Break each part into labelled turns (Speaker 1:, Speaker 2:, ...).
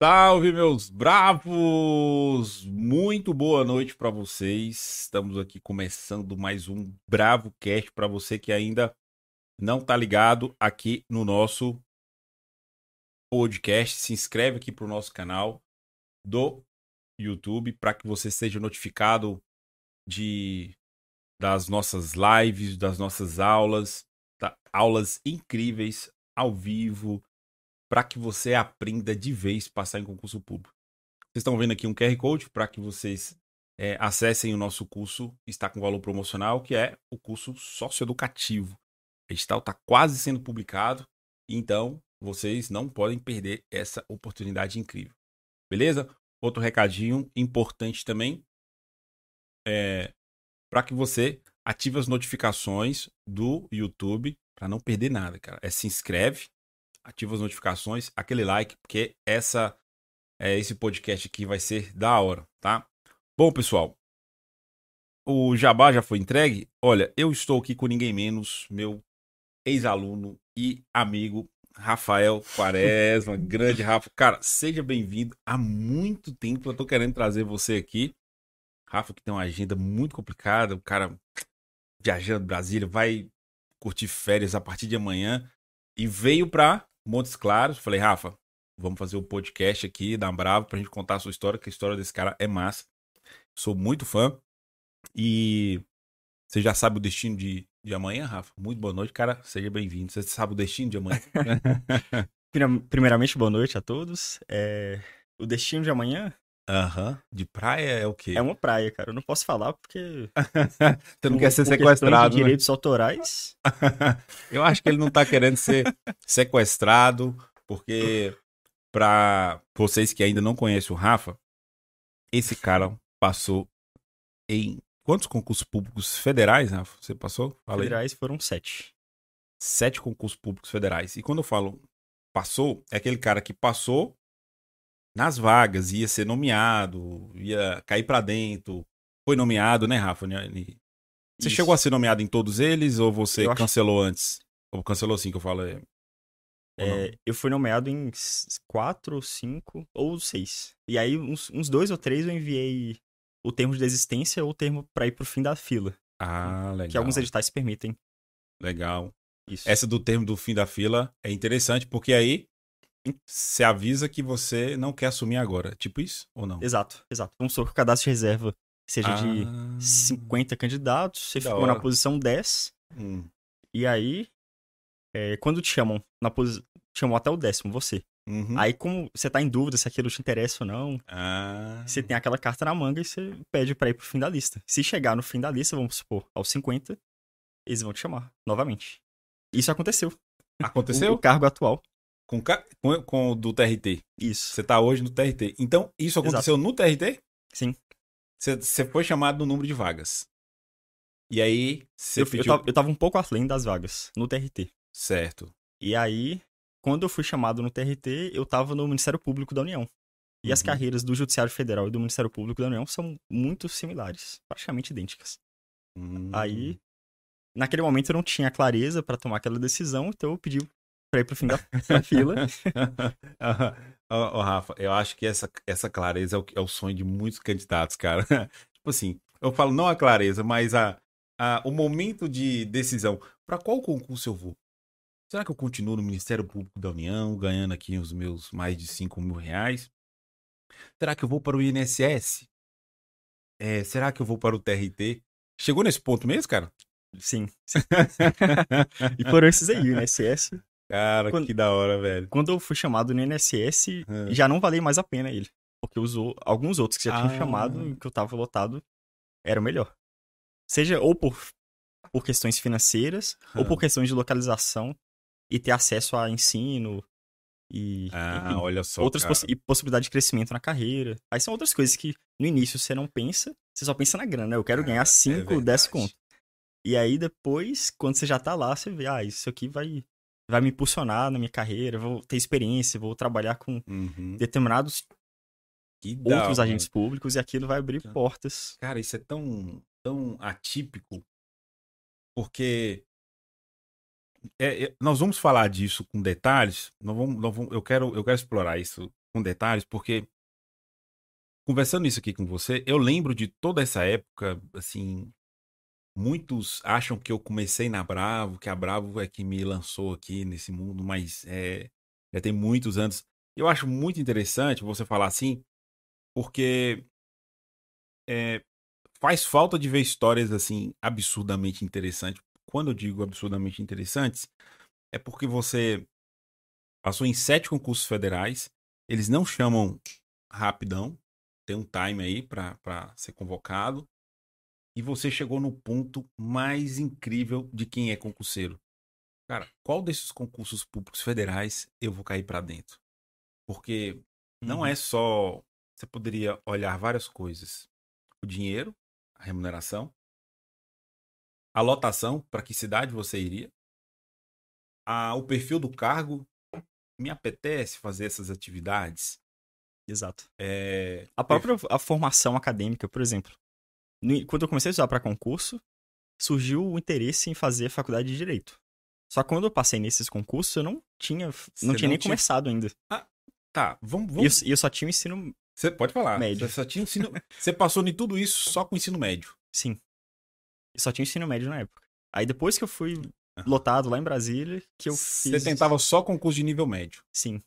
Speaker 1: Salve, meus bravos! Muito boa noite para vocês. Estamos aqui começando mais um Bravo Cast para você que ainda não tá ligado aqui no nosso podcast. Se inscreve aqui pro nosso canal do YouTube para que você seja notificado de das nossas lives, das nossas aulas, tá? aulas incríveis ao vivo para que você aprenda de vez passar em concurso público. Vocês estão vendo aqui um QR Code para que vocês é, acessem o nosso curso, está com valor promocional, que é o curso socioeducativo. O edital está quase sendo publicado, então vocês não podem perder essa oportunidade incrível. Beleza? Outro recadinho importante também é para que você ative as notificações do YouTube para não perder nada, cara. É se inscreve, ativa as notificações, aquele like, porque essa é esse podcast aqui vai ser da hora, tá? Bom, pessoal, o jabá já foi entregue. Olha, eu estou aqui com ninguém menos, meu ex-aluno e amigo Rafael Quaresma, grande Rafa. Cara, seja bem-vindo. Há muito tempo eu tô querendo trazer você aqui. Rafa, que tem uma agenda muito complicada, o cara viajando Brasília, vai curtir férias a partir de amanhã e veio para Montes Claros. Falei, Rafa, vamos fazer o um podcast aqui da Bravo pra gente contar a sua história, que a história desse cara é massa. Sou muito fã. E você já sabe o destino de, de amanhã, Rafa? Muito boa noite, cara. Seja bem-vindo. Você sabe o destino de amanhã?
Speaker 2: Primeiramente, boa noite a todos. É... O destino de amanhã
Speaker 1: Aham. Uhum. De praia é o quê?
Speaker 2: É uma praia, cara. Eu não posso falar porque.
Speaker 1: Você não por, quer ser sequestrado.
Speaker 2: De né? direitos autorais.
Speaker 1: Eu acho que ele não tá querendo ser sequestrado, porque para vocês que ainda não conhecem o Rafa, esse cara passou em quantos concursos públicos federais, Rafa? Você passou?
Speaker 2: Fala federais foram sete.
Speaker 1: Sete concursos públicos federais. E quando eu falo passou, é aquele cara que passou nas vagas, ia ser nomeado, ia cair para dentro. Foi nomeado, né, Rafa? Você Isso. chegou a ser nomeado em todos eles ou você eu cancelou acho... antes? Ou cancelou assim que eu falo? É...
Speaker 2: É, eu fui nomeado em quatro, cinco ou seis. E aí, uns, uns, dois ou três eu enviei o termo de desistência ou o termo para ir pro fim da fila.
Speaker 1: Ah, legal.
Speaker 2: Que alguns editais permitem.
Speaker 1: Legal. Isso. Essa do termo do fim da fila é interessante, porque aí você avisa que você não quer assumir agora. Tipo isso ou não?
Speaker 2: Exato, exato. Vamos supor que o cadastro de reserva seja ah... de 50 candidatos, você ficou hora. na posição 10. Hum. E aí, é, quando te chamam na posição. Chamam até o décimo, você. Uhum. Aí, como você tá em dúvida se aquilo te interessa ou não, ah. você tem aquela carta na manga e você pede pra ir pro fim da lista. Se chegar no fim da lista, vamos supor, aos 50, eles vão te chamar novamente. Isso aconteceu.
Speaker 1: Aconteceu?
Speaker 2: O, o cargo atual.
Speaker 1: Com, com, com o do TRT.
Speaker 2: Isso.
Speaker 1: Você tá hoje no TRT. Então, isso aconteceu Exato. no TRT?
Speaker 2: Sim.
Speaker 1: Você foi chamado no número de vagas. E aí, você
Speaker 2: eu, pediu... eu, tava, eu tava um pouco além das vagas, no TRT.
Speaker 1: Certo.
Speaker 2: E aí, quando eu fui chamado no TRT, eu tava no Ministério Público da União. E uhum. as carreiras do Judiciário Federal e do Ministério Público da União são muito similares, praticamente idênticas. Uhum. Aí, naquele momento eu não tinha clareza para tomar aquela decisão, então eu pedi pra ir pro fim da, da fila.
Speaker 1: Ô, oh, Rafa, eu acho que essa, essa clareza é o, é o sonho de muitos candidatos, cara. tipo assim, eu falo não a clareza, mas a, a, o momento de decisão. Para qual concurso eu vou? Será que eu continuo no Ministério Público da União, ganhando aqui os meus mais de 5 mil reais? Será que eu vou para o INSS? É, será que eu vou para o TRT? Chegou nesse ponto mesmo, cara?
Speaker 2: Sim. e foram esses aí, o INSS,
Speaker 1: Cara, quando, que da hora, velho.
Speaker 2: Quando eu fui chamado no INSS, hum. já não valia mais a pena ele. Porque usou alguns outros que já tinham ah. chamado, que eu tava lotado, era o melhor. Seja ou por, por questões financeiras, hum. ou por questões de localização e ter acesso a ensino e
Speaker 1: ah, olha só,
Speaker 2: outras poss e possibilidade de crescimento na carreira. Aí são outras coisas que no início você não pensa, você só pensa na grana, né? Eu quero ganhar 5, é 10 conto. E aí depois, quando você já tá lá, você vê, ah, isso aqui vai vai me impulsionar na minha carreira, vou ter experiência, vou trabalhar com uhum. determinados outros dá, agentes mano. públicos e aquilo vai abrir portas.
Speaker 1: Cara, isso é tão, tão atípico, porque é, é, nós vamos falar disso com detalhes, nós vamos, nós vamos, eu, quero, eu quero explorar isso com detalhes, porque conversando isso aqui com você, eu lembro de toda essa época, assim, muitos acham que eu comecei na Bravo, que a Bravo é que me lançou aqui nesse mundo, mas é, já tem muitos anos. Eu acho muito interessante você falar assim, porque é, faz falta de ver histórias assim absurdamente interessantes. Quando eu digo absurdamente interessantes, é porque você passou em sete concursos federais, eles não chamam rapidão, tem um time aí para ser convocado. E você chegou no ponto mais incrível de quem é concurseiro. Cara, qual desses concursos públicos federais eu vou cair para dentro? Porque não é uhum. só. Você poderia olhar várias coisas: o dinheiro, a remuneração, a lotação, para que cidade você iria, a, o perfil do cargo. Me apetece fazer essas atividades?
Speaker 2: Exato.
Speaker 1: É...
Speaker 2: A própria a formação acadêmica, por exemplo. Quando eu comecei a estudar para concurso, surgiu o interesse em fazer faculdade de Direito. Só que quando eu passei nesses concursos, eu não tinha, não tinha nem tinha... começado ainda.
Speaker 1: Ah, tá. Vamos, vamos...
Speaker 2: E eu, eu só tinha o ensino
Speaker 1: Você pode falar.
Speaker 2: Médio.
Speaker 1: Você só tinha ensino... Você passou em tudo isso só com ensino médio.
Speaker 2: Sim. E só tinha ensino médio na época. Aí depois que eu fui lotado lá em Brasília, que eu fiz...
Speaker 1: Você tentava só concurso de nível médio.
Speaker 2: Sim.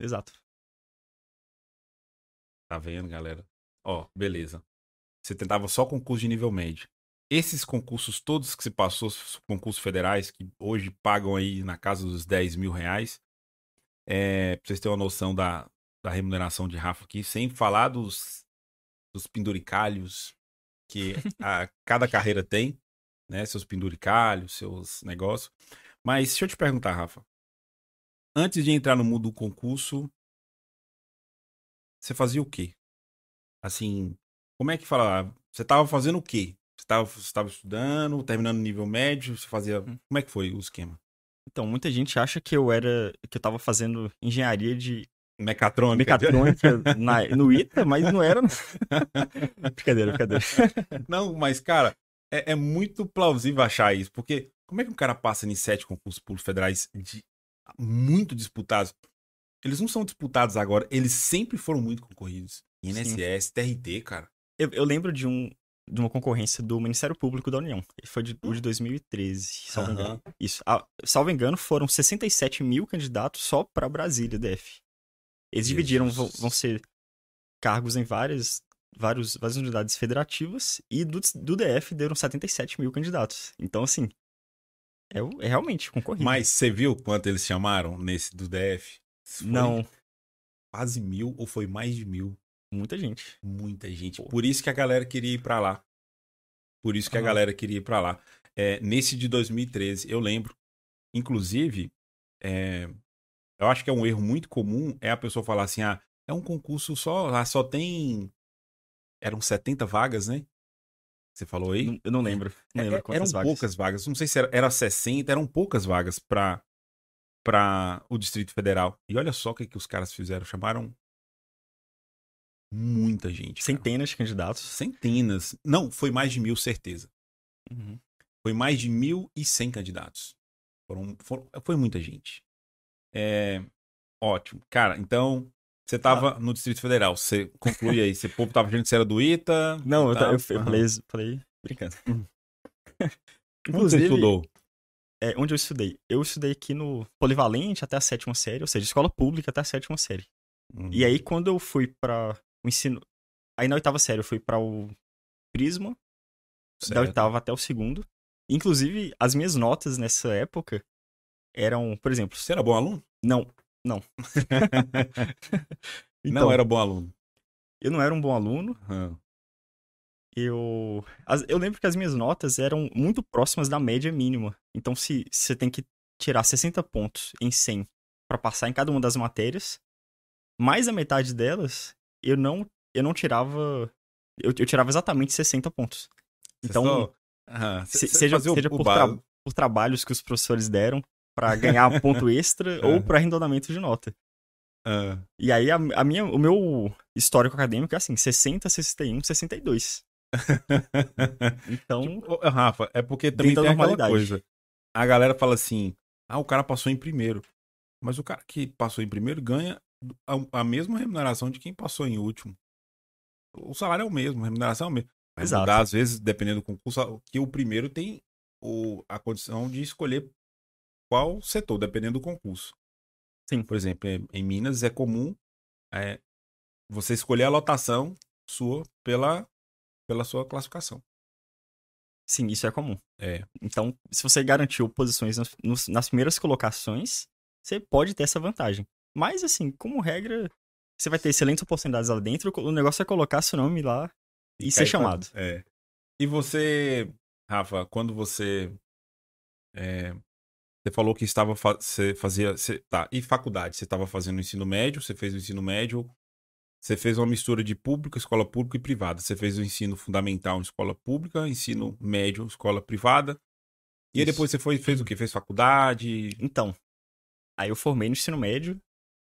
Speaker 2: Exato.
Speaker 1: Tá vendo, galera? Ó, beleza. Você tentava só concurso de nível médio. Esses concursos todos que você passou, concursos federais, que hoje pagam aí na casa dos 10 mil reais, é, pra vocês terem uma noção da, da remuneração de Rafa aqui, sem falar dos, dos penduricalhos que a, cada carreira tem, né? Seus penduricalhos, seus negócios. Mas deixa eu te perguntar, Rafa. Antes de entrar no mundo do concurso, você fazia o quê? Assim, como é que fala? Você estava fazendo o quê? Você estava você estudando, terminando nível médio, você fazia. Hum. Como é que foi o esquema?
Speaker 2: Então, muita gente acha que eu era. que eu estava fazendo engenharia de.
Speaker 1: Mecatrônica.
Speaker 2: Mecatrônica na, no ITA, mas não era. brincadeira, brincadeira.
Speaker 1: Não, mas, cara, é, é, muito plausível achar isso, porque como é que um cara passa em sete concursos públicos federais de muito disputados? Eles não são disputados agora, eles sempre foram muito concorridos. INSS, Sim. TRT, cara.
Speaker 2: Eu, eu, lembro de, um, de uma concorrência do Ministério Público da União. Foi de, hum. de 2013, salvo uhum. engano. Isso. Ah, salvo engano, foram 67 mil candidatos só para Brasília, DF. Eles Jesus. dividiram, vão, vão ser cargos em várias, vários, várias unidades federativas e do, do DF deram 77 mil candidatos. Então, assim, é, é realmente concorrido.
Speaker 1: Mas você viu quanto eles chamaram nesse do DF?
Speaker 2: Não.
Speaker 1: Quase mil ou foi mais de mil?
Speaker 2: Muita gente.
Speaker 1: Muita gente. Pô. Por isso que a galera queria ir para lá. Por isso que a galera queria ir para lá. É, nesse de 2013, eu lembro. Inclusive, é, eu acho que é um erro muito comum é a pessoa falar assim: ah, é um concurso só, lá só tem. Eram 70 vagas, né? Você falou aí?
Speaker 2: Eu não lembro. Não lembro
Speaker 1: é, eram vagas. poucas vagas. Não sei se era, era 60, eram poucas vagas para para o Distrito Federal. E olha só o que, que os caras fizeram. Chamaram muita gente.
Speaker 2: Centenas de candidatos.
Speaker 1: Centenas. Não, foi mais de mil, certeza.
Speaker 2: Uhum.
Speaker 1: Foi mais de mil e cem candidatos. Foram, foram, foi muita gente. É, ótimo. Cara, então, você estava ah. no Distrito Federal. Você conclui aí. Você povo tava achando que você era do ITA?
Speaker 2: Não, eu, eu, eu falei, falei brincando.
Speaker 1: Inclusive, Onde você estudou?
Speaker 2: É, onde eu estudei? Eu estudei aqui no Polivalente até a sétima série, ou seja, escola pública até a sétima série. Uhum. E aí, quando eu fui para o ensino. Aí na oitava série eu fui para o Prisma, certo. da oitava até o segundo. Inclusive, as minhas notas nessa época eram, por exemplo.
Speaker 1: Você era bom aluno?
Speaker 2: Não, não.
Speaker 1: então, não era bom aluno.
Speaker 2: Eu não era um bom aluno.
Speaker 1: Uhum.
Speaker 2: Eu. As, eu lembro que as minhas notas eram muito próximas da média mínima. Então, se você tem que tirar 60 pontos em 100 para passar em cada uma das matérias, mais da metade delas eu não, eu não tirava. Eu, eu tirava exatamente 60 pontos. Então,
Speaker 1: só... uhum.
Speaker 2: se, seja, seja por, tra por, trabalhos que os professores deram para ganhar ponto extra uhum. ou para arredondamento de nota.
Speaker 1: Uhum.
Speaker 2: E aí, a, a, minha, o meu histórico acadêmico é assim: 60, 61, 62. então.
Speaker 1: Tipo, Rafa, é porque também tem aquela coisa. A galera fala assim: ah, o cara passou em primeiro. Mas o cara que passou em primeiro ganha a, a, mesma remuneração de quem passou em último. O salário é o mesmo, a remuneração é o mesmo. Mas Exato. mudar, às vezes, dependendo do concurso, que o primeiro tem o, a condição de escolher qual setor, dependendo do concurso. Sim. Por exemplo, em Minas é comum é, você escolher a lotação sua pela, pela sua classificação.
Speaker 2: Sim, isso é comum.
Speaker 1: É.
Speaker 2: Então, se você garantiu posições nas, nas primeiras colocações, você pode ter essa vantagem. Mas, assim, como regra, você vai ter excelentes oportunidades lá dentro. O negócio é colocar seu nome lá e, e ser chamado.
Speaker 1: É. E você, Rafa, quando você. É, você falou que estava você fazia. Você, tá, e faculdade? Você estava fazendo ensino médio, você fez o ensino médio você fez uma mistura de público, escola pública e privada. Você fez o ensino fundamental em escola pública, ensino médio, escola privada. E aí depois você foi, fez o quê? Fez faculdade?
Speaker 2: Então, aí eu formei no ensino médio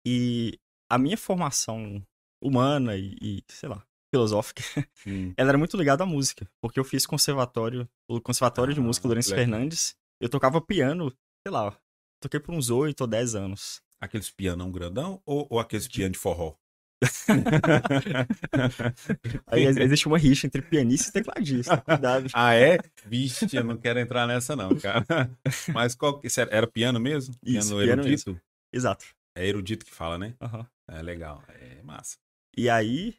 Speaker 2: e a minha formação humana e, e sei lá, filosófica, hum. ela era muito ligada à música, porque eu fiz conservatório, o conservatório ah, de música Lourenço Fernandes. Eu tocava piano, sei lá, toquei por uns 8 ou 10 anos.
Speaker 1: Aqueles pianão grandão ou, ou aqueles piano de forró?
Speaker 2: Aí existe uma rixa entre pianista e tecladista. Cuidado.
Speaker 1: Ah, é? Vixe, eu não quero entrar nessa, não, cara. Mas qual que era piano mesmo?
Speaker 2: Isso, piano, piano erudito? Mesmo. Exato.
Speaker 1: É erudito que fala, né?
Speaker 2: Uhum.
Speaker 1: É legal, é massa.
Speaker 2: E aí,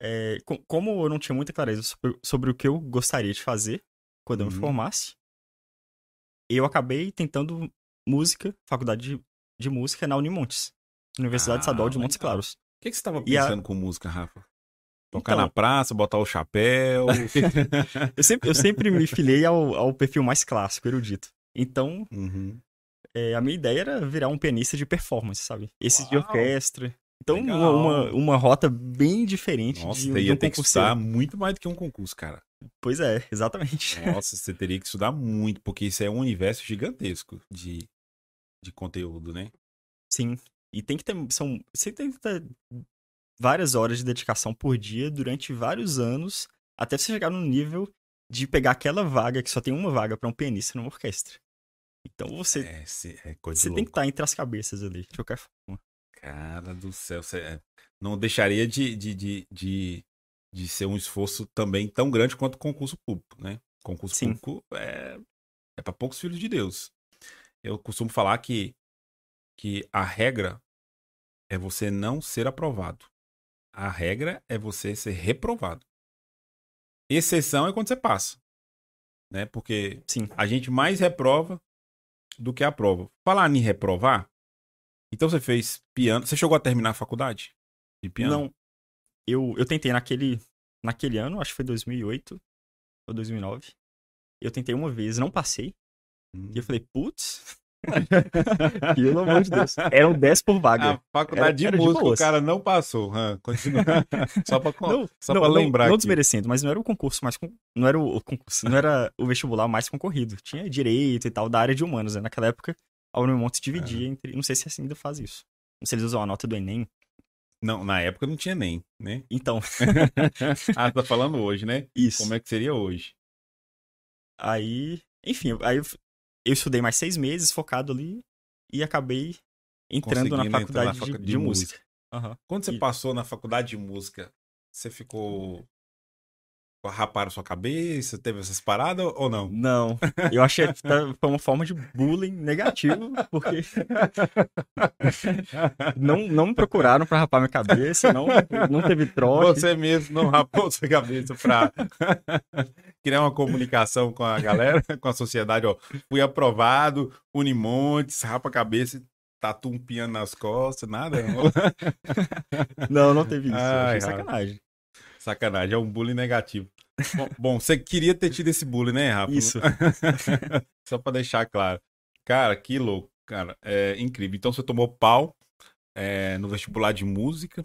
Speaker 2: é, como eu não tinha muita clareza sobre, sobre, o que eu gostaria de fazer quando uhum. eu me uhum. formasse, eu acabei tentando música, faculdade de, de música na Unimontes, Universidade ah, Estadual de Montes Claros.
Speaker 1: O que, que você estava pensando a... com música, Rafa? Tocar então, na praça, botar o chapéu.
Speaker 2: eu, sempre, eu sempre me filiei ao, ao perfil mais clássico, erudito. Então,
Speaker 1: uhum.
Speaker 2: É, a minha ideia era virar um pianista de performance, sabe? Esse de orquestra. Então, uma, uma, uma, rota bem diferente
Speaker 1: Nossa,
Speaker 2: de,
Speaker 1: de ia um ter que estudar muito mais do que um concurso, cara.
Speaker 2: Pois é, exatamente.
Speaker 1: Nossa, você teria que estudar muito, porque isso é um universo gigantesco de, de conteúdo, né?
Speaker 2: Sim. E tem que ter. São, você tem que ter várias horas de dedicação por dia durante vários anos até você chegar no nível de pegar aquela vaga que só tem uma vaga para um pianista numa orquestra. Então você. É, é você tem que estar entre as cabeças ali, de qualquer forma.
Speaker 1: Cara do céu, você é, não deixaria de, de, de, de, de ser um esforço também tão grande quanto o concurso público, né? Concurso Sim. público é, é para poucos filhos de Deus. Eu costumo falar que que a regra é você não ser aprovado. A regra é você ser reprovado. Exceção é quando você passa. Né? Porque
Speaker 2: Sim.
Speaker 1: a gente mais reprova do que aprova. Falar em reprovar, então você fez piano. Você chegou a terminar a faculdade de piano?
Speaker 2: Não. Eu, eu tentei naquele, naquele ano, acho que foi 2008 ou 2009. Eu tentei uma vez, não passei. Hum. E eu hum. falei, putz, Pelo amor de Deus. Eram 10 por vaga.
Speaker 1: A faculdade era, de música, de o cara não passou. Continua. Só pra, não, só não, pra lembrar.
Speaker 2: Não, não desmerecendo, mas não era o concurso mais. Não era o, concurso, não era o vestibular mais concorrido. Tinha direito e tal, da área de humanos. Né? Naquela época, a Unimonte se dividia é. entre. Não sei se ainda faz isso. Não sei se eles usam a nota do Enem.
Speaker 1: Não, na época não tinha Enem, né?
Speaker 2: Então.
Speaker 1: ah, tá falando hoje, né?
Speaker 2: Isso.
Speaker 1: Como é que seria hoje?
Speaker 2: Aí, enfim, aí eu estudei mais seis meses focado ali e acabei entrando na faculdade, na de, de, de, música. música.
Speaker 1: Uhum. Quando você e... passou na faculdade de música, você ficou raparam sua cabeça? Teve essas paradas ou não?
Speaker 2: Não. Eu achei que foi uma forma de bullying negativo, porque não, não me procuraram para rapar minha cabeça, não, não teve troca.
Speaker 1: Você mesmo não rapou sua cabeça para criar uma comunicação com a galera, com a sociedade, ó. Fui aprovado, Unimontes, rapa a cabeça, tatu um piano nas costas, nada.
Speaker 2: Não, não, não teve isso. Ai, sacanagem.
Speaker 1: Sacanagem, é um bullying negativo. Bom, bom, você queria ter tido esse bullying, né, Rafa?
Speaker 2: Isso.
Speaker 1: Só pra deixar claro. Cara, que louco, cara. É incrível. Então você tomou pau é, no vestibular de música,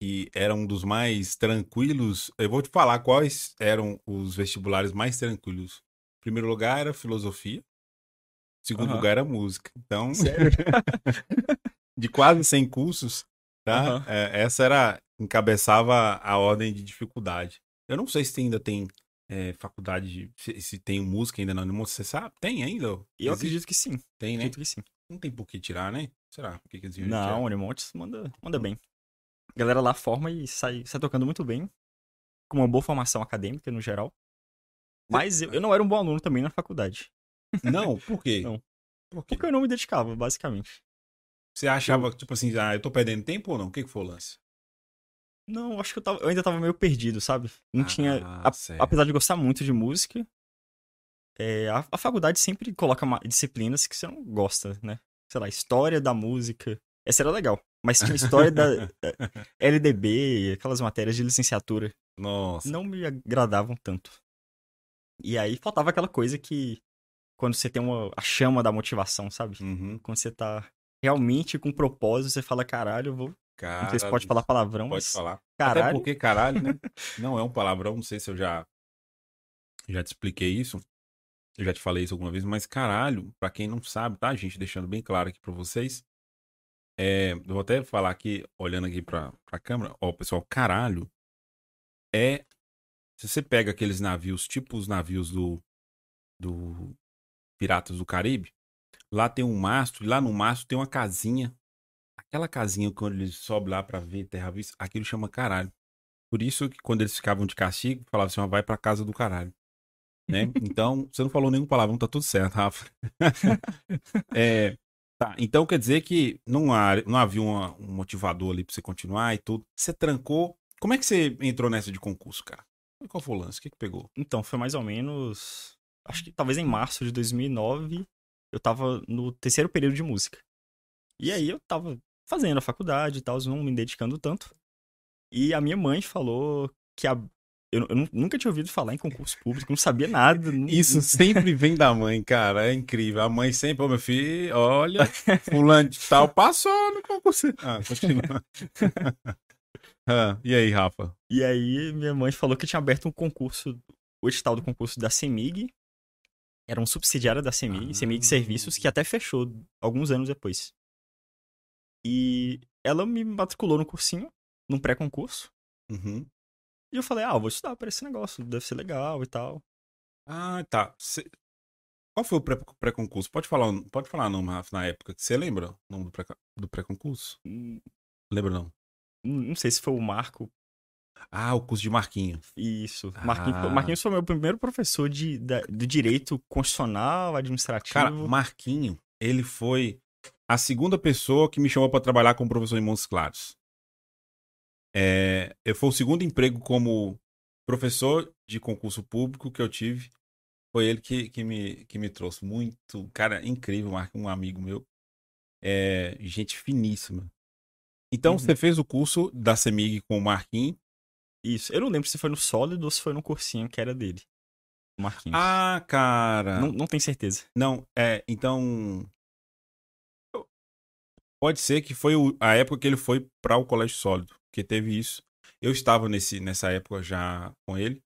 Speaker 1: que era um dos mais tranquilos. Eu vou te falar quais eram os vestibulares mais tranquilos. Em primeiro lugar era filosofia. Em segundo uhum. lugar era música. Então, de quase 100 cursos, tá? Uhum. É, essa era encabeçava a ordem de dificuldade. Eu não sei se ainda tem é, faculdade de. Se, se, tem música ainda na Unimont, você sabe? Tem ainda?
Speaker 2: Eu acredito que sim.
Speaker 1: Tem, né?
Speaker 2: Acredito que sim.
Speaker 1: Não tem por que tirar, né? Será? O que que eles
Speaker 2: Não, Unimontes manda, manda bem. A galera lá forma e sai, sai tocando muito bem. Com uma boa formação acadêmica, no geral. Mas eu, eu não era um bom aluno também na faculdade.
Speaker 1: Não? Por quê?
Speaker 2: Não. Por quê? Porque eu não me dedicava, basicamente.
Speaker 1: Você achava, eu... tipo assim, ah, eu tô perdendo tempo ou não? O que, que foi o lance?
Speaker 2: Não, acho que eu, tava, eu ainda tava meio perdido, sabe? Não ah, tinha. A, apesar de gostar muito de música, é, a, a, faculdade sempre coloca disciplinas que você não gosta, né? Sei lá, história da música. Essa era legal. Mas tinha história da LDB, aquelas matérias de licenciatura.
Speaker 1: Nossa.
Speaker 2: Não me agradavam tanto. E aí faltava aquela coisa que. Quando você tem uma, a chama da motivação, sabe?
Speaker 1: Uhum.
Speaker 2: Quando você tá realmente com propósito, você fala, caralho, eu vou. Caralho, não sei se pode falar palavrão,
Speaker 1: pode
Speaker 2: mas.
Speaker 1: falar.
Speaker 2: Caralho.
Speaker 1: Até porque caralho, né? não é um palavrão, não sei se eu já. Já te expliquei isso. Eu já te falei isso alguma vez, mas caralho, para quem não sabe, tá, gente? Deixando bem claro aqui para vocês. É, eu vou até falar aqui, olhando aqui pra, pra câmera. Ó, pessoal, caralho é. Se você pega aqueles navios, tipo os navios do. do Piratas do Caribe, lá tem um mastro, e lá no mastro tem uma casinha. Aquela casinha quando eles sobem lá pra ver terra vista, aquilo chama caralho. Por isso que quando eles ficavam de castigo, falavam assim, vai pra casa do caralho né? Então, você não falou nenhum palavrão, tá tudo certo, Rafa. é, tá, então quer dizer que não, há, não havia uma, um motivador ali pra você continuar e tudo. Você trancou. Como é que você entrou nessa de concurso, cara? Qual foi o lance? O que, que pegou?
Speaker 2: Então, foi mais ou menos. Acho que talvez em março de 2009, eu tava no terceiro período de música. E aí eu tava fazendo a faculdade e tal, não me dedicando tanto. E a minha mãe falou que a, eu, eu, nunca tinha ouvido falar em concurso público, não sabia nada.
Speaker 1: Isso sempre vem da mãe, cara. É incrível. A mãe sempre, ô meu filho, olha, fulano de tal passou no concurso. Ah, continua. ah, e aí, Rafa?
Speaker 2: E aí, minha mãe falou que tinha aberto um concurso, o edital do concurso da CEMIG. Era um subsidiário da CEMIG, ah. CEMIG Serviços, que até fechou alguns anos depois. E ela me matriculou no cursinho, num pré-concurso.
Speaker 1: Uhum.
Speaker 2: E eu falei, ah, eu vou estudar para esse negócio, deve ser legal e tal.
Speaker 1: Ah, tá. Cê... Qual foi o pré-concurso? Pode falar, pode falar não, Rafa, na época. Você lembra o nome do pré-concurso? Hum, lembra não?
Speaker 2: Não sei se foi o Marco.
Speaker 1: Ah, o curso de Marquinho.
Speaker 2: Isso. Marquinhos, ah. Marquinhos foi meu primeiro professor de, de, de direito constitucional, administrativo.
Speaker 1: Cara, Marquinho, ele foi a segunda pessoa que me chamou para trabalhar como professor em Montes Claros. É, eu foi o segundo emprego como professor de concurso público que eu tive. Foi ele que, que, me, que me trouxe muito. Cara, incrível, um amigo meu. É, gente finíssima. Então, uhum. você fez o curso da CEMIG com o Marquinhos.
Speaker 2: Isso. Eu não lembro se foi no sólido ou se foi no cursinho que era dele. O Marquinhos.
Speaker 1: Ah, cara.
Speaker 2: Não, não tenho certeza.
Speaker 1: Não, é. Então. Pode ser que foi a época que ele foi para o Colégio Sólido porque teve isso. Eu estava nesse, nessa época já com ele.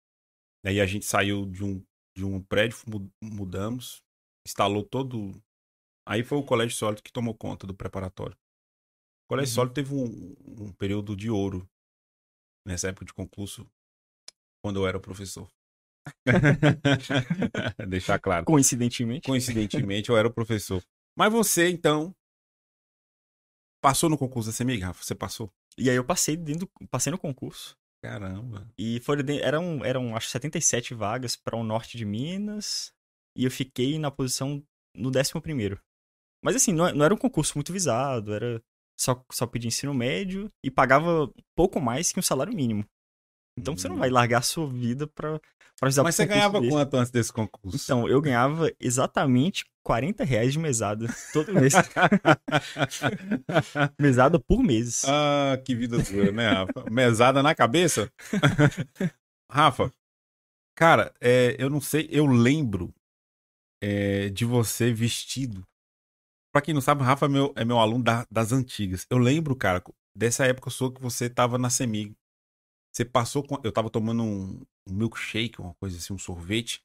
Speaker 1: Aí a gente saiu de um, de um prédio, mudamos, instalou todo. Aí foi o Colégio Sólido que tomou conta do preparatório. O Colégio uhum. Sólido teve um, um período de ouro nessa época de concurso, quando eu era professor. Deixar claro.
Speaker 2: Coincidentemente.
Speaker 1: Coincidentemente, eu era o professor. Mas você, então, passou no concurso da CEMIG, Rafa? Você passou?
Speaker 2: E aí eu passei dentro, passei no concurso.
Speaker 1: Caramba.
Speaker 2: E foram, eram, eram acho 77 vagas para o norte de Minas. E eu fiquei na posição no 11 primeiro. Mas assim, não, não era um concurso muito visado, era só, só pedir ensino médio e pagava pouco mais que um salário mínimo. Então você não vai largar a sua vida pra, pra
Speaker 1: ajudar Mas você ganhava desse. quanto antes desse concurso?
Speaker 2: Então, eu ganhava exatamente 40 reais de mesada todo mês. mesada por mês.
Speaker 1: Ah, que vida dura, né, Rafa? mesada na cabeça? Rafa, cara, é, eu não sei, eu lembro é, de você vestido. Pra quem não sabe, Rafa é meu, é meu aluno da, das antigas. Eu lembro, cara, dessa época sua que você tava na CEMIG. Você passou com. Eu tava tomando um, um milkshake, uma coisa assim, um sorvete.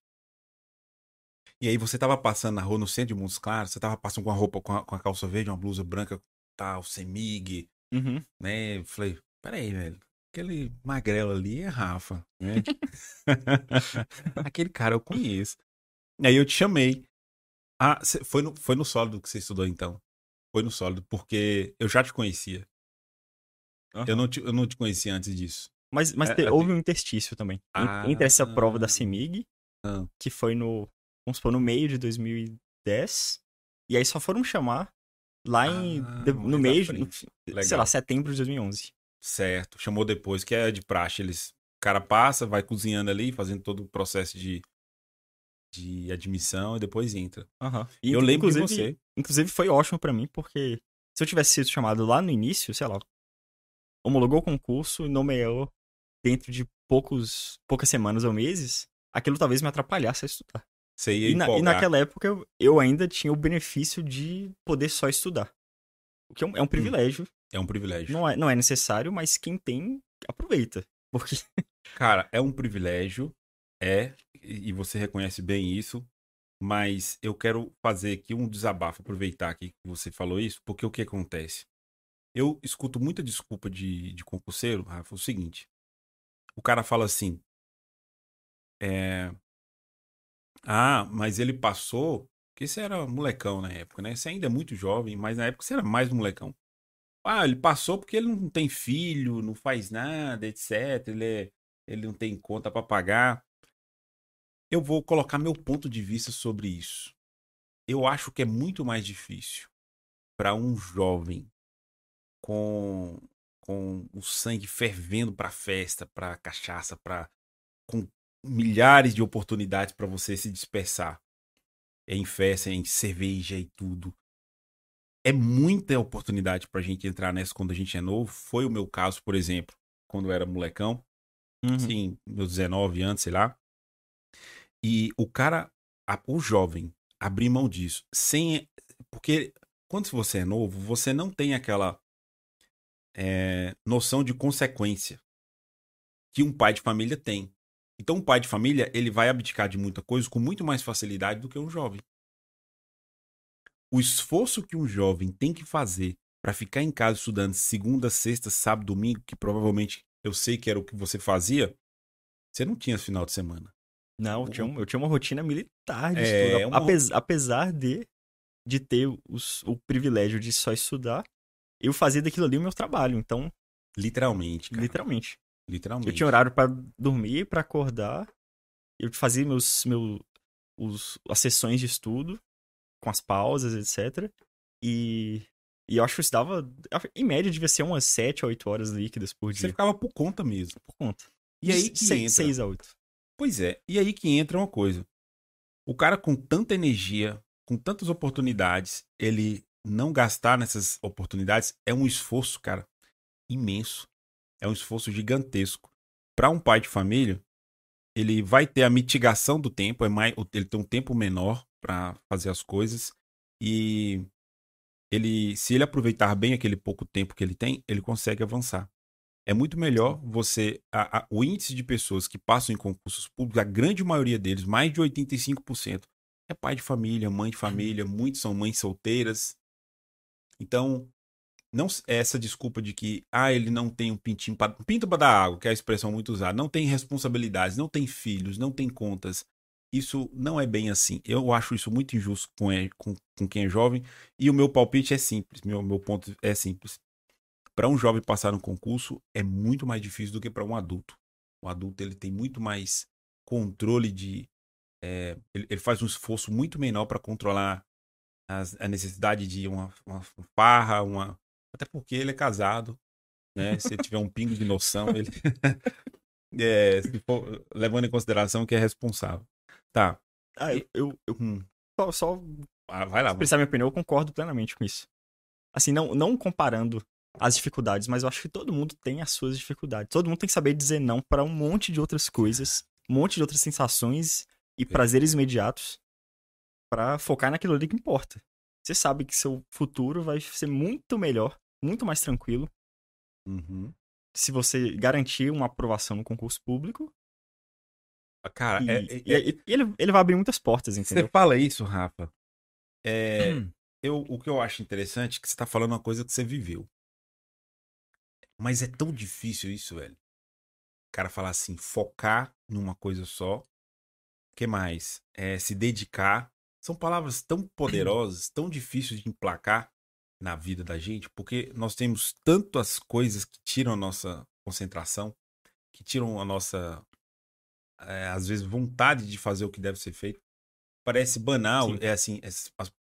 Speaker 1: E aí você tava passando na rua no centro de Montes Claros, você tava passando com a roupa, com a, com a calça verde, uma blusa branca, tal, semig,
Speaker 2: uhum.
Speaker 1: né? Eu falei, peraí, velho. Aquele magrelo ali é Rafa, né? Aquele cara eu conheço. E aí eu te chamei. Ah, foi no, foi no sólido que você estudou então? Foi no sólido, porque eu já te conhecia. Uhum. Eu, não te, eu não te conhecia antes disso.
Speaker 2: Mas, mas é, te, houve um interstício também. Ah, entre essa prova da CEMIG, ah. que foi no, vamos supor, no meio de 2010, e aí só foram chamar lá em, ah, no meio, no, sei lá, setembro de 2011.
Speaker 1: Certo, chamou depois, que é de praxe. Eles, o cara passa, vai cozinhando ali, fazendo todo o processo de, de admissão e depois entra.
Speaker 2: Uhum. E, eu lembro de você. Inclusive foi ótimo para mim, porque se eu tivesse sido chamado lá no início, sei lá, homologou o concurso e nomeou dentro de poucos, poucas semanas ou meses, aquilo talvez me atrapalhasse a estudar.
Speaker 1: Você ia
Speaker 2: e, na, e naquela época eu, eu, ainda tinha o benefício de poder só estudar. O que é um, é um hum. privilégio.
Speaker 1: É um privilégio.
Speaker 2: Não é, não é necessário, mas quem tem, aproveita. Porque.
Speaker 1: Cara, é um privilégio, é, e você reconhece bem isso, mas eu quero fazer aqui um desabafo, aproveitar aqui que você falou isso, porque o que acontece? Eu escuto muita desculpa de, de concurseiro, Rafa, é o seguinte. O cara fala assim. É, ah, mas ele passou. Porque você era molecão na época, né? Você ainda é muito jovem, mas na época você era mais molecão. Ah, ele passou porque ele não tem filho, não faz nada, etc. Ele, é, ele não tem conta para pagar. Eu vou colocar meu ponto de vista sobre isso. Eu acho que é muito mais difícil para um jovem com, com o sangue fervendo para festa, para cachaça, para com milhares de oportunidades para você se dispersar em festa, em cerveja e tudo. É muita oportunidade pra gente entrar nessa quando a gente é novo. Foi o meu caso, por exemplo, quando eu era molecão. Uhum. Sim, meus 19 anos, sei lá. E o cara, a, o jovem, abrir mão disso. Sem. Porque quando você é novo, você não tem aquela é, noção de consequência que um pai de família tem. Então, um pai de família, ele vai abdicar de muita coisa com muito mais facilidade do que um jovem. O esforço que um jovem tem que fazer para ficar em casa estudando segunda, sexta, sábado, domingo, que provavelmente eu sei que era o que você fazia, você não tinha final de semana.
Speaker 2: Não, eu tinha, eu tinha uma rotina militar de é, estudo. Uma... Apesar, apesar de, de ter os, o privilégio de só estudar, eu fazia daquilo ali o meu trabalho. Então.
Speaker 1: Literalmente. Cara.
Speaker 2: Literalmente.
Speaker 1: Literalmente.
Speaker 2: Eu tinha horário para dormir, para acordar. Eu fazia meus, meu, os, as sessões de estudo, com as pausas, etc. E, e eu acho que isso dava. Em média, devia ser umas 7 a 8 horas líquidas por dia.
Speaker 1: Você ficava por conta mesmo.
Speaker 2: Por conta.
Speaker 1: E aí que 6, entra...
Speaker 2: 6 a 8.
Speaker 1: Pois é. E aí que entra uma coisa. O cara com tanta energia, com tantas oportunidades, ele não gastar nessas oportunidades é um esforço, cara, imenso é um esforço gigantesco. Para um pai de família, ele vai ter a mitigação do tempo, é mais, ele tem um tempo menor para fazer as coisas e ele, se ele aproveitar bem aquele pouco tempo que ele tem, ele consegue avançar. É muito melhor você. A, a, o índice de pessoas que passam em concursos públicos, a grande maioria deles, mais de 85%, é pai de família, mãe de família, muitos são mães solteiras. Então, não essa desculpa de que ah, ele não tem um pintinho para pinto para dar água, que é a expressão muito usada, não tem responsabilidades, não tem filhos, não tem contas. Isso não é bem assim. Eu acho isso muito injusto com, com, com quem é jovem. E o meu palpite é simples. Meu, meu ponto é simples. Para um jovem passar no concurso é muito mais difícil do que para um adulto. O adulto ele tem muito mais controle de. É, ele, ele, faz um esforço muito menor para controlar as, a necessidade de uma, uma farra, uma, até porque ele é casado, né? Se tiver um pingo de noção, ele. é, for, levando em consideração que é responsável. Tá.
Speaker 2: Ah, eu. eu, eu hum. Só. só
Speaker 1: ah, vai lá.
Speaker 2: Expressar minha opinião, eu concordo plenamente com isso. Assim, não, não comparando as dificuldades, mas eu acho que todo mundo tem as suas dificuldades. Todo mundo tem que saber dizer não para um monte de outras coisas, um monte de outras sensações e prazeres imediatos para focar naquilo ali que importa. Você sabe que seu futuro vai ser muito melhor muito mais tranquilo.
Speaker 1: Uhum.
Speaker 2: Se você garantir uma aprovação no concurso público.
Speaker 1: Ah, cara,
Speaker 2: e,
Speaker 1: é,
Speaker 2: é, e ele, ele vai abrir muitas portas, entendeu?
Speaker 1: Você fala isso, Rafa. É, hum. eu, o que eu acho interessante é que você tá falando uma coisa que você viveu. Mas é tão difícil isso, velho. O cara falar assim, focar numa coisa só. O que mais? É, se dedicar. São palavras tão poderosas, tão difíceis de emplacar na vida da gente, porque nós temos tantas coisas que tiram a nossa concentração, que tiram a nossa, é, às vezes, vontade de fazer o que deve ser feito. Parece banal, Sim. é assim, é,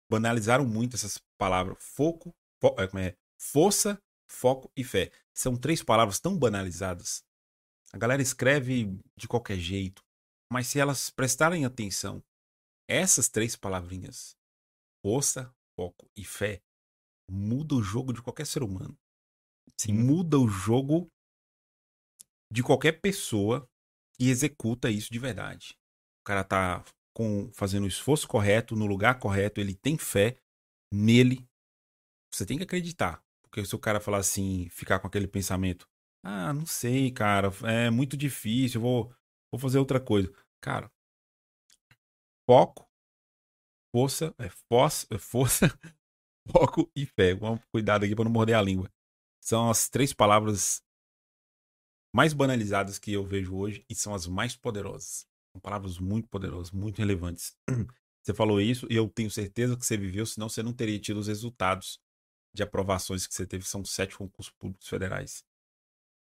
Speaker 1: banalizaram muito essas palavras. Foco, fo, é, é, força, foco e fé. São três palavras tão banalizadas. A galera escreve de qualquer jeito, mas se elas prestarem atenção, essas três palavrinhas, força, foco e fé, muda o jogo de qualquer ser humano. Sim. Muda o jogo de qualquer pessoa que executa isso de verdade. O cara tá com, fazendo o esforço correto, no lugar correto, ele tem fé nele. Você tem que acreditar. Porque se o cara falar assim, ficar com aquele pensamento, ah, não sei, cara, é muito difícil, vou, vou fazer outra coisa. Cara, foco, força, é força, é força, foco e fé. Vamos cuidado aqui para não morder a língua. São as três palavras mais banalizadas que eu vejo hoje e são as mais poderosas. São palavras muito poderosas, muito relevantes. Você falou isso e eu tenho certeza que você viveu, senão você não teria tido os resultados de aprovações que você teve. São sete concursos públicos federais.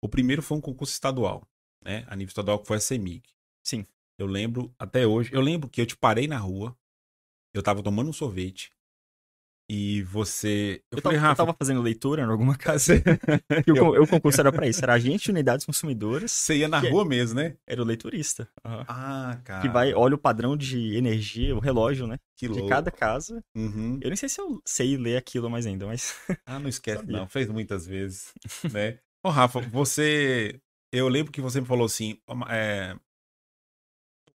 Speaker 1: O primeiro foi um concurso estadual, né? A nível estadual, que foi a CEMIG.
Speaker 2: Sim.
Speaker 1: Eu lembro até hoje. Eu lembro que eu te parei na rua. Eu tava tomando um sorvete. E você.
Speaker 2: Eu, eu, falei, tava, Rafa... eu tava fazendo leitura em alguma casa. eu, eu, o concurso era pra isso. Era agente de unidades consumidoras.
Speaker 1: Você ia na rua é... mesmo, né?
Speaker 2: Era o leiturista.
Speaker 1: Uhum. Ah, cara.
Speaker 2: Que vai, olha o padrão de energia, o relógio, né? Que louco. De cada casa. Uhum. Eu nem sei se eu sei ler aquilo mais ainda, mas.
Speaker 1: Ah, não esquece, não. Fez muitas vezes. né? Ô, Rafa, você. Eu lembro que você me falou assim. É...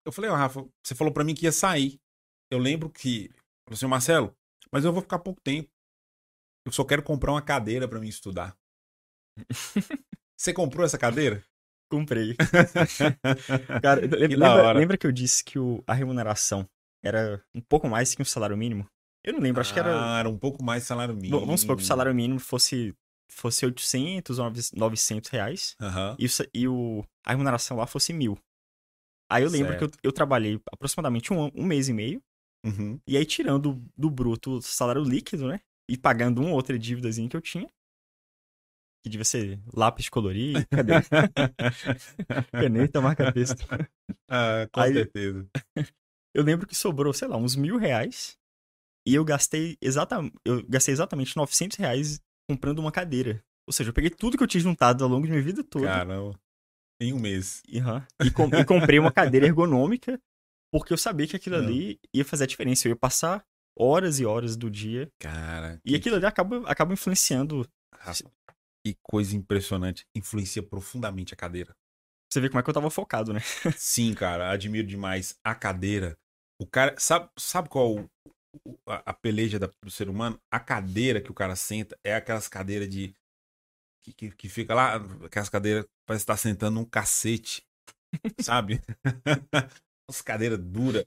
Speaker 1: Eu falei, ó, oh, Rafa, você falou pra mim que ia sair. Eu lembro que. Falou assim, Marcelo, mas eu vou ficar pouco tempo. Eu só quero comprar uma cadeira para mim estudar. Você comprou essa cadeira?
Speaker 2: Comprei. Cara, lembra, lembra, que eu disse que o, a remuneração era um pouco mais que um salário mínimo? Eu não lembro, acho que era.
Speaker 1: Ah, era um pouco mais salário mínimo.
Speaker 2: Vamos supor que o salário mínimo fosse, fosse 800, 900 reais.
Speaker 1: Uhum.
Speaker 2: E, e o, a remuneração lá fosse mil. Aí eu lembro certo. que eu, eu trabalhei aproximadamente um, um mês e meio
Speaker 1: Uhum.
Speaker 2: E aí, tirando do bruto o salário líquido, né? E pagando uma outra dívidazinha que eu tinha. Que devia ser lápis de colorir, cadê? Caneta, marca-texto.
Speaker 1: Ah, com aí, certeza.
Speaker 2: Eu lembro que sobrou, sei lá, uns mil reais. E eu gastei, exata, eu gastei exatamente 900 reais comprando uma cadeira. Ou seja, eu peguei tudo que eu tinha juntado ao longo de minha vida toda.
Speaker 1: Caramba. Em um mês.
Speaker 2: Uhum. E, com, e comprei uma cadeira ergonômica porque eu sabia que aquilo Não. ali ia fazer a diferença. Eu ia passar horas e horas do dia.
Speaker 1: Cara.
Speaker 2: E aquilo ali acaba, acaba influenciando.
Speaker 1: Que coisa impressionante. Influencia profundamente a cadeira.
Speaker 2: Você vê como é que eu tava focado, né?
Speaker 1: Sim, cara. Admiro demais a cadeira. O cara. Sabe, sabe qual a, a peleja da, do ser humano? A cadeira que o cara senta é aquelas cadeiras de. Que, que, que fica lá, aquelas cadeiras parece estar tá sentando um cacete. Sabe? umas cadeiras duras.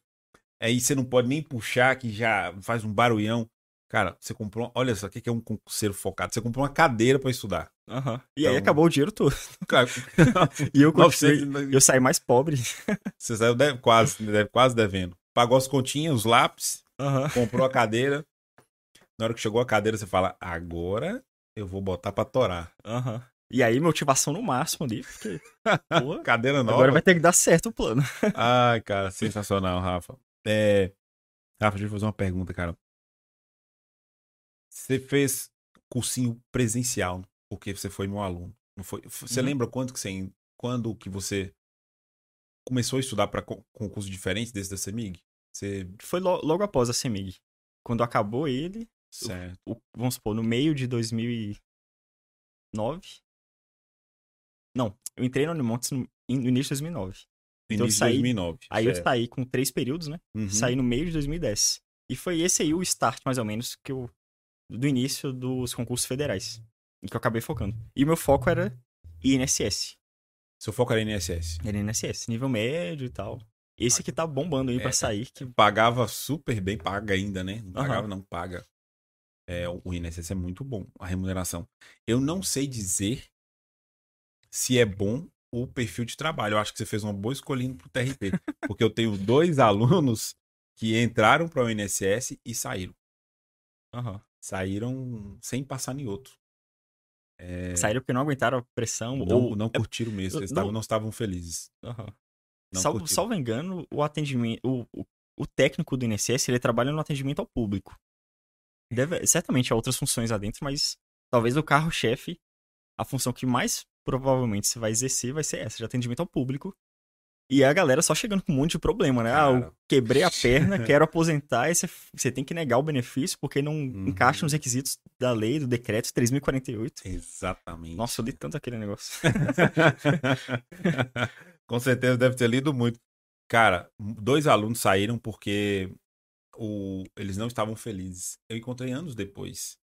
Speaker 1: Aí você não pode nem puxar, que já faz um barulhão. Cara, você comprou. Olha só, o que é um concurseiro focado? Você comprou uma cadeira para estudar.
Speaker 2: Uhum. E então... aí acabou o dinheiro todo. e eu, continuei, eu saí mais pobre.
Speaker 1: Você saiu deve, quase, deve, quase devendo. Pagou as continhas, os lápis,
Speaker 2: uhum.
Speaker 1: comprou a cadeira. Na hora que chegou a cadeira, você fala: agora eu vou botar pra torar.
Speaker 2: Uhum. E aí, motivação no máximo ali, porque.
Speaker 1: Cadeira nova.
Speaker 2: Agora vai ter que dar certo o plano.
Speaker 1: Ai, cara, sensacional, Rafa. É... Rafa, deixa eu fazer uma pergunta, cara. Você fez cursinho presencial, porque você foi meu aluno. Não foi? Você hum. lembra quando que você, quando que você começou a estudar para concursos diferentes desse da CEMIG? Você...
Speaker 2: Foi lo logo após a CEMIG. Quando acabou ele,
Speaker 1: certo.
Speaker 2: O, o, vamos supor, no meio de 2009, não, eu entrei no Unimontes no, no início de 2009.
Speaker 1: Então início saí, de 2009.
Speaker 2: Aí certo. eu saí com três períodos, né?
Speaker 1: Uhum.
Speaker 2: Saí no meio de 2010. E foi esse aí o start, mais ou menos, que eu. Do início dos concursos federais. Em que eu acabei focando. E o meu foco era INSS.
Speaker 1: Seu foco era INSS?
Speaker 2: Era INSS, nível médio e tal. Esse que tá bombando aí é, pra sair. Que...
Speaker 1: Pagava super bem, paga ainda, né? Não pagava, uhum. não paga. É, o INSS é muito bom, a remuneração. Eu não sei dizer se é bom o perfil de trabalho. Eu acho que você fez uma boa escolha indo pro TRT. porque eu tenho dois alunos que entraram para o INSS e saíram.
Speaker 2: Uhum.
Speaker 1: saíram sem passar em outro.
Speaker 2: É... Saíram porque não aguentaram a pressão.
Speaker 1: Não, ou não é curtiram mesmo, eles não, não estavam felizes.
Speaker 2: Uhum. Salvo, salvo engano, o atendimento. O, o, o, técnico do INSS ele trabalha no atendimento ao público. Deve, certamente há outras funções lá dentro, mas talvez o carro-chefe, a função que mais provavelmente você vai exercer vai ser essa, de atendimento ao público. E a galera só chegando com um monte de problema, né? Cara. Ah, eu quebrei a perna, quero aposentar, e você, tem que negar o benefício porque não uhum. encaixa nos requisitos da lei, do decreto 3048.
Speaker 1: Exatamente.
Speaker 2: Nossa, eu li tanto aquele negócio.
Speaker 1: com certeza deve ter lido muito. Cara, dois alunos saíram porque o, eles não estavam felizes. Eu encontrei anos depois.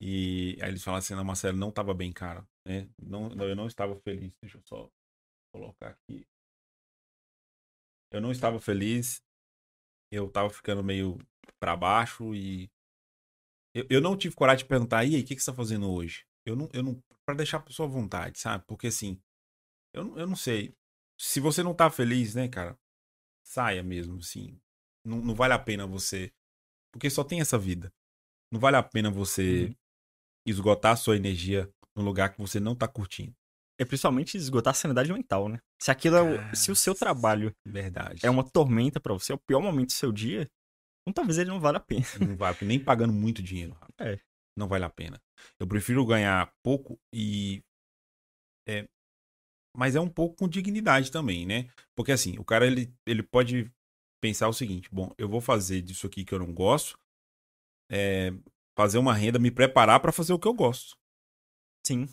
Speaker 1: E aí eles falaram assim, não, Marcelo, não estava bem, cara. Né? Não, eu não estava feliz. Deixa eu só colocar aqui eu não estava feliz. Eu tava ficando meio para baixo e eu, eu não tive coragem de perguntar, e aí, o que, que você tá fazendo hoje? Eu não, eu não, pra deixar a pessoa à vontade, sabe? Porque assim, eu, eu não sei. Se você não tá feliz, né, cara, saia mesmo, assim. Não, não vale a pena você. Porque só tem essa vida. Não vale a pena você uhum. esgotar a sua energia num lugar que você não tá curtindo
Speaker 2: é principalmente esgotar a sanidade mental, né? Se aquilo é o, se o seu trabalho
Speaker 1: verdade.
Speaker 2: é uma tormenta para você, é o pior momento do seu dia, então talvez ele não vale a pena.
Speaker 1: Não vale, nem pagando muito dinheiro.
Speaker 2: É.
Speaker 1: Não vale a pena. Eu prefiro ganhar pouco e é, mas é um pouco com dignidade também, né? Porque assim, o cara ele, ele pode pensar o seguinte: bom, eu vou fazer disso aqui que eu não gosto, é, fazer uma renda, me preparar para fazer o que eu gosto.
Speaker 2: Sim.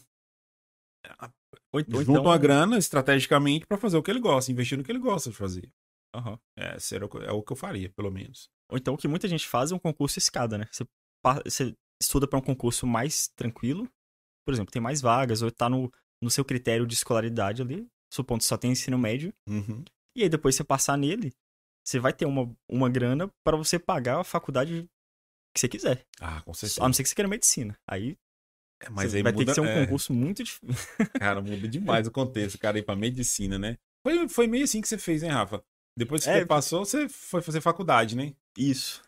Speaker 1: Ou, ou junta então... uma grana estrategicamente para fazer o que ele gosta, investir no que ele gosta de fazer.
Speaker 2: Uhum.
Speaker 1: É, seria, é o que eu faria, pelo menos.
Speaker 2: Ou então o que muita gente faz é um concurso escada, né? Você, você estuda para um concurso mais tranquilo, por exemplo, tem mais vagas, ou tá no, no seu critério de escolaridade ali, supondo que só tem ensino médio.
Speaker 1: Uhum.
Speaker 2: E aí depois você passar nele, você vai ter uma, uma grana para você pagar a faculdade que você quiser.
Speaker 1: Ah, com certeza.
Speaker 2: A não ser que você queira medicina. Aí
Speaker 1: é, mas aí
Speaker 2: vai
Speaker 1: muda,
Speaker 2: ter que ser um
Speaker 1: é...
Speaker 2: concurso muito difícil.
Speaker 1: Cara, muda demais o contexto, cara, ir pra medicina, né? Foi, foi meio assim que você fez, hein, Rafa? Depois que é, você passou, você foi fazer faculdade, né?
Speaker 2: Isso.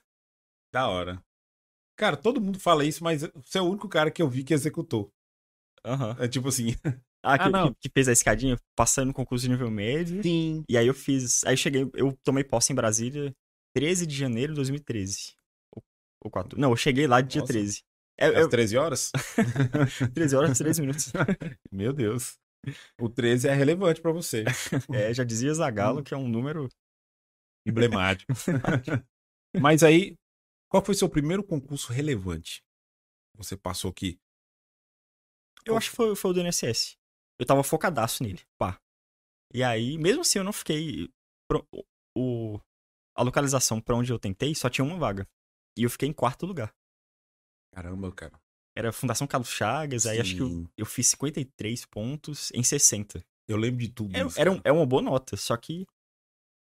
Speaker 1: Da hora. Cara, todo mundo fala isso, mas você é o único cara que eu vi que executou.
Speaker 2: Uhum.
Speaker 1: É tipo assim.
Speaker 2: Ah, que, ah, que, que, fez a escadinha, passando no concurso de nível médio.
Speaker 1: Sim.
Speaker 2: E aí eu fiz. Aí eu cheguei, eu tomei posse em Brasília 13 de janeiro de 2013. Ou 4. Não, eu cheguei lá dia Nossa. 13.
Speaker 1: É, Às 13 horas?
Speaker 2: 13 horas, 13 minutos.
Speaker 1: Meu Deus. O 13 é relevante para você.
Speaker 2: É, já dizia Zagalo que é um número
Speaker 1: emblemático. Mas aí, qual foi seu primeiro concurso relevante? Você passou aqui?
Speaker 2: Eu acho que foi, foi o do INSS. Eu tava focadaço nele, pá. E aí, mesmo assim, eu não fiquei. Pro, o, a localização para onde eu tentei só tinha uma vaga. E eu fiquei em quarto lugar.
Speaker 1: Caramba, cara.
Speaker 2: Era Fundação Carlos Chagas, Sim. aí acho que eu, eu, fiz 53 pontos em 60.
Speaker 1: Eu lembro de tudo
Speaker 2: é, isso. Era um, é uma boa nota, só que.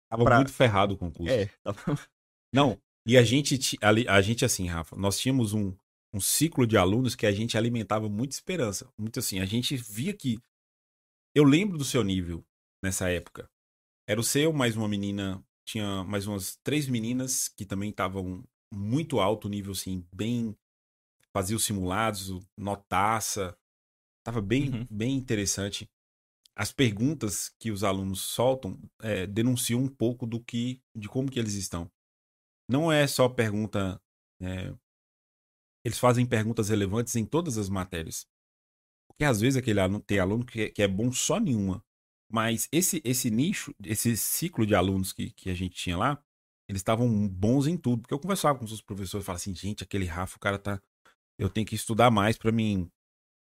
Speaker 1: Tava pra... muito ferrado o concurso.
Speaker 2: É, tava...
Speaker 1: Não, e a gente, a, a gente assim, Rafa, nós tínhamos um, um ciclo de alunos que a gente alimentava muita esperança. Muito assim, a gente via que. Eu lembro do seu nível nessa época. Era o seu, mais uma menina. Tinha mais umas três meninas que também estavam muito alto nível, assim, bem fazia os simulados, notaça. Tava bem, uhum. bem interessante. As perguntas que os alunos soltam é, denunciam um pouco do que, de como que eles estão. Não é só pergunta. É, eles fazem perguntas relevantes em todas as matérias. Porque às vezes aquele aluno tem aluno que, que é bom só nenhuma. Mas esse, esse nicho, esse ciclo de alunos que, que a gente tinha lá, eles estavam bons em tudo. Porque eu conversava com os professores e falava assim, gente, aquele Rafa, o cara tá eu tenho que estudar mais para mim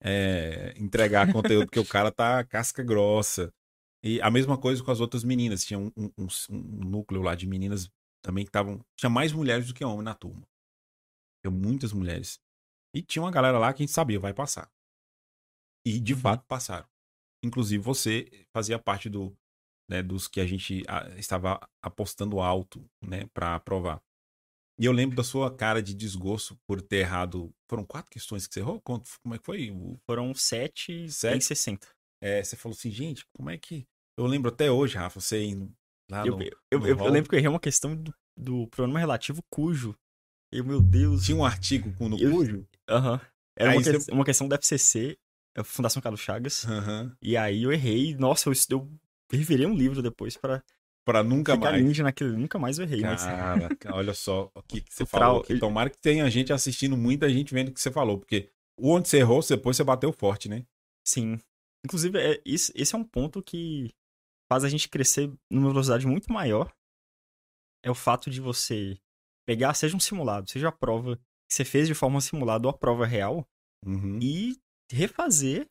Speaker 1: é, entregar conteúdo, porque o cara tá casca grossa. E a mesma coisa com as outras meninas. Tinha um, um, um núcleo lá de meninas também que estavam. Tinha mais mulheres do que homens na turma. Tinha muitas mulheres. E tinha uma galera lá que a gente sabia, vai passar. E de uhum. fato passaram. Inclusive você fazia parte do, né, dos que a gente estava apostando alto né, para aprovar. E eu lembro da sua cara de desgosto por ter errado. Foram quatro questões que você errou? Como é que foi?
Speaker 2: Foram sete, sete? em 60.
Speaker 1: É, você falou assim, gente, como é que. Eu lembro até hoje, Rafa, você indo lá
Speaker 2: eu,
Speaker 1: no.
Speaker 2: Eu, no eu, eu, lembro que eu errei uma questão do, do pronome relativo cujo. Eu, meu Deus.
Speaker 1: Tinha um artigo com no cujo?
Speaker 2: Aham. Era uma, você... que... uma, questão da FCC, Fundação Carlos Chagas.
Speaker 1: Uhum.
Speaker 2: E aí eu errei. Nossa, eu, eu revirei um livro depois para
Speaker 1: Pra nunca mais.
Speaker 2: ninja naquele, nunca mais eu errei.
Speaker 1: Cara, mas... olha só o que, que você falou. Aqui. Tomara que tenha gente assistindo, muita gente vendo o que você falou, porque onde você errou, depois você bateu forte, né?
Speaker 2: Sim. Inclusive, é, esse, esse é um ponto que faz a gente crescer numa velocidade muito maior. É o fato de você pegar, seja um simulado, seja a prova que você fez de forma simulada ou a prova real,
Speaker 1: uhum.
Speaker 2: e refazer,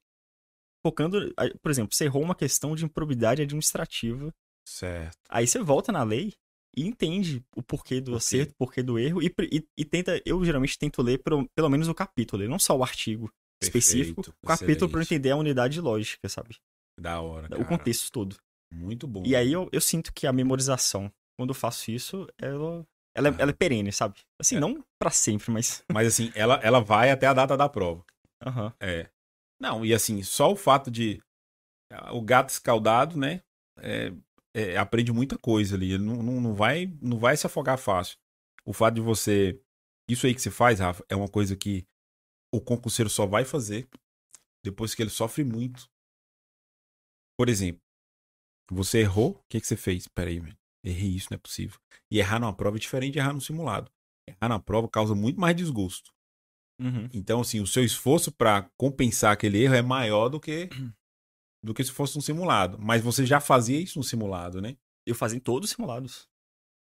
Speaker 2: focando. Por exemplo, você errou uma questão de improbidade administrativa
Speaker 1: Certo.
Speaker 2: Aí você volta na lei e entende o porquê do acerto, o porquê do erro, e, e, e, tenta, eu geralmente tento ler pelo, pelo menos o capítulo, não só o artigo Perfeito, específico, o capítulo para entender a unidade lógica, sabe?
Speaker 1: Da hora.
Speaker 2: O contexto todo.
Speaker 1: Muito bom.
Speaker 2: E aí eu, eu sinto que a memorização, quando eu faço isso, ela, ela, ah. ela é perene, sabe? Assim, é. não para sempre, mas.
Speaker 1: Mas assim, ela, ela vai até a data da prova.
Speaker 2: Uhum.
Speaker 1: É. Não, e assim, só o fato de. O gato escaldado, né? É, é, aprende muita coisa ali. Ele não, não, não, vai, não vai se afogar fácil. O fato de você. Isso aí que você faz, Rafa, é uma coisa que o concurseiro só vai fazer depois que ele sofre muito. Por exemplo, você errou, o que, que você fez? Peraí, velho. Errei isso, não é possível. E errar numa prova é diferente de errar no simulado. Errar na prova causa muito mais desgosto.
Speaker 2: Uhum.
Speaker 1: Então, assim, o seu esforço para compensar aquele erro é maior do que do que se fosse um simulado. Mas você já fazia isso no simulado, né?
Speaker 2: Eu fazia em todos os simulados.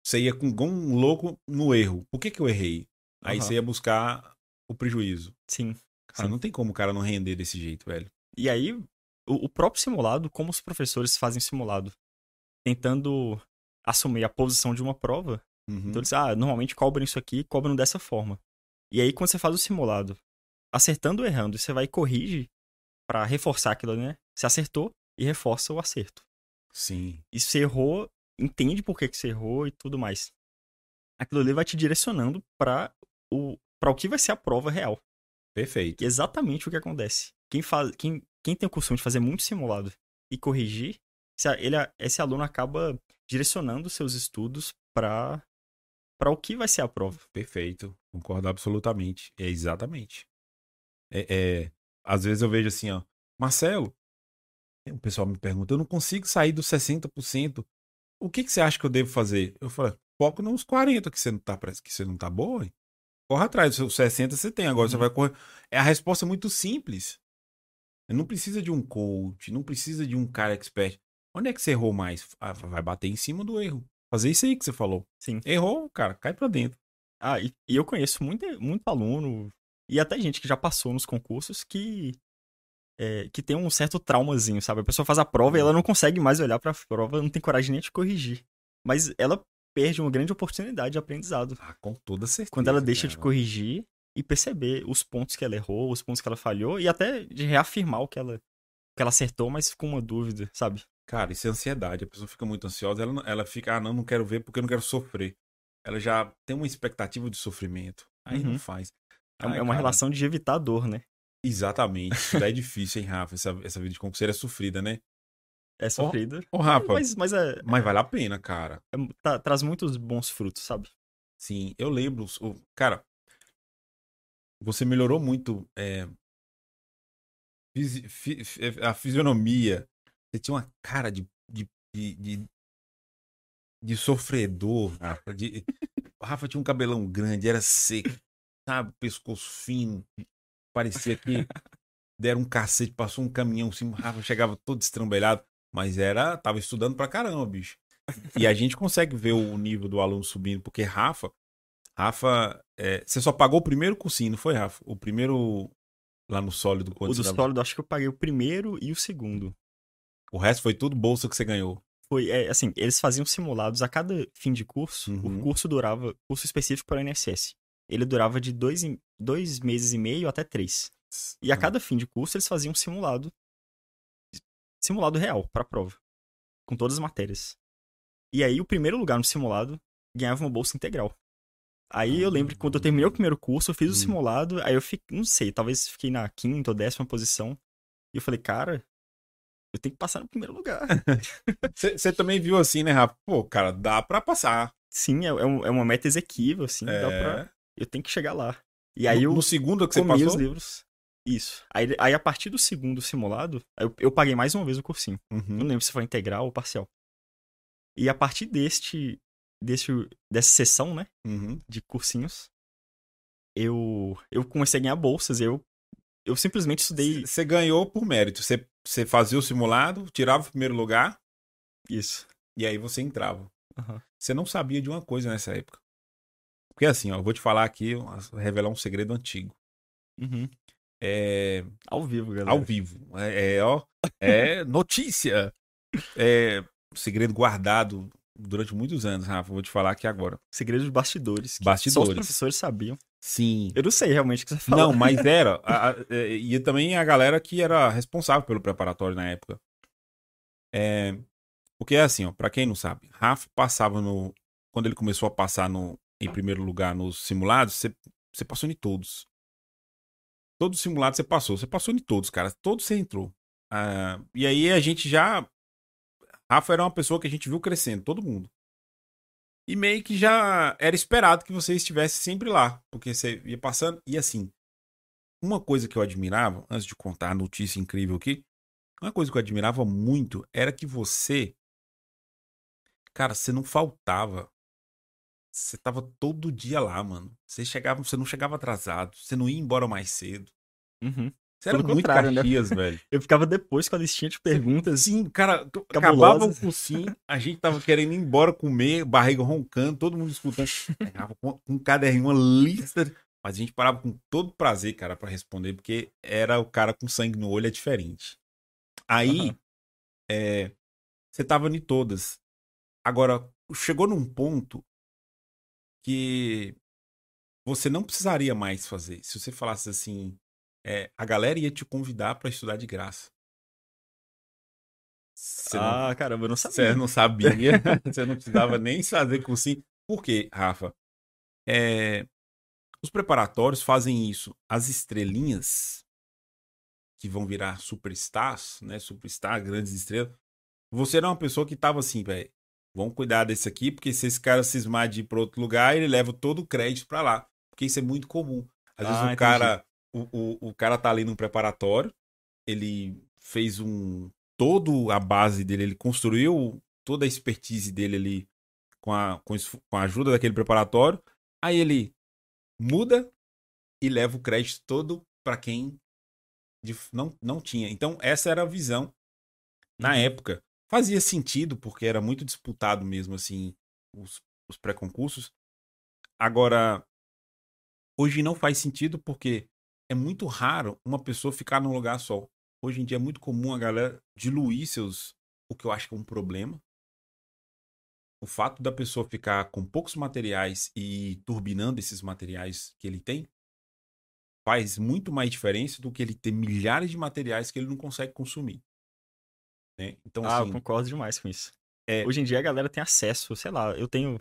Speaker 1: Você ia com um louco no erro. Por que, que eu errei? Aí uhum. você ia buscar o prejuízo.
Speaker 2: Sim.
Speaker 1: Cara, não tem como o cara não render desse jeito, velho.
Speaker 2: E aí, o, o próprio simulado, como os professores fazem simulado? Tentando assumir a posição de uma prova.
Speaker 1: Uhum.
Speaker 2: Então eles, ah, normalmente cobram isso aqui, cobram dessa forma. E aí, quando você faz o simulado, acertando ou errando, você vai e corrige para reforçar aquilo, né? Você acertou e reforça o acerto.
Speaker 1: Sim.
Speaker 2: E se errou, entende por que, que você errou e tudo mais. Aquilo ali vai te direcionando para o, pra o que vai ser a prova real.
Speaker 1: Perfeito.
Speaker 2: E exatamente o que acontece. Quem, faz, quem, quem tem o costume de fazer muito simulado e corrigir, ele, esse aluno acaba direcionando seus estudos para para o que vai ser a prova.
Speaker 1: Perfeito, concordo absolutamente. É exatamente. É, é, às vezes eu vejo assim, ó, Marcelo, o pessoal me pergunta, eu não consigo sair dos 60%. O que, que você acha que eu devo fazer? Eu falo, foco nos 40 que você não tá, que você não tá boa. Hein? Corra atrás, os 60 você tem, agora uhum. você vai correr. É a resposta é muito simples. Não precisa de um coach, não precisa de um cara expert. Onde é que você errou mais? Ah, vai bater em cima do erro. Fazer isso aí que você falou.
Speaker 2: Sim.
Speaker 1: Errou, cara, cai pra dentro.
Speaker 2: Ah, e, e eu conheço muito, muito aluno e até gente que já passou nos concursos que é, que tem um certo traumazinho, sabe? A pessoa faz a prova e ela não consegue mais olhar para a prova, não tem coragem nem de corrigir. Mas ela perde uma grande oportunidade de aprendizado.
Speaker 1: Ah, com toda certeza.
Speaker 2: Quando ela deixa cara. de corrigir e perceber os pontos que ela errou, os pontos que ela falhou e até de reafirmar o que ela, que ela acertou, mas com uma dúvida, sabe?
Speaker 1: Cara, isso é ansiedade. A pessoa fica muito ansiosa, ela, ela fica, ah, não, não quero ver porque eu não quero sofrer. Ela já tem uma expectativa de sofrimento. Aí uhum. não faz.
Speaker 2: É Ai, é uma cara. relação de evitar dor, né?
Speaker 1: Exatamente. Isso é difícil, hein, Rafa? Essa, essa vida de concurseiro é sofrida, né?
Speaker 2: É sofrida.
Speaker 1: Ô, oh, Rafa.
Speaker 2: Mas, mas, é,
Speaker 1: mas vale a pena, cara.
Speaker 2: É, tá, traz muitos bons frutos, sabe?
Speaker 1: Sim, eu lembro. Cara, você melhorou muito é, a fisionomia. Você tinha uma cara de, de, de, de, de sofredor, Rafa. De, o Rafa tinha um cabelão grande, era seco, sabe? Pescoço fino. Parecia que deram um cacete, passou um caminhão assim, Rafa chegava todo estrambelhado, mas era, tava estudando pra caramba, bicho. E a gente consegue ver o nível do aluno subindo, porque Rafa, Rafa, é, você só pagou o primeiro cursinho, não foi, Rafa? O primeiro lá no sólido.
Speaker 2: O do sólido, acho que eu paguei o primeiro e o segundo.
Speaker 1: O resto foi tudo bolsa que você ganhou.
Speaker 2: Foi, é, assim, eles faziam simulados a cada fim de curso. Uhum. O curso durava, curso específico para o INSS ele durava de dois, dois meses e meio até três. E a hum. cada fim de curso eles faziam um simulado. Simulado real para a prova. Com todas as matérias. E aí o primeiro lugar no simulado ganhava uma bolsa integral. Aí eu lembro que quando eu terminei o primeiro curso, eu fiz o hum. simulado, aí eu fiquei, não sei, talvez fiquei na quinta ou décima posição. E eu falei, cara, eu tenho que passar no primeiro lugar.
Speaker 1: Você também viu assim, né, Rafa? Pô, cara, dá pra passar.
Speaker 2: Sim, é, é, é uma meta exequível, assim, é... dá pra eu tenho que chegar lá. E aí
Speaker 1: no,
Speaker 2: eu
Speaker 1: no segundo que você passou?
Speaker 2: os livros. Isso. Aí, aí a partir do segundo simulado, eu, eu paguei mais uma vez o cursinho.
Speaker 1: Uhum.
Speaker 2: Não lembro se foi integral ou parcial. E a partir deste, deste dessa sessão, né,
Speaker 1: Uhum.
Speaker 2: de cursinhos, eu eu comecei a ganhar bolsas. Eu eu simplesmente estudei
Speaker 1: Você ganhou por mérito. Você, fazia o simulado, tirava o primeiro lugar
Speaker 2: isso.
Speaker 1: e aí você entrava. Você não sabia de uma coisa nessa época. Porque assim, ó, eu vou te falar aqui, revelar um segredo antigo.
Speaker 2: Uhum.
Speaker 1: É,
Speaker 2: Ao vivo, galera.
Speaker 1: ao vivo. É, é, ó, é notícia. É segredo guardado durante muitos anos, Rafa. Vou te falar aqui agora.
Speaker 2: Segredo de bastidores. que Só
Speaker 1: Bastidores.
Speaker 2: os professores sabiam.
Speaker 1: Sim.
Speaker 2: Eu não sei realmente o que você falou.
Speaker 1: Não, mas era. A- a- é, e também a galera que era responsável pelo preparatório na época. É, porque é assim, ó, pra quem não sabe, Rafa passava no. Quando ele começou a passar no, em primeiro lugar nos simulados, você, você passou em todos. Todos os simulados você passou. Você passou em todos, cara. Todos você entrou. Ah, e aí a gente já. Rafa era uma pessoa que a gente viu crescendo, todo mundo. E meio que já era esperado que você estivesse sempre lá. Porque você ia passando. E assim, uma coisa que eu admirava, antes de contar a notícia incrível aqui, uma coisa que eu admirava muito era que você. Cara, você não faltava. Você tava todo dia lá, mano. Você chegava, você não chegava atrasado, você não ia embora mais cedo.
Speaker 2: Uhum.
Speaker 1: Você era
Speaker 2: Pelo
Speaker 1: muito
Speaker 2: contrário, né?
Speaker 1: Caxias, velho.
Speaker 2: Eu ficava depois com a listinha de perguntas.
Speaker 1: Sim, cara, acabava o cursinho, a gente tava querendo ir embora comer, barriga roncando, todo mundo escutando. Pegava com um caderninho, uma lista. Mas a gente parava com todo prazer, cara, pra responder, porque era o cara com sangue no olho, é diferente. Aí,
Speaker 2: Aham.
Speaker 1: é, você tava em todas. Agora, chegou num ponto que você não precisaria mais fazer. Se você falasse assim, é, a galera ia te convidar pra estudar de graça. Você não-
Speaker 2: ah, caramba, eu não sabia.
Speaker 1: você não sabia, você não precisava nem fazer cursinho. Por quê, Rafa? É, os preparatórios fazem isso. As estrelinhas que vão virar superstars, né? Superstar, grandes estrelas. Você era uma pessoa que tava assim, velho. Vamos cuidar desse aqui, porque se esse cara cismar de ir pra outro lugar, ele leva todo o crédito pra lá. Porque isso é muito comum. Às vezes
Speaker 2: Ah,
Speaker 1: o
Speaker 2: entendi.
Speaker 1: cara, o, o, o cara tá ali num preparatório, ele fez um todo a base dele, ele construiu toda a expertise dele ali com a, com, com a ajuda daquele preparatório. Aí ele muda e leva o crédito todo para quem não, não tinha. Então, essa era a visão na época. Fazia sentido, porque era muito disputado mesmo, assim, os, os pré-concursos. Agora, hoje não faz sentido porque é muito raro uma pessoa ficar num lugar só. Hoje em dia é muito comum a galera diluir seus. O que eu acho que é um problema. O fato da pessoa ficar com poucos materiais e turbinando esses materiais que ele tem faz muito mais diferença do que ele ter milhares de materiais que ele não consegue consumir. né? Então,
Speaker 2: Ah, eu
Speaker 1: assim,
Speaker 2: concordo demais com isso.
Speaker 1: É-
Speaker 2: Hoje em dia a galera tem acesso, sei lá, eu tenho.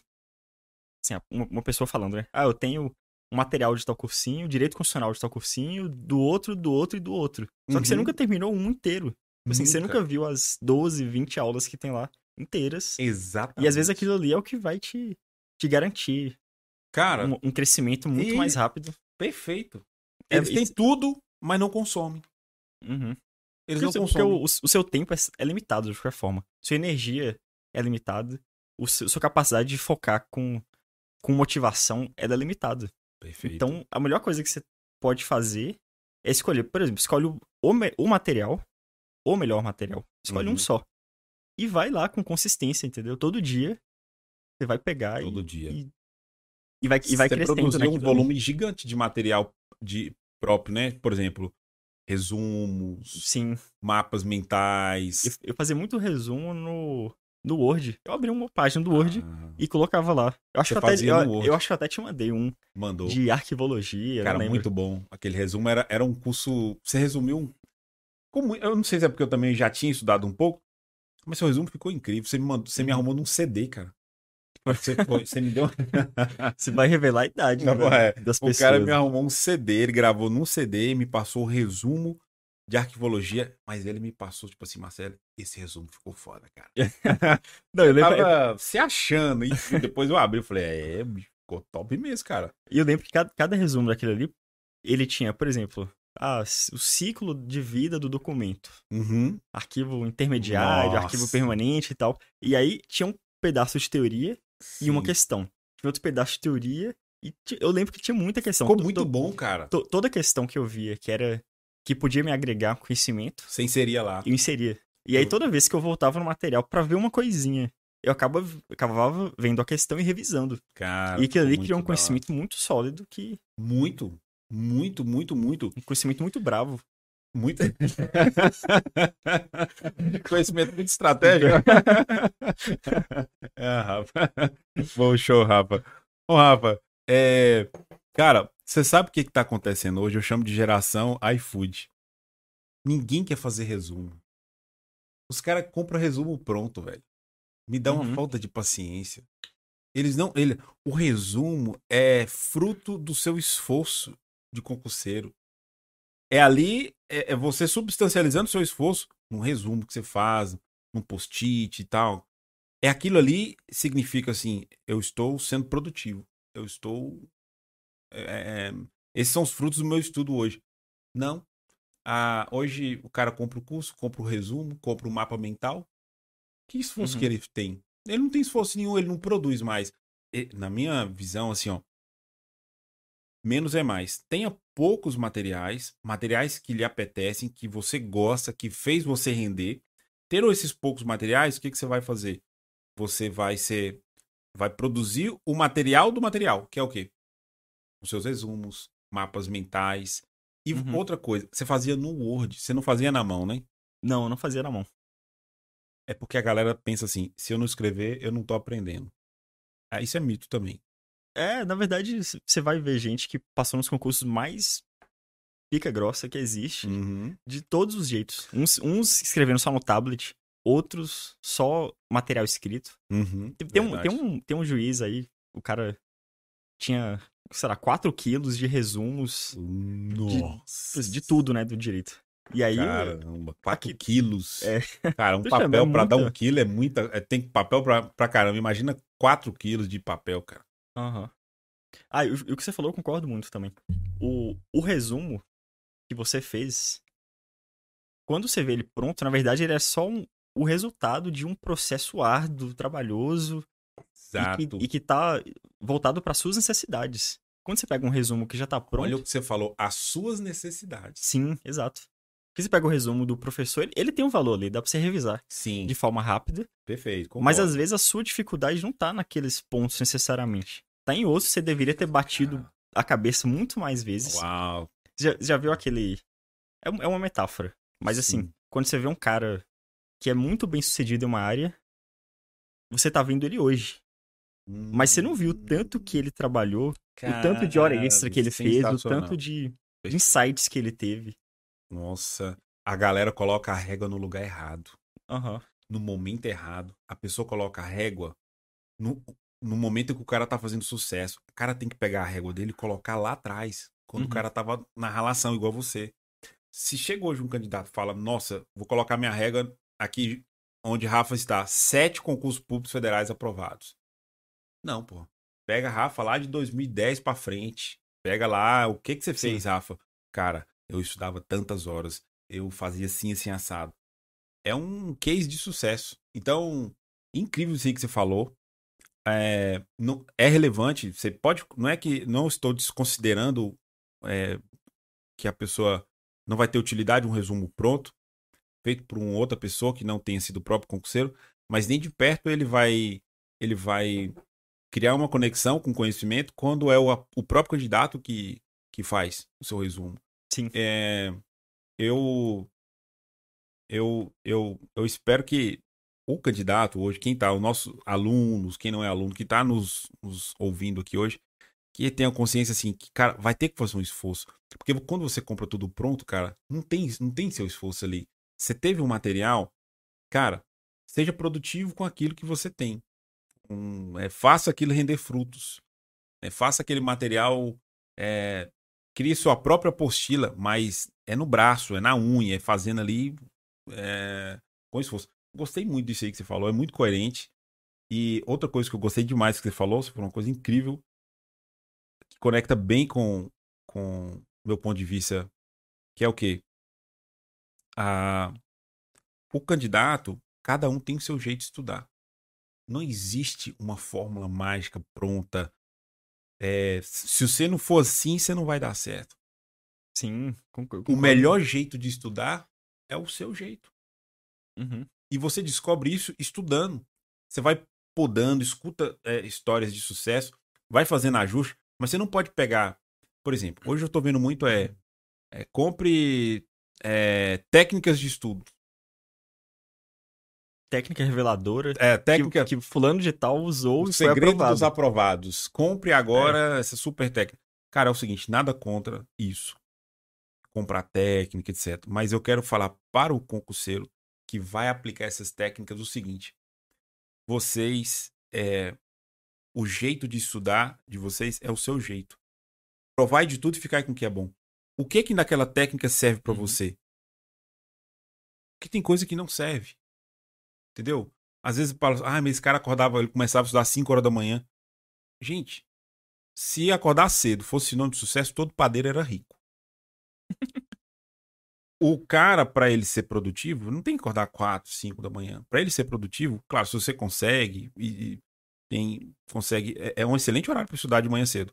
Speaker 2: Assim, uma pessoa falando, né? Ah, eu tenho um material de tal cursinho, direito constitucional de tal cursinho, do outro, do outro e do outro. Só que você
Speaker 1: Uhum.
Speaker 2: nunca terminou um inteiro. Tipo Assim, você
Speaker 1: Nunca.
Speaker 2: nunca viu as 12, 20 aulas que tem lá inteiras.
Speaker 1: exatamente.
Speaker 2: E às vezes aquilo ali é o que vai te, te garantir
Speaker 1: Cara,
Speaker 2: um, um crescimento muito
Speaker 1: e-
Speaker 2: mais rápido.
Speaker 1: perfeito.
Speaker 2: É,
Speaker 1: Eles têm
Speaker 2: isso-
Speaker 1: tudo, mas não consomem.
Speaker 2: Uhum.
Speaker 1: Eles
Speaker 2: Porque,
Speaker 1: não
Speaker 2: o seu- porque
Speaker 1: consomem.
Speaker 2: o, o seu tempo é, é limitado de qualquer forma. Sua energia é limitada. O seu, sua capacidade de focar com, com motivação é limitada.
Speaker 1: Perfeito.
Speaker 2: Então, a melhor coisa que você pode fazer é escolher, por exemplo, escolhe o, o, material, o melhor material. Escolhe
Speaker 1: Uhum.
Speaker 2: um só. E vai lá com consistência, entendeu? Todo dia você vai pegar
Speaker 1: Todo
Speaker 2: e,
Speaker 1: dia.
Speaker 2: e, e vai, e vai
Speaker 1: Você
Speaker 2: crescendo
Speaker 1: produziu um
Speaker 2: naquilo ali.
Speaker 1: volume gigante de material de próprio, né? Por exemplo, resumos,
Speaker 2: Sim.
Speaker 1: mapas mentais.
Speaker 2: Eu, eu fazia muito resumo no, no Word. Eu abri uma página do Word
Speaker 1: Ah,
Speaker 2: e colocava lá. Eu acho, que até, eu, eu acho que até te mandei um
Speaker 1: mandou.
Speaker 2: de arquivologia.
Speaker 1: Cara, muito bom. Aquele resumo era, era um curso. Você resumiu um. Como, eu não sei se é porque eu também já tinha estudado um pouco, mas seu resumo ficou incrível. Você me, mandou, você me
Speaker 2: Uhum.
Speaker 1: arrumou num CD, cara. Você, você me deu.
Speaker 2: Você vai revelar a idade
Speaker 1: Não,
Speaker 2: né,
Speaker 1: é.
Speaker 2: das
Speaker 1: O
Speaker 2: pessoas.
Speaker 1: cara me arrumou um CD, ele gravou num CD, me passou o resumo de arquivologia, mas ele me passou, tipo assim, Marcelo, esse resumo ficou foda, cara.
Speaker 2: Não, eu lembro.
Speaker 1: tava se achando, e depois eu abri e falei, é, bicho, Ficou top mesmo, cara.
Speaker 2: E eu lembro que cada, cada resumo daquele ali, ele tinha, por exemplo, ah, o ciclo de vida do documento.
Speaker 1: Uhum.
Speaker 2: Arquivo intermediário, Nossa. arquivo permanente e tal. E aí tinha um pedaço de teoria Sim. e uma questão. Tinha outro pedaço de teoria e eu lembro que tinha muita questão.
Speaker 1: Ficou muito bom, cara.
Speaker 2: Toda questão que eu via que era que podia me agregar conhecimento.
Speaker 1: Você inseria lá.
Speaker 2: Eu inseria. E aí toda vez que eu voltava no material para ver uma coisinha, eu acabava, acabava vendo a questão e revisando.
Speaker 1: Cara,
Speaker 2: e aquilo ali criou um conhecimento muito sólido que.
Speaker 1: Muito. Muito, muito, muito.
Speaker 2: Um conhecimento muito bravo.
Speaker 1: Muito. conhecimento muito estratégico. é, Rafa. Bom show, Rafa. Ô, Rafa, é... cara, você sabe o que, que tá acontecendo hoje? Eu chamo de geração iFood. Ninguém quer fazer resumo. Os caras compram resumo pronto, velho. Me dá uma uhum. falta de paciência. Eles não. Ele, o resumo é fruto do seu esforço de concurseiro. É ali, é, é você substancializando seu esforço num resumo que você faz, num post-it e tal. É aquilo ali significa assim, eu estou sendo produtivo. Eu estou. É, é, esses são os frutos do meu estudo hoje. Não. Ah, hoje o cara compra o curso, compra o resumo, compra o mapa mental. Que esforço uhum. que ele tem? Ele não tem esforço nenhum, ele não produz mais. E, na minha visão, assim, ó, menos é mais. Tenha poucos materiais, materiais que lhe apetecem, que você gosta, que fez você render. Tendo esses poucos materiais, o que, que você vai fazer? Você vai ser. Vai produzir o material do material, que é o quê? Os seus resumos, mapas mentais. E uhum. outra coisa, você fazia no Word, você não fazia na mão, né?
Speaker 2: Não, eu não fazia na mão.
Speaker 1: É porque a galera pensa assim: se eu não escrever, eu não tô aprendendo. Ah, isso é mito também.
Speaker 2: É, na verdade, você vai ver gente que passou nos concursos mais pica grossa que existe,
Speaker 1: uhum.
Speaker 2: de todos os jeitos. Uns, uns escrevendo só no tablet, outros só material escrito.
Speaker 1: Uhum,
Speaker 2: tem, tem, um, tem, um, tem um juiz aí, o cara tinha, sei lá, 4 quilos de resumos
Speaker 1: Nossa.
Speaker 2: De, de tudo, né, do direito. E aí.
Speaker 1: Caramba, 4 quilos.
Speaker 2: É.
Speaker 1: Cara, um papel é pra dar um quilo é muita. É, tem papel pra, pra caramba. Imagina 4 quilos de papel, cara.
Speaker 2: Aham. Uhum. Ah, e o, que você falou eu concordo muito também. O, o resumo que você fez, quando você vê ele pronto, na verdade ele é só um, o resultado de um processo árduo, trabalhoso.
Speaker 1: Exato.
Speaker 2: E que, e que tá voltado para suas necessidades. Quando você pega um resumo que já tá pronto.
Speaker 1: Olha o que você falou, as suas necessidades.
Speaker 2: Sim, exato. Porque você pega o resumo do professor, ele, ele tem um valor ali, dá pra você revisar.
Speaker 1: Sim.
Speaker 2: De forma rápida.
Speaker 1: Perfeito. Concordo.
Speaker 2: Mas às vezes a sua dificuldade não tá naqueles pontos necessariamente tá em osso, você deveria ter batido a cabeça muito mais vezes.
Speaker 1: Uau.
Speaker 2: Já, já viu aquele. É, é uma metáfora. Mas assim, Sim. quando você vê um cara que é muito bem sucedido em uma área, você tá vendo ele hoje. Mas você não viu o tanto que ele trabalhou, o tanto de hora extra que ele fez, o tanto de, insights que ele teve.
Speaker 1: Nossa, a galera coloca a régua no lugar errado.
Speaker 2: Uhum.
Speaker 1: No momento errado. A pessoa coloca a régua no, no momento que o cara tá fazendo sucesso, o cara tem que pegar a régua dele e colocar lá atrás, quando uhum. o cara tava na relação igual você. Se chega hoje um candidato e fala, nossa, vou colocar minha régua aqui onde Rafa está, sete concursos públicos federais aprovados. Não, pô. Pega Rafa lá de 2010 para frente. Pega lá, o que que você Sim. fez, Rafa? Cara, eu estudava tantas horas, eu fazia assim, assim, assado. É um case de sucesso. Então, incrível isso aí que você falou é, não, é relevante. Você pode. Não é que não estou desconsiderando é, que a pessoa não vai ter utilidade um resumo pronto, feito por uma outra pessoa que não tenha sido o próprio concurseiro, mas nem de perto ele vai ele vai criar uma conexão com conhecimento quando é o, o próprio candidato que, que faz o seu resumo.
Speaker 2: Sim.
Speaker 1: É, eu, eu, eu, eu espero que o candidato hoje, quem está, os nossos alunos, quem não é aluno, que está nos, nos, ouvindo aqui hoje, que tenha consciência assim, que, cara, vai ter que fazer um esforço. Porque quando você compra tudo pronto, cara, não tem, não tem seu esforço ali. Você teve um material, cara, seja produtivo com aquilo que você tem. Um, é, faça aquilo render frutos. É, faça aquele material. É, crie sua própria apostila, mas é no braço, é na unha, é fazendo ali é, com esforço. Gostei muito disso aí que você falou, é muito coerente. E outra coisa que eu gostei demais que você falou, você falou uma coisa incrível, que conecta bem com com meu ponto de vista, que é o quê? A, o candidato, cada um tem o seu jeito de estudar. Não existe uma fórmula mágica pronta. É, se você não for assim, você não vai dar certo.
Speaker 2: Sim.
Speaker 1: Concordo. O melhor jeito de estudar é o seu jeito.
Speaker 2: Uhum.
Speaker 1: E você descobre isso estudando. Você vai podando, escuta é, histórias de sucesso, vai fazendo ajuste, mas você não pode pegar por exemplo, hoje eu estou vendo muito é, é compre é, técnicas de estudo.
Speaker 2: Técnica reveladora.
Speaker 1: É, técnica
Speaker 2: que, que fulano de tal usou
Speaker 1: o e foi aprovado. dos aprovados. Compre agora é. essa super técnica. Cara, é o seguinte, nada contra isso. Comprar técnica, etc. Mas eu quero falar para o concurseiro que vai aplicar essas técnicas o seguinte. Vocês, é, o jeito de estudar de vocês é o seu jeito provar de tudo e ficar com o que é bom. O que que naquela técnica serve para uhum. você? Porque tem coisa que não serve. Entendeu? Às vezes fala, ah, mas esse cara acordava, ele começava a estudar às 5 horas da manhã. Gente, se acordar cedo fosse sinônimo de sucesso, todo padeiro era rico. o cara, para ele ser produtivo, não tem que acordar 4, 5 da manhã. Para ele ser produtivo, claro, se você consegue e, tem, consegue, é, é um excelente horário para estudar de manhã cedo.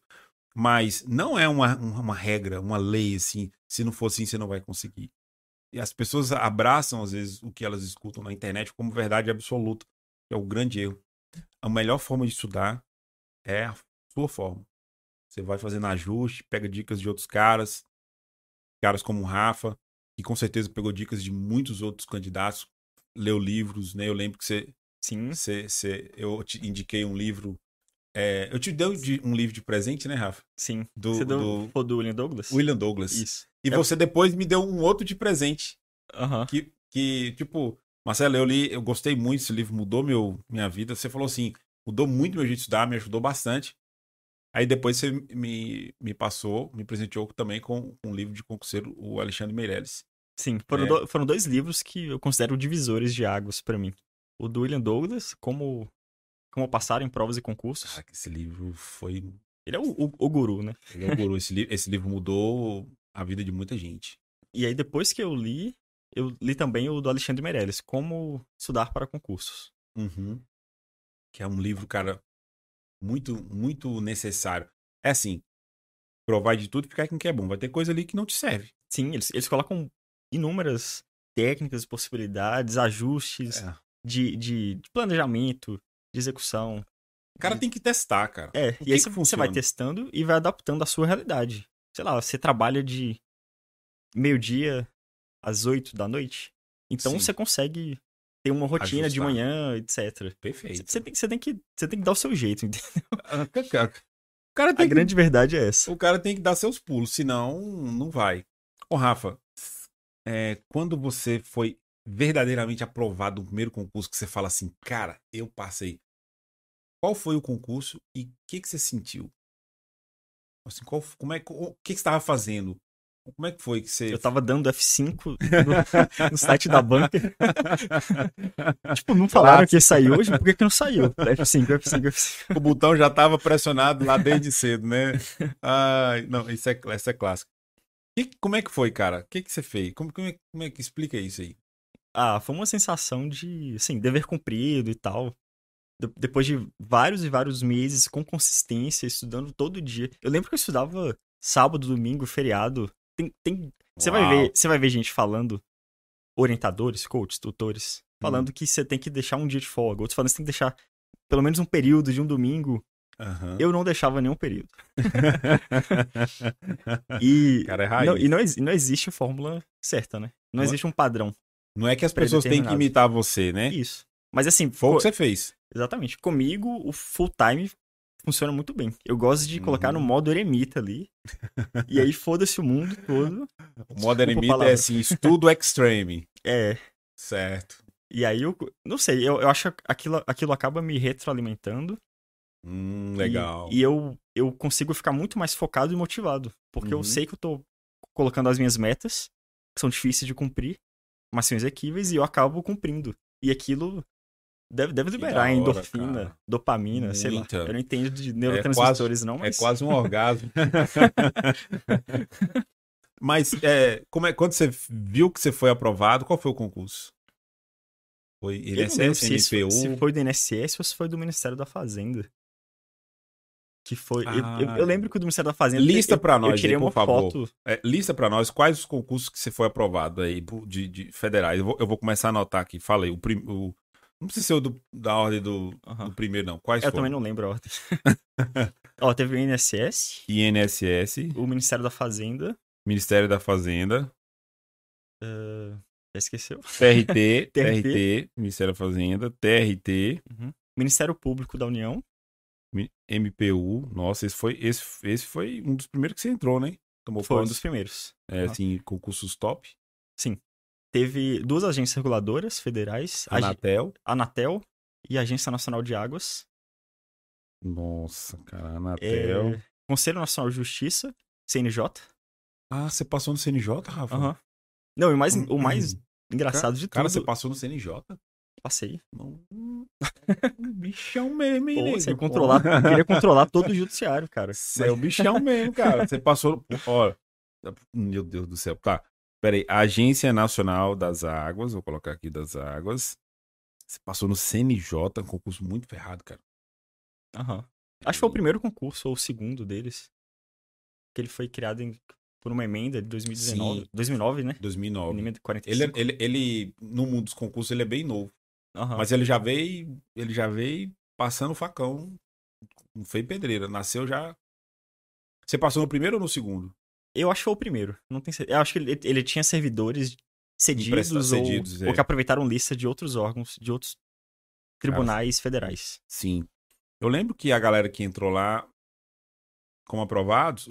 Speaker 1: Mas não é uma, uma regra, uma lei assim. Se não for assim, você não vai conseguir. E as pessoas abraçam, às vezes, o que elas escutam na internet como verdade absoluta. É o grande erro. A melhor forma de estudar é a sua forma. Você vai fazendo ajuste, pega dicas de outros caras, caras como o Rafa, que com certeza pegou dicas de muitos outros candidatos, leu livros, né? Eu lembro que você.
Speaker 2: Sim.
Speaker 1: Você, você, eu te indiquei um livro é, eu te dei um livro de presente, né, Rafa?
Speaker 2: Sim.
Speaker 1: Do, você
Speaker 2: deu,
Speaker 1: do...
Speaker 2: Do William Douglas?
Speaker 1: William Douglas.
Speaker 2: Isso.
Speaker 1: E é... você depois me deu um outro de presente.
Speaker 2: Uhum.
Speaker 1: Que, que, tipo, Marcelo, eu li, eu gostei muito desse livro, mudou meu, minha vida. Você falou assim, mudou muito meu jeito de estudar, me ajudou bastante. Aí depois você me, me passou, me presenteou também com um livro de concurseiro, o Alexandre Meirelles.
Speaker 2: Sim, foram, é... do, foram dois livros que eu considero divisores de águas para mim. O do William Douglas, como como passar em provas e concursos.
Speaker 1: Ah, esse livro foi.
Speaker 2: Ele é o, o, o guru, né?
Speaker 1: Ele é o guru. esse, li esse livro mudou a vida de muita gente.
Speaker 2: E aí, depois que eu li, eu li também o do Alexandre Meirelles, Como Estudar para Concursos.
Speaker 1: Uhum. Que é um livro, cara, muito, muito necessário. É assim, provar de tudo e ficar com que é bom. Vai ter coisa ali que não te serve.
Speaker 2: Sim, eles, eles colocam inúmeras técnicas, possibilidades, ajustes é. de, de, de, planejamento, de execução.
Speaker 1: O cara tem que testar, cara.
Speaker 2: É, o e aí você vai testando e vai adaptando à sua realidade. Sei lá, você trabalha de meio-dia às oito da noite. Então Sim. você consegue ter uma rotina Ajustar. de manhã, etc.
Speaker 1: Perfeito.
Speaker 2: Você tem, você, tem que, você tem que dar o seu jeito, entendeu?
Speaker 1: Ah, o cara tem
Speaker 2: a que, grande verdade é essa.
Speaker 1: O cara tem que dar seus pulos, senão não vai. Ô, Rafa, é, quando você foi verdadeiramente aprovado no primeiro concurso, que você fala assim, cara, eu passei. Qual foi o concurso e o que, que você sentiu? Assim, qual, como é, o que, que você estava fazendo? Como é que foi que você.
Speaker 2: Eu tava dando F5 no, no site da banca. tipo, não falaram claro. que ia sair hoje? Por que, que não saiu? F5, F5, F5.
Speaker 1: O botão já tava pressionado lá desde cedo, né? Ai, não, isso é, isso é clássico. E, como é que foi, cara? O que, que você fez? Como, como, é, como é que explica isso aí?
Speaker 2: Ah, foi uma sensação de, assim, dever cumprido e tal depois de vários e vários meses com consistência, estudando todo dia. Eu lembro que eu estudava sábado, domingo, feriado. Tem, tem... Você vai ver, você vai ver gente falando, orientadores, coaches, tutores, falando hum. que você tem que deixar um dia de folga. Outros falando que você tem que deixar pelo menos um período de um domingo.
Speaker 1: Uhum.
Speaker 2: Eu não deixava nenhum período. e,
Speaker 1: Cara, é raiz.
Speaker 2: Não, e não, não existe fórmula certa, né? Não, não é existe um padrão.
Speaker 1: Não é que as pessoas têm que imitar você, né?
Speaker 2: Isso. Mas assim.
Speaker 1: Foi o que você fez.
Speaker 2: Exatamente. Comigo, o full time funciona muito bem. Eu gosto de colocar no uhum. modo eremita ali. e aí foda-se o mundo todo.
Speaker 1: O modo eremita é assim, estudo extreme.
Speaker 2: É.
Speaker 1: Certo.
Speaker 2: E aí eu não sei, eu, eu acho que aquilo, aquilo acaba me retroalimentando.
Speaker 1: Hum, legal.
Speaker 2: E, e, eu, eu consigo ficar muito mais focado e motivado. Porque uhum. eu sei que eu tô colocando as minhas metas, que são difíceis de cumprir, mas são exequíveis, e eu acabo cumprindo. E aquilo Deve, deve liberar hora, endorfina, cara. dopamina, Muita. sei lá. Eu não entendo de neurotransmissores, é
Speaker 1: quase,
Speaker 2: não, mas.
Speaker 1: É quase um orgasmo. mas é, como é, quando você viu que você foi aprovado, qual foi o concurso? Foi INSS,
Speaker 2: NPU? Se, se foi do INSS ou se foi do Ministério da Fazenda. Que foi. Ah, eu, eu, eu, lembro que o do Ministério da Fazenda.
Speaker 1: Lista para nós, eu tirei aí, por favor. Foto. É, lista para nós quais os concursos que você foi aprovado aí de, de federais. Eu vou, eu vou começar a anotar aqui. Falei, o, prim, o não precisa ser o do, da ordem do, uhum. do, primeiro, não. Quais
Speaker 2: Eu
Speaker 1: foram?
Speaker 2: também não lembro a ordem. Ó, teve o INSS.
Speaker 1: INSS.
Speaker 2: O Ministério da Fazenda.
Speaker 1: Ministério da Fazenda.
Speaker 2: Uh, esqueceu?
Speaker 1: TRT, TRT, Ministério da Fazenda, TRT.
Speaker 2: Uhum. Ministério Público da União.
Speaker 1: MPU. Nossa, esse foi, esse, esse foi um dos primeiros que você entrou, né?
Speaker 2: Tomou foi um dos primeiros.
Speaker 1: É, uhum. assim, concursos top.
Speaker 2: Sim teve duas agências reguladoras federais.
Speaker 1: Anatel.
Speaker 2: A Anatel e a Agência Nacional de Águas.
Speaker 1: Nossa, cara, Anatel.
Speaker 2: É... Conselho Nacional de Justiça, CNJ.
Speaker 1: Ah, você passou no CNJ, Rafa?
Speaker 2: Aham. Uhum. Não, o mais, o mais engraçado
Speaker 1: cara,
Speaker 2: de tudo...
Speaker 1: Cara, você passou no CNJ?
Speaker 2: Passei.
Speaker 1: Não... bichão mesmo, hein,
Speaker 2: Pô, você controlar, queria controlar todo o judiciário, cara.
Speaker 1: Você é o bichão mesmo, cara. Você passou... Olha, meu Deus do céu. Tá, Peraí, Agência Nacional das Águas, vou colocar aqui das Águas. Você passou no CNJ, um concurso muito ferrado, cara.
Speaker 2: Aham. Acho que foi o primeiro concurso, ou o segundo deles. Que ele foi criado em, por uma emenda de 2019. Sim. 2009, né?
Speaker 1: 2009. Emenda 45. Ele, ele, ele, no mundo dos concursos, ele é bem novo. Uhum. Mas ele já veio, ele já veio passando o facão. Não foi pedreira. Nasceu já. Você passou no primeiro ou no segundo?
Speaker 2: Eu acho que foi o primeiro. Não tem Eu acho que ele, ele tinha servidores cedidos, ou, cedidos é. ou, que aproveitaram lista de outros órgãos, de outros tribunais Cara, federais.
Speaker 1: Sim. Eu lembro que a galera que entrou lá como aprovados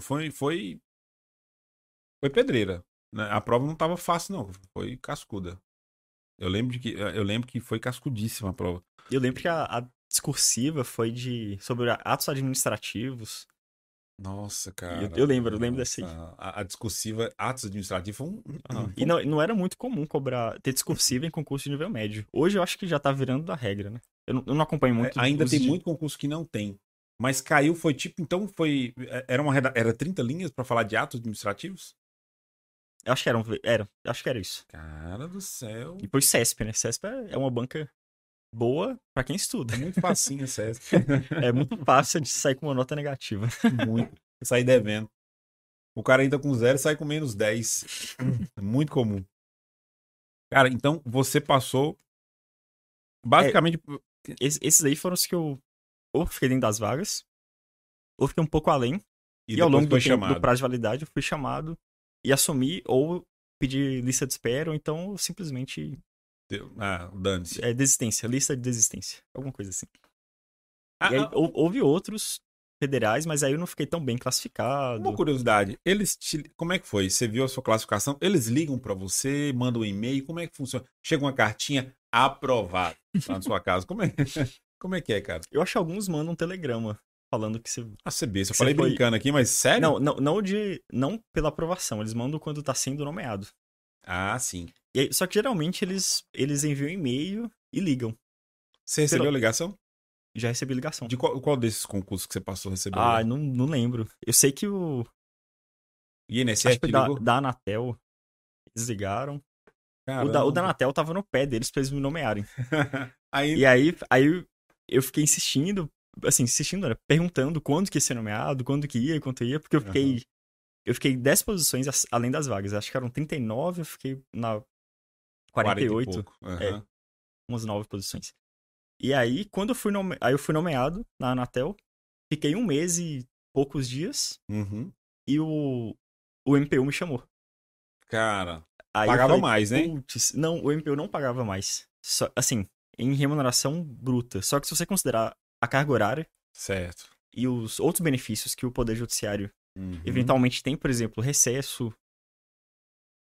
Speaker 1: foi foi foi pedreira. Né? A prova não estava fácil não, foi cascuda. Eu lembro de que eu lembro que foi cascudíssima a prova.
Speaker 2: Eu lembro que a, a discursiva foi de sobre atos administrativos.
Speaker 1: Nossa, cara.
Speaker 2: Eu, eu lembro, eu lembro dessa aí.
Speaker 1: A, a, discursiva, atos administrativos foi um.
Speaker 2: Uhum. E não, não era muito comum cobrar, ter discursiva em concurso de nível médio. Hoje eu acho que já tá virando da regra, né? Eu não, eu não acompanho muito.
Speaker 1: É, ainda tem de... muito concurso que não tem. Mas caiu, foi tipo, então foi. É, era uma era 30 linhas para falar de atos administrativos?
Speaker 2: Eu acho que era, era. Acho que era isso.
Speaker 1: Cara do céu.
Speaker 2: E depois CESP, né? CESP é uma banca boa para quem estuda.
Speaker 1: É muito facinho acesso.
Speaker 2: é muito fácil de sair com uma nota negativa.
Speaker 1: Muito. Sair devendo. O cara entra com zero e sai com menos 10. É muito comum. Cara, então você passou. Basicamente.
Speaker 2: É, esses aí foram os que eu. Ou fiquei dentro das vagas, ou fiquei um pouco além. E, e ao longo do, tempo, do prazo de validade, eu fui chamado e assumi, ou pedi lista de espera, ou então simplesmente
Speaker 1: ah, dane-se.
Speaker 2: É desistência, lista de desistência. Alguma coisa assim. Ah, aí, ah, houve outros federais, mas aí eu não fiquei tão bem classificado.
Speaker 1: Uma curiosidade, eles te... como é que foi? Você viu a sua classificação? Eles ligam para você, mandam um e-mail, como é que funciona? Chega uma cartinha aprovada lá na sua casa. Como é, como é que é, cara?
Speaker 2: Eu acho que alguns mandam um telegrama falando que você.
Speaker 1: A CB, eu falei foi... brincando aqui, mas sério?
Speaker 2: Não, não, não de. Não pela aprovação, eles mandam quando tá sendo nomeado.
Speaker 1: Ah, sim.
Speaker 2: Aí, só que geralmente eles, eles enviam e-mail e ligam.
Speaker 1: Você recebeu Pelo... ligação?
Speaker 2: Já recebi ligação.
Speaker 1: De qual, qual desses concursos que você passou recebeu?
Speaker 2: Ah, não, não lembro. Eu sei que o.
Speaker 1: INSS Acho que
Speaker 2: da, da Anatel. Eles ligaram. O da, o da Anatel tava no pé deles pra eles me nomearem. aí... E aí, aí eu fiquei insistindo, assim, insistindo, né? perguntando quando que ia ser nomeado, quando que ia, quanto ia, porque eu fiquei. Uhum. Eu fiquei 10 posições além das vagas. Acho que eram 39, eu fiquei na 48. Uhum. É, umas 9 posições. E aí, quando eu fui, nome... aí eu fui nomeado na Anatel, fiquei um mês e poucos dias,
Speaker 1: uhum.
Speaker 2: e o, o MPU me chamou.
Speaker 1: Cara, aí pagava falei, mais, né?
Speaker 2: Não, o MPU não pagava mais. Só, assim, em remuneração bruta. Só que se você considerar a carga horária...
Speaker 1: Certo.
Speaker 2: E os outros benefícios que o Poder Judiciário uhum. eventualmente tem, por exemplo, recesso...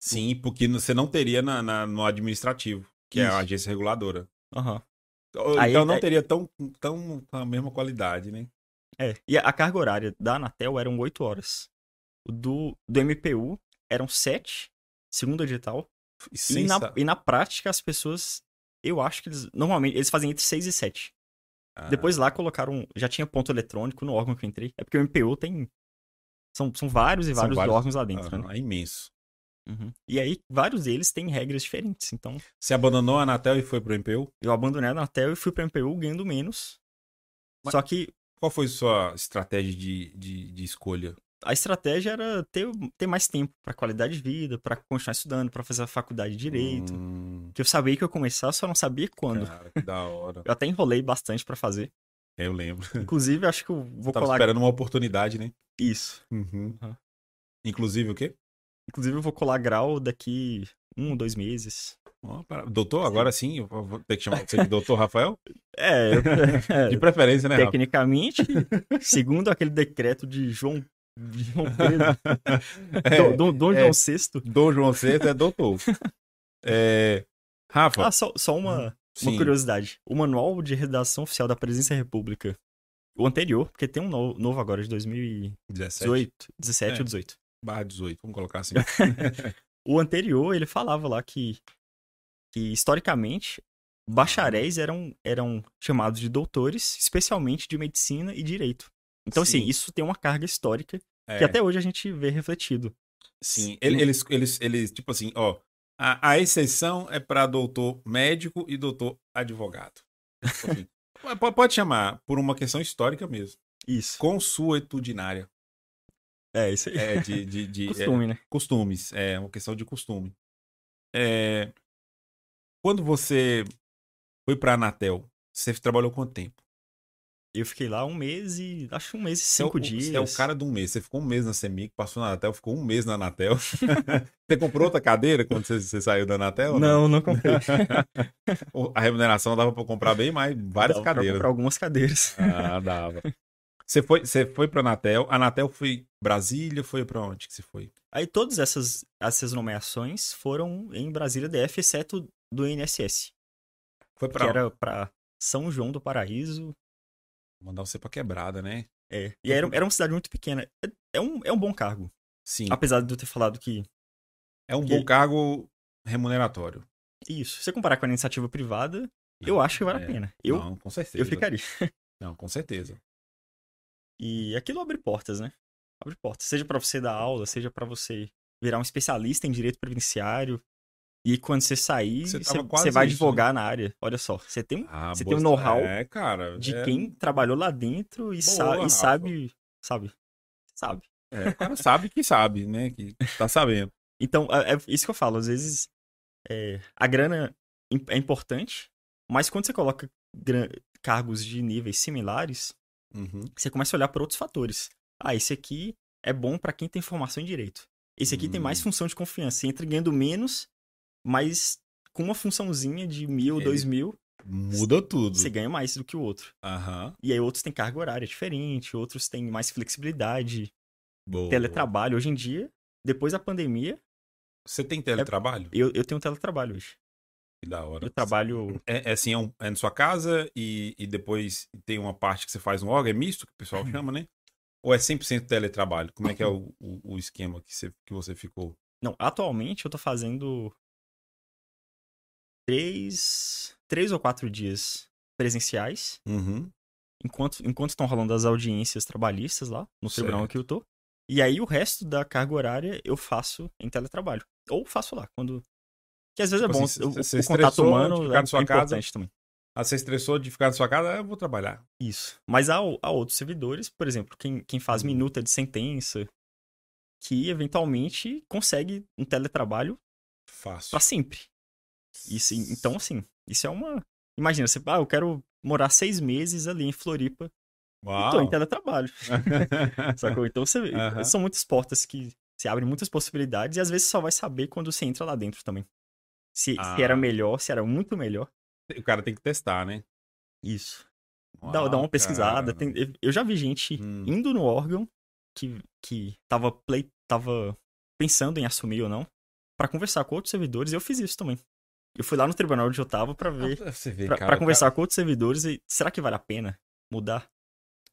Speaker 1: Sim, porque você não teria na, na no administrativo, que Isso. é a agência reguladora.
Speaker 2: Uhum.
Speaker 1: Aí, então não é... teria tão, tão a mesma qualidade, né?
Speaker 2: É. E a carga horária da Anatel eram 8 horas. O do, do MPU eram 7, segundo edital. E, e, na, e na prática as pessoas Eu acho que eles, normalmente, eles fazem entre 6 e 7. Ah. Depois lá colocaram, já tinha ponto eletrônico no órgão que eu entrei. É porque o MPU tem, são, são vários e vários, vários, órgãos lá dentro, né?
Speaker 1: É imenso.
Speaker 2: Uhum. E aí, vários deles têm regras diferentes, então...
Speaker 1: Você abandonou a Anatel e foi pro MPU?
Speaker 2: Eu abandonei a Anatel e fui pro MPU ganhando menos. Mas Só que...
Speaker 1: Qual foi a sua estratégia de, de, de escolha?
Speaker 2: A estratégia era ter, ter mais tempo para qualidade de vida, para continuar estudando, para fazer a faculdade de Direito. Hum... Que eu sabia que eu ia começar, só não sabia quando.
Speaker 1: Cara, que da hora.
Speaker 2: eu até enrolei bastante para fazer.
Speaker 1: É, eu lembro.
Speaker 2: Inclusive, acho que eu vou
Speaker 1: Tava
Speaker 2: colar...
Speaker 1: esperando uma oportunidade, né?
Speaker 2: Isso.
Speaker 1: Uhum. Uhum. Inclusive o quê?
Speaker 2: Inclusive, eu vou colar grau daqui um, dois meses.
Speaker 1: Oh, doutor, agora sim, eu vou ter que chamar você de doutor Rafael?
Speaker 2: É, eu,
Speaker 1: é de preferência, né?
Speaker 2: Tecnicamente, segundo aquele decreto de João, de João Pedro, é, Dom, Dom é, João VI.
Speaker 1: Dom João VI é doutor. É, Rafa.
Speaker 2: Ah, só, só uma, uma curiosidade. O Manual de Redação Oficial da Presidência da República, o anterior, porque tem um novo, agora, de 2018, 17 ou 18
Speaker 1: barra 18, vamos colocar assim.
Speaker 2: o anterior, ele falava lá que, que historicamente, bacharéis eram, eram chamados de doutores, especialmente de medicina e direito. Então, assim, Sim. assim, isso tem uma carga histórica é. que até hoje a gente vê refletido.
Speaker 1: Sim, eles, eles, eles tipo assim, ó, a, a exceção é para doutor médico e doutor advogado. Tipo assim, pode chamar por uma questão histórica mesmo.
Speaker 2: Isso.
Speaker 1: Consuetudinária.
Speaker 2: É, isso aí.
Speaker 1: É, de, de, de
Speaker 2: Costume,
Speaker 1: é,
Speaker 2: né?
Speaker 1: Costumes, é uma questão de costume. É, quando você foi pra Anatel, você trabalhou quanto tempo?
Speaker 2: Eu fiquei lá um mês e. Acho um mês e cinco
Speaker 1: é o,
Speaker 2: dias.
Speaker 1: Você é o cara de um mês. Você ficou um mês na Semic, passou na Anatel, ficou um mês na Anatel. você comprou outra cadeira quando você, você saiu da Anatel?
Speaker 2: Não, não, não comprei.
Speaker 1: a remuneração dava pra comprar bem mais, várias dava cadeiras. Pra
Speaker 2: comprar algumas cadeiras.
Speaker 1: Ah, dava. Você foi, você foi pra Anatel. A Anatel foi Brasília, foi pra onde que você foi?
Speaker 2: Aí todas essas, essas nomeações foram em Brasília DF, exceto do INSS.
Speaker 1: Foi pra
Speaker 2: Que era pra São João do Paraíso.
Speaker 1: Mandar você pra quebrada, né?
Speaker 2: É. E era, era uma cidade muito pequena. É, é, um, é um bom cargo.
Speaker 1: Sim.
Speaker 2: Apesar de eu ter falado que.
Speaker 1: É um que... bom cargo remuneratório.
Speaker 2: Isso. Se você comparar com a iniciativa privada, não, eu acho que vale é... a pena. Eu,
Speaker 1: não, com certeza.
Speaker 2: Eu ficaria.
Speaker 1: Não, com certeza.
Speaker 2: E aquilo abre portas, né? Abre portas. Seja para você dar aula, seja para você virar um especialista em direito previdenciário. E quando você sair, você, você vai isso, advogar né? na área. Olha só, você tem, ah, você tem um know-how
Speaker 1: é,
Speaker 2: de
Speaker 1: é...
Speaker 2: quem trabalhou lá dentro e, boa, sa e sabe, sabe, sabe.
Speaker 1: É, o cara sabe que sabe, né? Que tá sabendo.
Speaker 2: então, é, é isso que eu falo. Às vezes, é, a grana é importante, mas quando você coloca cargos de níveis similares,
Speaker 1: Uhum.
Speaker 2: Você começa a olhar por outros fatores. Ah, esse aqui é bom para quem tem formação em direito. Esse aqui uhum. tem mais hum. função de confiança. Você entra ganhando menos, mas com uma funçãozinha de mil, Ele dois mil.
Speaker 1: Muda tudo.
Speaker 2: Você ganha mais do que o outro.
Speaker 1: Uhum.
Speaker 2: E aí outros têm carga horária diferente, outros têm mais flexibilidade.
Speaker 1: Boa.
Speaker 2: Teletrabalho. Hoje em dia, depois da pandemia.
Speaker 1: Você tem teletrabalho?
Speaker 2: É... Eu, eu tenho teletrabalho hoje.
Speaker 1: Que da hora.
Speaker 2: Eu trabalho.
Speaker 1: É, é assim, é, um, é na sua casa e, e depois tem uma parte que você faz no órgão, é misto, que o pessoal uhum. chama, né? Ou é 100% teletrabalho? Como é que é o, o, o, esquema que você, que você ficou?
Speaker 2: Não, atualmente eu tô fazendo três, três ou quatro dias presenciais.
Speaker 1: Uhum.
Speaker 2: Enquanto, enquanto estão rolando as audiências trabalhistas lá, no certo. tribunal que eu tô. E aí o resto da carga horária eu faço em teletrabalho. Ou faço lá, quando que às vezes é tipo é bom. Assim, o, você o contato humano
Speaker 1: ficar é, na sua
Speaker 2: é
Speaker 1: casa,
Speaker 2: importante também.
Speaker 1: Ah, você estressou de ficar na sua casa, eu vou trabalhar.
Speaker 2: Isso. Mas há, há outros servidores, por exemplo, quem, quem faz uhum. minuta de sentença, que eventualmente consegue um teletrabalho
Speaker 1: fácil
Speaker 2: para sempre. Isso, então, assim, isso é uma. Imagina, você, ah, eu quero morar seis meses ali em Floripa.
Speaker 1: Uau.
Speaker 2: tô em teletrabalho. Sacou? Então você, uhum. são muitas portas que se abrem muitas possibilidades e às vezes você só vai saber quando você entra lá dentro também. Se, ah. se era melhor, se era muito melhor.
Speaker 1: O cara tem que testar, né?
Speaker 2: Isso. Uau, dá, dá uma pesquisada. Tem, eu já vi gente hum. indo no órgão que, que tava, play, tava pensando em assumir ou não, para conversar com outros servidores, e eu fiz isso também. Eu fui lá no tribunal onde eu tava pra ver. Ah, vê, pra, cara, pra conversar cara... com outros servidores e será que vale a pena mudar?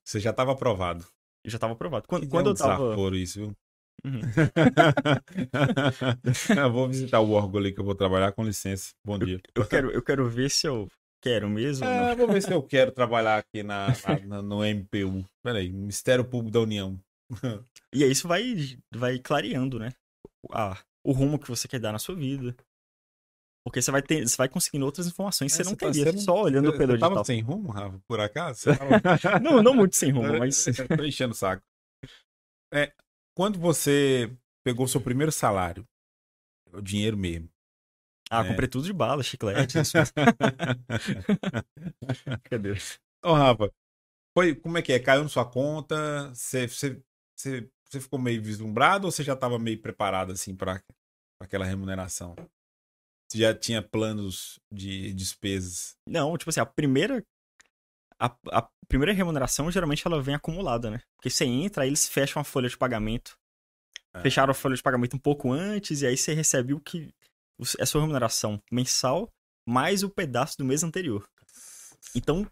Speaker 1: Você já tava aprovado.
Speaker 2: Eu já tava aprovado. Quando, quando é um eu tava.
Speaker 1: isso, viu? Uhum. eu vou visitar o órgão ali que eu vou trabalhar, com licença. Bom dia.
Speaker 2: Eu, eu quero, eu quero ver se eu quero mesmo.
Speaker 1: É, vou ver se eu quero trabalhar aqui na, na, no MPU. Peraí, Ministério Público da União.
Speaker 2: e aí isso vai, vai clareando, né? Ah, o rumo que você quer dar na sua vida. Porque você vai, ter, você vai conseguindo outras informações que é, você não tá teria só olhando o
Speaker 1: digital. Você sem rumo, Rafa, por acaso?
Speaker 2: Tava... não, não muito sem rumo, mas...
Speaker 1: Tô enchendo o saco. É, quando você pegou seu primeiro salário, o dinheiro mesmo.
Speaker 2: Ah, é. comprei tudo de bala, chiclete.
Speaker 1: Cadê? Ô, Rafa, foi, como é que é? Caiu na sua conta? Você, você, você, você ficou meio vislumbrado ou você já estava meio preparado assim para aquela remuneração? Você já tinha planos de despesas?
Speaker 2: Não, tipo assim, a primeira a, a, primeira remuneração geralmente ela vem acumulada, né? Porque você entra, aí eles fecham a folha de pagamento. É. Fecharam a folha de pagamento um pouco antes, e aí você recebe o que. É sua remuneração mensal mais o pedaço do mês anterior. Então.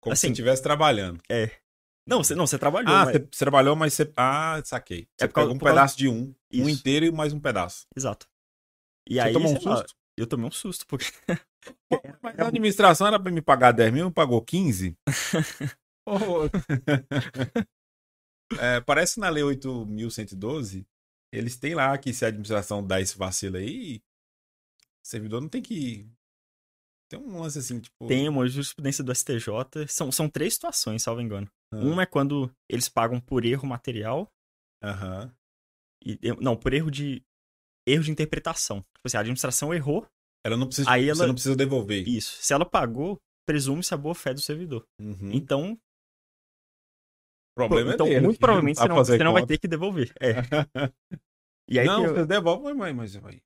Speaker 1: Como assim, se estivesse trabalhando.
Speaker 2: É. Não, você, não, você trabalhou.
Speaker 1: Ah, mas... você, você, trabalhou, mas você. Ah, saquei. Você é pegou um pedaço de um. Isso. Um inteiro e mais um pedaço.
Speaker 2: Exato. E
Speaker 1: você
Speaker 2: aí.
Speaker 1: Tomou um susto? Lá,
Speaker 2: eu tomei um susto, porque.
Speaker 1: Mas a administração era pra me pagar 10 mil, pagou 15? é, parece na Lei 8.112, eles têm lá que se a administração dá esse vacilo aí, o servidor não tem que. Tem um lance assim, tipo.
Speaker 2: Tem uma jurisprudência do STJ. São, são três situações, salvo engano. Uhum. Uma é quando eles pagam por erro material.
Speaker 1: Aham.
Speaker 2: E, não, por erro de erro de interpretação. Tipo assim, a administração errou.
Speaker 1: Ela não precisa, aí ela, você não precisa devolver.
Speaker 2: Isso. Se ela pagou, presume-se a boa fé do servidor.
Speaker 1: Uhum.
Speaker 2: Então.
Speaker 1: O problema
Speaker 2: então,
Speaker 1: é dele.
Speaker 2: muito provavelmente você não, você não vai ter que devolver. É.
Speaker 1: e aí não, eu... você devolve, mas, mas, mas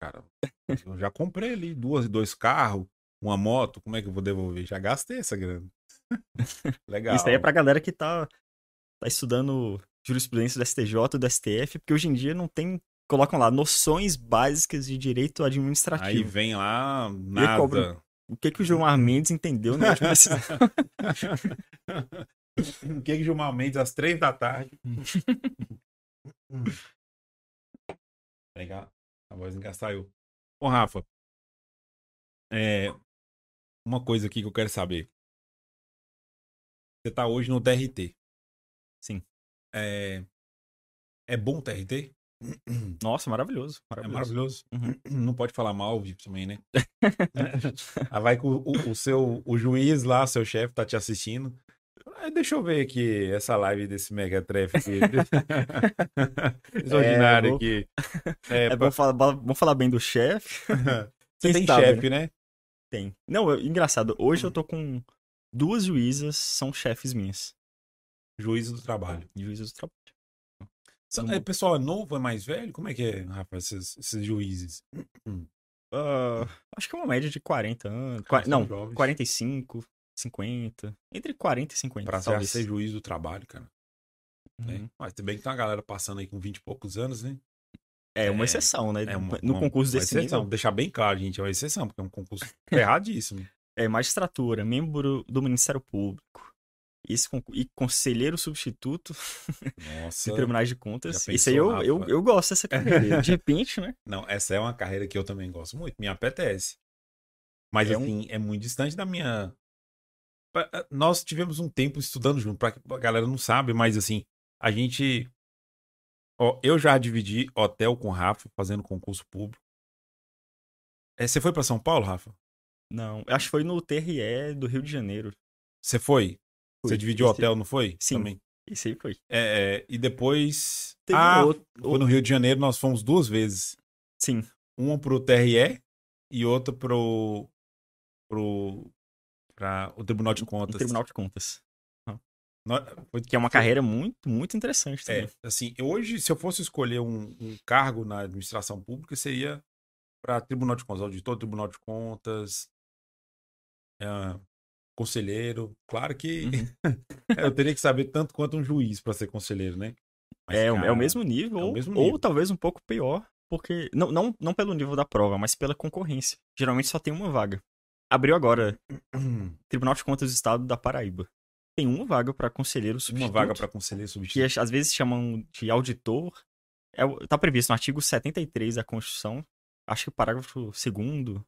Speaker 1: cara, eu já comprei ali duas, dois carros, uma moto, como é que eu vou devolver? Já gastei essa grana. Legal.
Speaker 2: Isso aí é pra galera que tá, tá estudando jurisprudência do STJ, do STF, porque hoje em dia não tem colocam lá noções básicas de direito administrativo.
Speaker 1: Aí vem lá nada.
Speaker 2: O que que o Gilmar Mendes entendeu na última decisão?
Speaker 1: o que que o Gilmar Mendes às três da tarde? Legal. A voz engastalhou. Ô, Rafa, é, uma coisa aqui que eu quero saber. Você tá hoje no TRT.
Speaker 2: Sim.
Speaker 1: É, é bom o TRT?
Speaker 2: Nossa, maravilhoso.
Speaker 1: maravilhoso. É maravilhoso. Uhum. Não pode falar mal também, né? Aí ah, vai que o, o, o, seu o juiz lá, seu chefe, tá te assistindo. Deixa eu ver aqui essa live desse Mega Tref aqui. Exordinário é, aqui.
Speaker 2: É, é pra... falar, vamos falar bem do chefe.
Speaker 1: Você tem chefe, né?
Speaker 2: Tem. Não, eu, engraçado. Hoje eu tô com duas juízas, são chefes minhas.
Speaker 1: Juízes do trabalho.
Speaker 2: Juízes do trabalho.
Speaker 1: O é, pessoal é novo, é mais velho? Como é que é, rapaz, esses, esses juízes?
Speaker 2: Uh, acho que é uma média de 40 anos. Qua não, jovens. 45, 50. Entre 40 e 50.
Speaker 1: Pra talvez. ser juiz do trabalho, cara. É, uhum. É. Mas também que tem uma galera passando aí com 20 e poucos anos, né?
Speaker 2: É uma é, exceção, né? É uma, no uma, concurso desse uma exceção. nível.
Speaker 1: Deixar bem claro, gente, é uma exceção, porque é um concurso erradíssimo.
Speaker 2: É magistratura, membro do Ministério Público, esse, e conselheiro substituto
Speaker 1: Nossa,
Speaker 2: de tribunais de contas. Isso aí eu, eu, eu gosto dessa carreira. De repente, né?
Speaker 1: Não, essa é uma carreira que eu também gosto muito, me apetece. Mas, é assim, um... é muito distante da minha. Eh, nós tivemos um tempo estudando junto, pra a galera não sabe, mas assim, a gente. Ó, eu já dividi hotel com o Rafa, fazendo concurso público. É, você foi para São Paulo, Rafa?
Speaker 2: Não, acho que foi no TRE do Rio de Janeiro.
Speaker 1: Você foi? Fui. Você dividiu o hotel, não foi?
Speaker 2: Sim. Também. Isso aí foi.
Speaker 1: É, é, e depois. Teve ah, outro, no Rio de Janeiro, nós fomos duas vezes.
Speaker 2: Sim.
Speaker 1: Uma pro TRE e outra pro. pro. pra o Tribunal de Contas. O
Speaker 2: Tribunal de Contas. Que é uma carreira muito, muito interessante também. É,
Speaker 1: assim, hoje, se eu fosse escolher um, um cargo na administração pública, seria para Tribunal de Contas, auditor do Tribunal de Contas, é, conselheiro. Claro que uhum. eu teria que saber tanto quanto um juiz para ser conselheiro, né?
Speaker 2: Mas, é, cara, é o mesmo nível, é ou, mesmo nível. ou talvez um pouco pior, porque não, não, não pelo nível da prova, mas pela concorrência. Geralmente só tem uma vaga. Abriu agora Tribunal de Contas do Estado da Paraíba. tem uma vaga para conselheiro substituto.
Speaker 1: Uma vaga para conselheiro substituto.
Speaker 2: Que às vezes chamam de auditor. É, tá previsto no artigo 73 da Constituição, acho que o parágrafo 2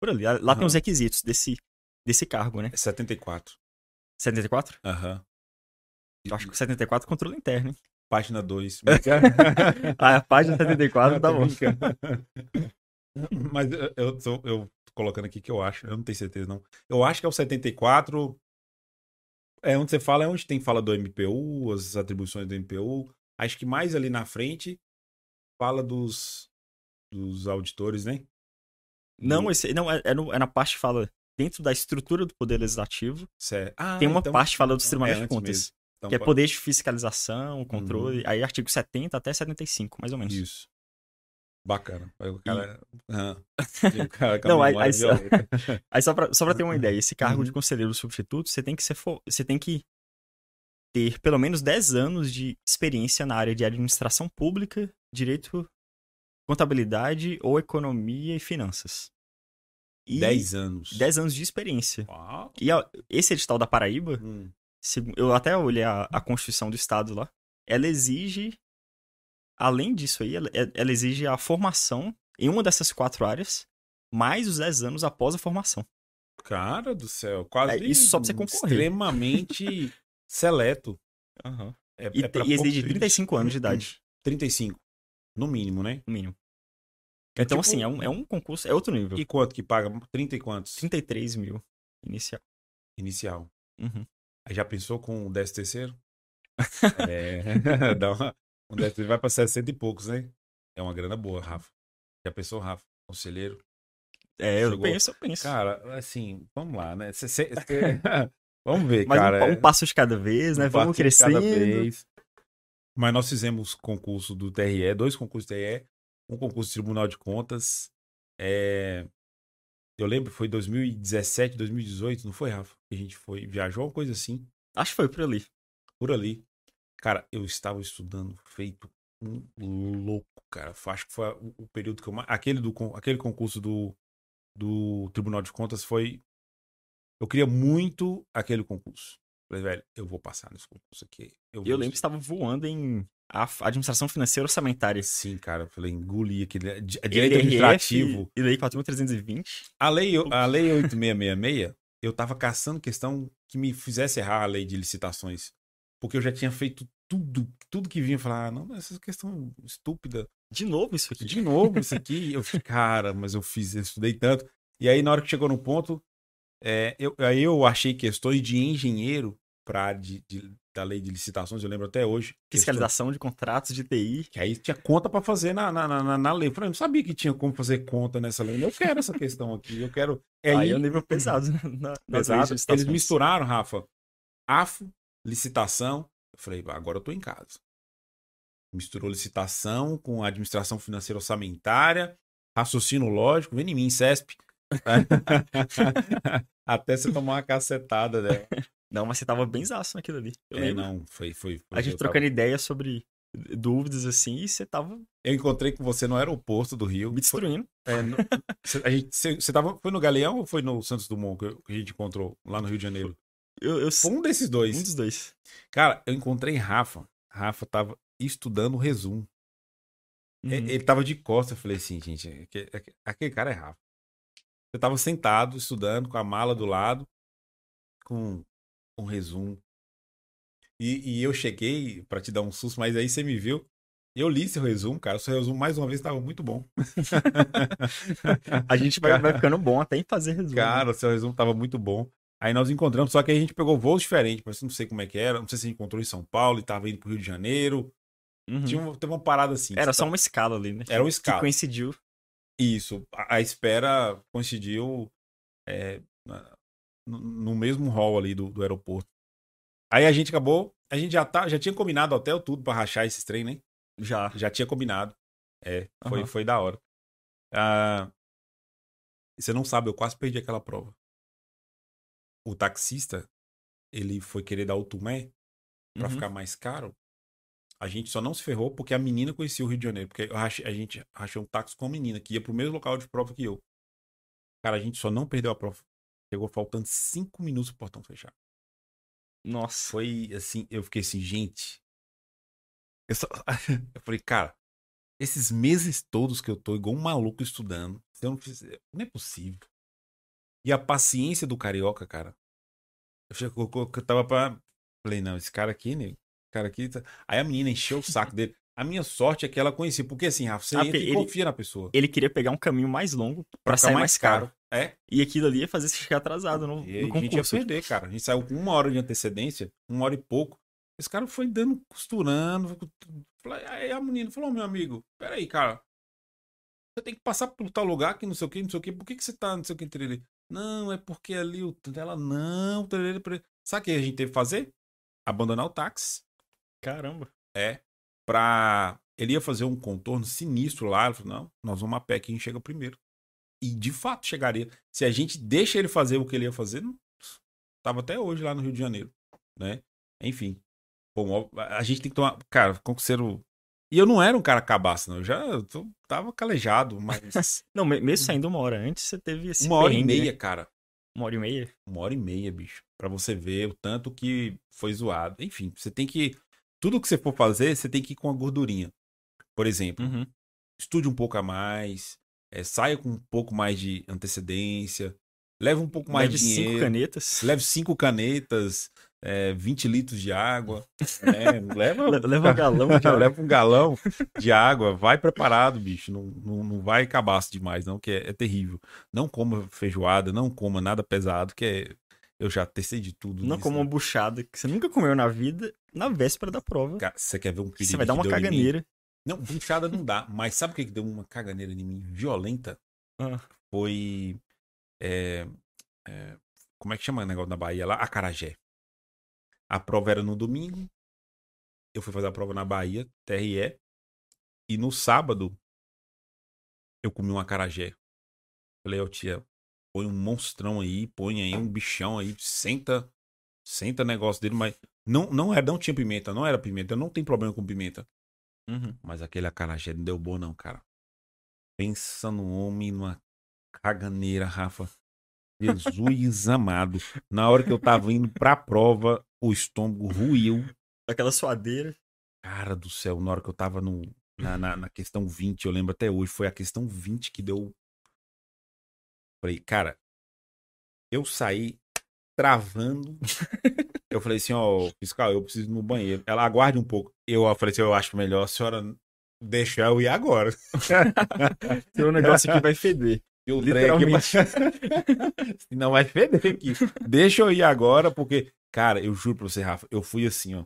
Speaker 2: por ali. Lá uhum. tem os requisitos desse, desse cargo, né?
Speaker 1: É 74.
Speaker 2: 74?
Speaker 1: Aham. Uhum.
Speaker 2: Eu acho que 74 é controle interno, hein?
Speaker 1: Página 2.
Speaker 2: ah, a página 74 tá bom.
Speaker 1: Mas eu, eu, tô, eu tô colocando aqui que eu acho, eu não tenho certeza não. Eu acho que é o 74. É onde você fala, é onde tem fala do MPU, as atribuições do MPU. Acho que mais ali na frente fala dos, dos auditores, né?
Speaker 2: Não, esse, não é, é, no, é na parte que fala dentro da estrutura do Poder Legislativo.
Speaker 1: Ah,
Speaker 2: tem uma então, parte que fala dos tribunais é de contas. Então, que é poder de fiscalização, controle. Uhum. Aí artigo 70 até 75, mais ou menos.
Speaker 1: Isso. Bacana. Aí o cara. E... Uhum.
Speaker 2: o cara não, aí, aí, só... aí só pra, só pra ter uma ideia, esse cargo uhum. de conselheiro substituto, você tem que ser fo... você tem que ter pelo menos 10 anos de experiência na área de administração pública, direito, contabilidade ou economia e finanças.
Speaker 1: E 10 anos.
Speaker 2: 10 anos de experiência. Uau. E esse edital da Paraíba, hum. eu até olhei a, a Constituição do Estado lá, ela exige além disso aí, ela, é, ela exige a formação em uma dessas quatro áreas, mais os 10 anos após a formação.
Speaker 1: Cara do céu, quase
Speaker 2: é, isso só pra você concorrer.
Speaker 1: extremamente seleto.
Speaker 2: Uhum. É, e, é e exige 35 anos de idade.
Speaker 1: 35, no mínimo, né?
Speaker 2: No mínimo. É então, tipo... assim, é um, é um concurso, é outro nível.
Speaker 1: E quanto que paga? 30 e quantos?
Speaker 2: 33 mil inicial.
Speaker 1: Inicial.
Speaker 2: Uhum.
Speaker 1: Aí já pensou com o 10 terceiro? é, dá uma, um déficit vai para 60 e poucos, né? É uma grana boa, Rafa. Já pensou, Rafa? Conselheiro?
Speaker 2: É, eu Chegou... penso, eu penso.
Speaker 1: Cara, assim, vamos lá, né? Cê, cê, cê... vamos ver,
Speaker 2: Mas
Speaker 1: cara.
Speaker 2: Um, um, passo de cada vez, né? Um vamos crescendo. Cada vez.
Speaker 1: Mas nós fizemos concurso do TRE, dois concursos do TRE, um concurso do Tribunal de Contas. É... Eu lembro, foi 2017, 2018, não foi, Rafa? Que a gente foi, viajou, uma coisa assim.
Speaker 2: Acho que foi por ali.
Speaker 1: Por ali. Cara, eu estava estudando feito um louco, cara. Acho que foi o, período que eu. Aquele, do, aquele concurso do, do Tribunal de Contas foi. Eu queria muito aquele concurso. Falei, velho, eu vou passar nesse concurso aqui.
Speaker 2: Eu, eu lembro que estava voando em administração financeira orçamentária.
Speaker 1: Sim, cara. Eu falei, engoli aquele. É direito administrativo.
Speaker 2: E lei 4.320.
Speaker 1: A lei, a lei 8666, eu tava caçando questão que me fizesse errar a lei de licitações. Porque eu já tinha feito tudo, tudo que vinha falar, ah, não, essa questão estúpida.
Speaker 2: De novo isso aqui.
Speaker 1: De novo isso aqui. eu fiquei, cara, mas eu fiz, eu estudei tanto. E aí, na hora que chegou no ponto, é, eu, aí eu achei questões de engenheiro para de, de, da lei de licitações, eu lembro até hoje.
Speaker 2: Fiscalização de contratos de TI.
Speaker 1: Que aí tinha conta para fazer na, na, na, na, lei. Eu falei, não sabia que tinha como fazer conta nessa lei. Eu quero essa questão aqui, eu quero.
Speaker 2: É aí é um nível pesado.
Speaker 1: Na, pesado. Eles misturaram, Rafa, AFO, licitação, eu falei, agora eu tô em casa. Misturou licitação com administração financeira orçamentária, raciocínio lógico, vem em mim, CESP. Até você tomar uma cacetada dela.
Speaker 2: Não, mas você tava bem zaço naquilo ali.
Speaker 1: Eu é, lembro. não, foi, foi, foi
Speaker 2: A gente trocando tava... ideia sobre dúvidas assim e você tava.
Speaker 1: Eu encontrei com você no aeroporto do Rio.
Speaker 2: Me destruindo.
Speaker 1: É, no... a gente, você, você tava, foi no Galeão ou foi no Santos Dumont que a gente encontrou lá no Rio de Janeiro?
Speaker 2: Eu, eu...
Speaker 1: Um desses dois.
Speaker 2: Um dos dois.
Speaker 1: Cara, eu encontrei Rafa. Rafa tava estudando o resumo. Uhum. Ele tava de costas. Eu falei assim, gente, aquele cara é Rafa. Eu tava sentado, estudando, com a mala do lado, com um resumo. E, e eu cheguei para te dar um susto, mas aí você me viu. Eu li seu resumo, cara. Seu resumo, mais uma vez, estava muito bom.
Speaker 2: a gente vai, vai, ficando bom até em fazer resumo.
Speaker 1: Cara, seu resumo estava muito bom. Aí nós encontramos, só que a gente pegou voos diferentes, mas não sei como é que era. Não sei se a gente encontrou em São Paulo e tava indo pro Rio de Janeiro. Uhum. Tinha uma, teve uma parada assim.
Speaker 2: Era só uma escala ali, né?
Speaker 1: Era uma escala.
Speaker 2: Que coincidiu.
Speaker 1: Isso. A, a espera coincidiu é, no, mesmo hall ali do, do aeroporto. Aí a gente acabou. A gente já, tá, já tinha combinado hotel, tudo para rachar esses trem, né?
Speaker 2: Já.
Speaker 1: Já tinha combinado. É, foi, uhum. foi da hora. Ah, você não sabe, eu quase perdi aquela prova o taxista, ele foi querer dar o tumé para uhum. ficar mais caro. A gente só não se ferrou porque a menina conhecia o Rio de Janeiro. Porque a gente achou um táxi com a menina, que ia pro mesmo local de prova que eu. Cara, a gente só não perdeu a prova. Chegou faltando cinco minutos pro portão fechar.
Speaker 2: Nossa.
Speaker 1: Foi assim, eu fiquei assim, gente. Eu, só... eu falei, cara, esses meses todos que eu tô igual um maluco estudando, eu não fizer. Não é possível. E a paciência do carioca, cara. Eu, eu, eu, eu tava pra. Falei, não, esse cara aqui, né? cara aqui. Tá... Aí a menina encheu o saco dele. A minha sorte é que ela conhecia. Porque assim, Rafa, você ah, entra ele, confia na pessoa.
Speaker 2: Ele queria pegar um caminho mais longo para sair mais caro. caro.
Speaker 1: É.
Speaker 2: E aquilo ali ia fazer você chegar atrasado no,
Speaker 1: e
Speaker 2: no concurso.
Speaker 1: A gente ia perder, cara. A gente saiu com uma hora de antecedência, uma hora e pouco. Esse cara foi dando, costurando. Aí a menina falou, meu amigo, peraí, cara. Você tem que passar por tal lugar que não sei o que, não sei o que. Por que, que você tá, não sei o que, entre ele? Não, é porque ali o. Ela, não, Sabe o que a gente teve que fazer? Abandonar o táxi.
Speaker 2: Caramba.
Speaker 1: É. Pra. Ele ia fazer um contorno sinistro lá. Ele falou: não, nós vamos a pé, quem chega primeiro. E de fato chegaria. Se a gente deixa ele fazer o que ele ia fazer, não... tava até hoje lá no Rio de Janeiro. Né? Enfim. Bom, a gente tem que tomar. Cara, concurseiro. E eu não era um cara cabaço, não. Eu já eu tava calejado, mas.
Speaker 2: não, mesmo saindo uma hora antes, você teve esse.
Speaker 1: Uma hora e meia, né? cara.
Speaker 2: Uma hora e meia?
Speaker 1: Uma hora e meia, bicho. Pra você ver o tanto que foi zoado. Enfim, você tem que. Tudo que você for fazer, você tem que ir com a gordurinha. Por exemplo, uhum. estude um pouco a mais, é, saia com um pouco mais de antecedência, leve um pouco mais leve de dinheiro.
Speaker 2: cinco canetas.
Speaker 1: Leve cinco canetas, é, 20 litros de água. Né?
Speaker 2: Leva, leva um galão.
Speaker 1: De leva um galão de água. Vai preparado, bicho. Não, não, não vai cabaço demais, não, que é, é, terrível. Não coma feijoada, não coma nada pesado, que é. Eu já testei de tudo.
Speaker 2: Não coma uma buchada que você nunca comeu na vida na véspera da prova.
Speaker 1: Cara, você quer ver um perigo?
Speaker 2: Você vai dar uma caganeira.
Speaker 1: Não, buchada não dá. Mas sabe o que, que deu uma caganeira em mim violenta? Ah. Foi. É, é, como é que chama o negócio da Bahia lá? Acarajé. A prova era no domingo. Eu fui fazer a prova na Bahia, TRE. E no sábado, eu comi um acarajé. Falei, ó, tia, põe um monstrão aí, põe aí um bichão aí, senta, senta negócio dele, mas não, não era, não tinha pimenta, não era pimenta, eu não tenho problema com pimenta. Uhum. Mas aquele acarajé não deu bom não, cara. Pensa no homem numa caganeira, Rafa. Jesus amado. Na hora que eu tava indo pra prova, o estômago ruiu.
Speaker 2: Aquela suadeira.
Speaker 1: Cara do céu, na hora que eu tava no, na, na, na, questão 20, eu lembro até hoje, foi a questão 20 que deu. Falei, cara, eu saí travando. Eu falei assim, ó, fiscal, eu preciso ir no banheiro. Ela aguarde um pouco. Eu falei assim, eu acho melhor a senhora deixar eu ir agora.
Speaker 2: Um negócio que vai feder.
Speaker 1: Eu Literalmente. Aqui, não vai feder aqui. Deixa eu ir agora, porque, cara, eu juro pra você, Rafa, eu fui assim, ó.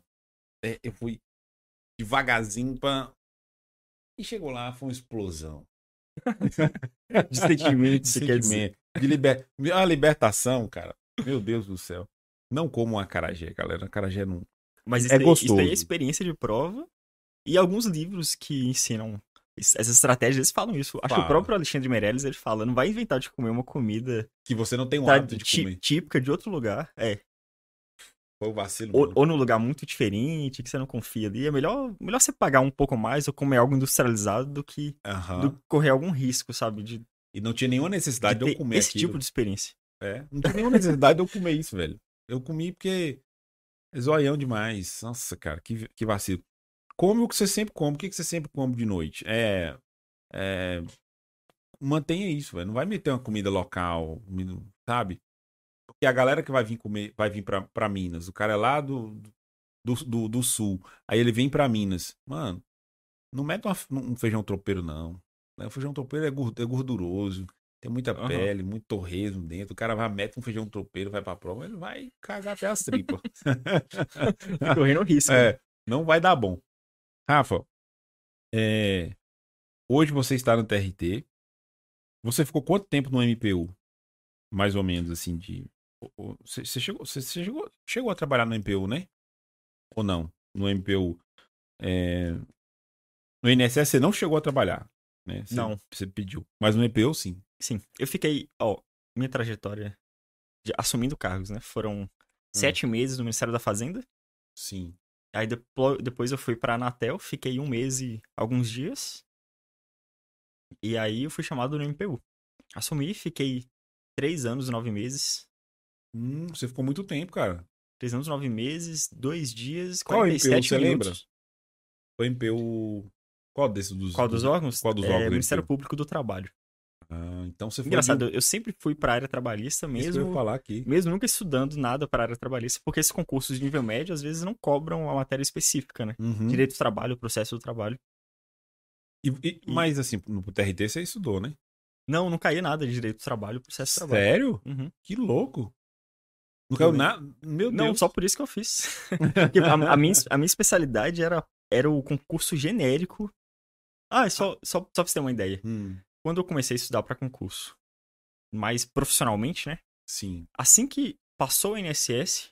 Speaker 1: É, eu fui devagarzinho pra. E chegou lá, foi uma explosão.
Speaker 2: de sentimento, de, sentimento.
Speaker 1: de liber... A libertação, cara. Meu Deus do céu. Não como um acarajé, galera. Acarajé não.
Speaker 2: Mas isso é gostoso. Isso é experiência de prova. E alguns livros que ensinam essas estratégias, eles falam isso. Acho Fala. que o próprio Alexandre Meirelles, ele fala, não vai inventar de comer uma comida...
Speaker 1: Que você não tem um hábito de comer.
Speaker 2: Típica de outro lugar, é.
Speaker 1: Foi o vacilo.
Speaker 2: Ou, ou num lugar muito diferente, que você não confia ali. É melhor, melhor você pagar um pouco mais ou comer algo industrializado do que uhum. do correr algum risco, sabe? De,
Speaker 1: e não tinha nenhuma necessidade de, de eu comer
Speaker 2: esse aquilo. tipo de experiência.
Speaker 1: É, não tinha nenhuma necessidade de eu comer isso, velho. Eu comi porque é zoião demais. Nossa, cara, que, que vacilo. Come o que você sempre come. O que, você sempre come de noite? É é, mantenha isso, velho. Não vai meter uma comida local, sabe? Porque a galera que vai vir comer, vai vir pra, pra Minas. O cara é lá do, do, do, do sul. Aí ele vem pra Minas. Mano, não mete uma, um feijão tropeiro, não. O feijão tropeiro é, é gorduroso. Tem muita uhum. pele, muito torresmo dentro. O cara vai, mete um feijão tropeiro, vai pra prova, ele vai cagar até as tripas.
Speaker 2: Correndo risco.
Speaker 1: É, né? não vai dar bom. Rafa, é, Hoje você está no TRT. Você ficou quanto tempo no MPU? Mais ou menos, assim, de. Você, chegou, você chegou, chegou a trabalhar no MPU, né? Ou não? No MPU. É... No INSS você não chegou a trabalhar, né? Você,
Speaker 2: não.
Speaker 1: Você pediu. Mas no MPU, sim.
Speaker 2: Sim. Eu fiquei, ó, minha trajetória de, assumindo cargos, né? Foram hum. sete meses no Ministério da Fazenda.
Speaker 1: Sim.
Speaker 2: Aí depois, eu fui pra Anatel, fiquei um mês e alguns dias. E aí eu fui chamado no MPU. Assumi, fiquei três anos e nove meses.
Speaker 1: Hum, você ficou muito tempo, cara.
Speaker 2: Três anos, nove meses, dois dias,
Speaker 1: Qual
Speaker 2: 47
Speaker 1: MPU, você
Speaker 2: minutos.
Speaker 1: lembra? O MPU. Qual desses dos.
Speaker 2: Qual dos órgãos?
Speaker 1: Qual dos
Speaker 2: é,
Speaker 1: órgãos?
Speaker 2: Ministério
Speaker 1: MPU?
Speaker 2: Público do Trabalho.
Speaker 1: Ah, então você foi.
Speaker 2: Engraçado,
Speaker 1: de...
Speaker 2: eu- sempre fui pra área trabalhista
Speaker 1: Isso
Speaker 2: mesmo,
Speaker 1: falar aqui.
Speaker 2: mesmo nunca estudando nada para área trabalhista, porque esses concursos de nível médio às vezes não cobram a matéria específica, né?
Speaker 1: Uhum.
Speaker 2: Direito do trabalho, processo do trabalho.
Speaker 1: E, e- mas assim, no TRT você estudou, né?
Speaker 2: Não, não caía nada de direito do trabalho, processo do trabalho.
Speaker 1: Sério?
Speaker 2: Uhum.
Speaker 1: Que louco. Não caiu nada. Meu
Speaker 2: Não,
Speaker 1: Deus.
Speaker 2: só por isso que eu fiz. A, a minha, a minha especialidade era, era o concurso genérico. Ah, é só, só, só pra você ter uma ideia.
Speaker 1: Hum,
Speaker 2: Quando eu comecei a estudar pra concurso, mais profissionalmente, né?
Speaker 1: sim.
Speaker 2: Assim que passou o INSS,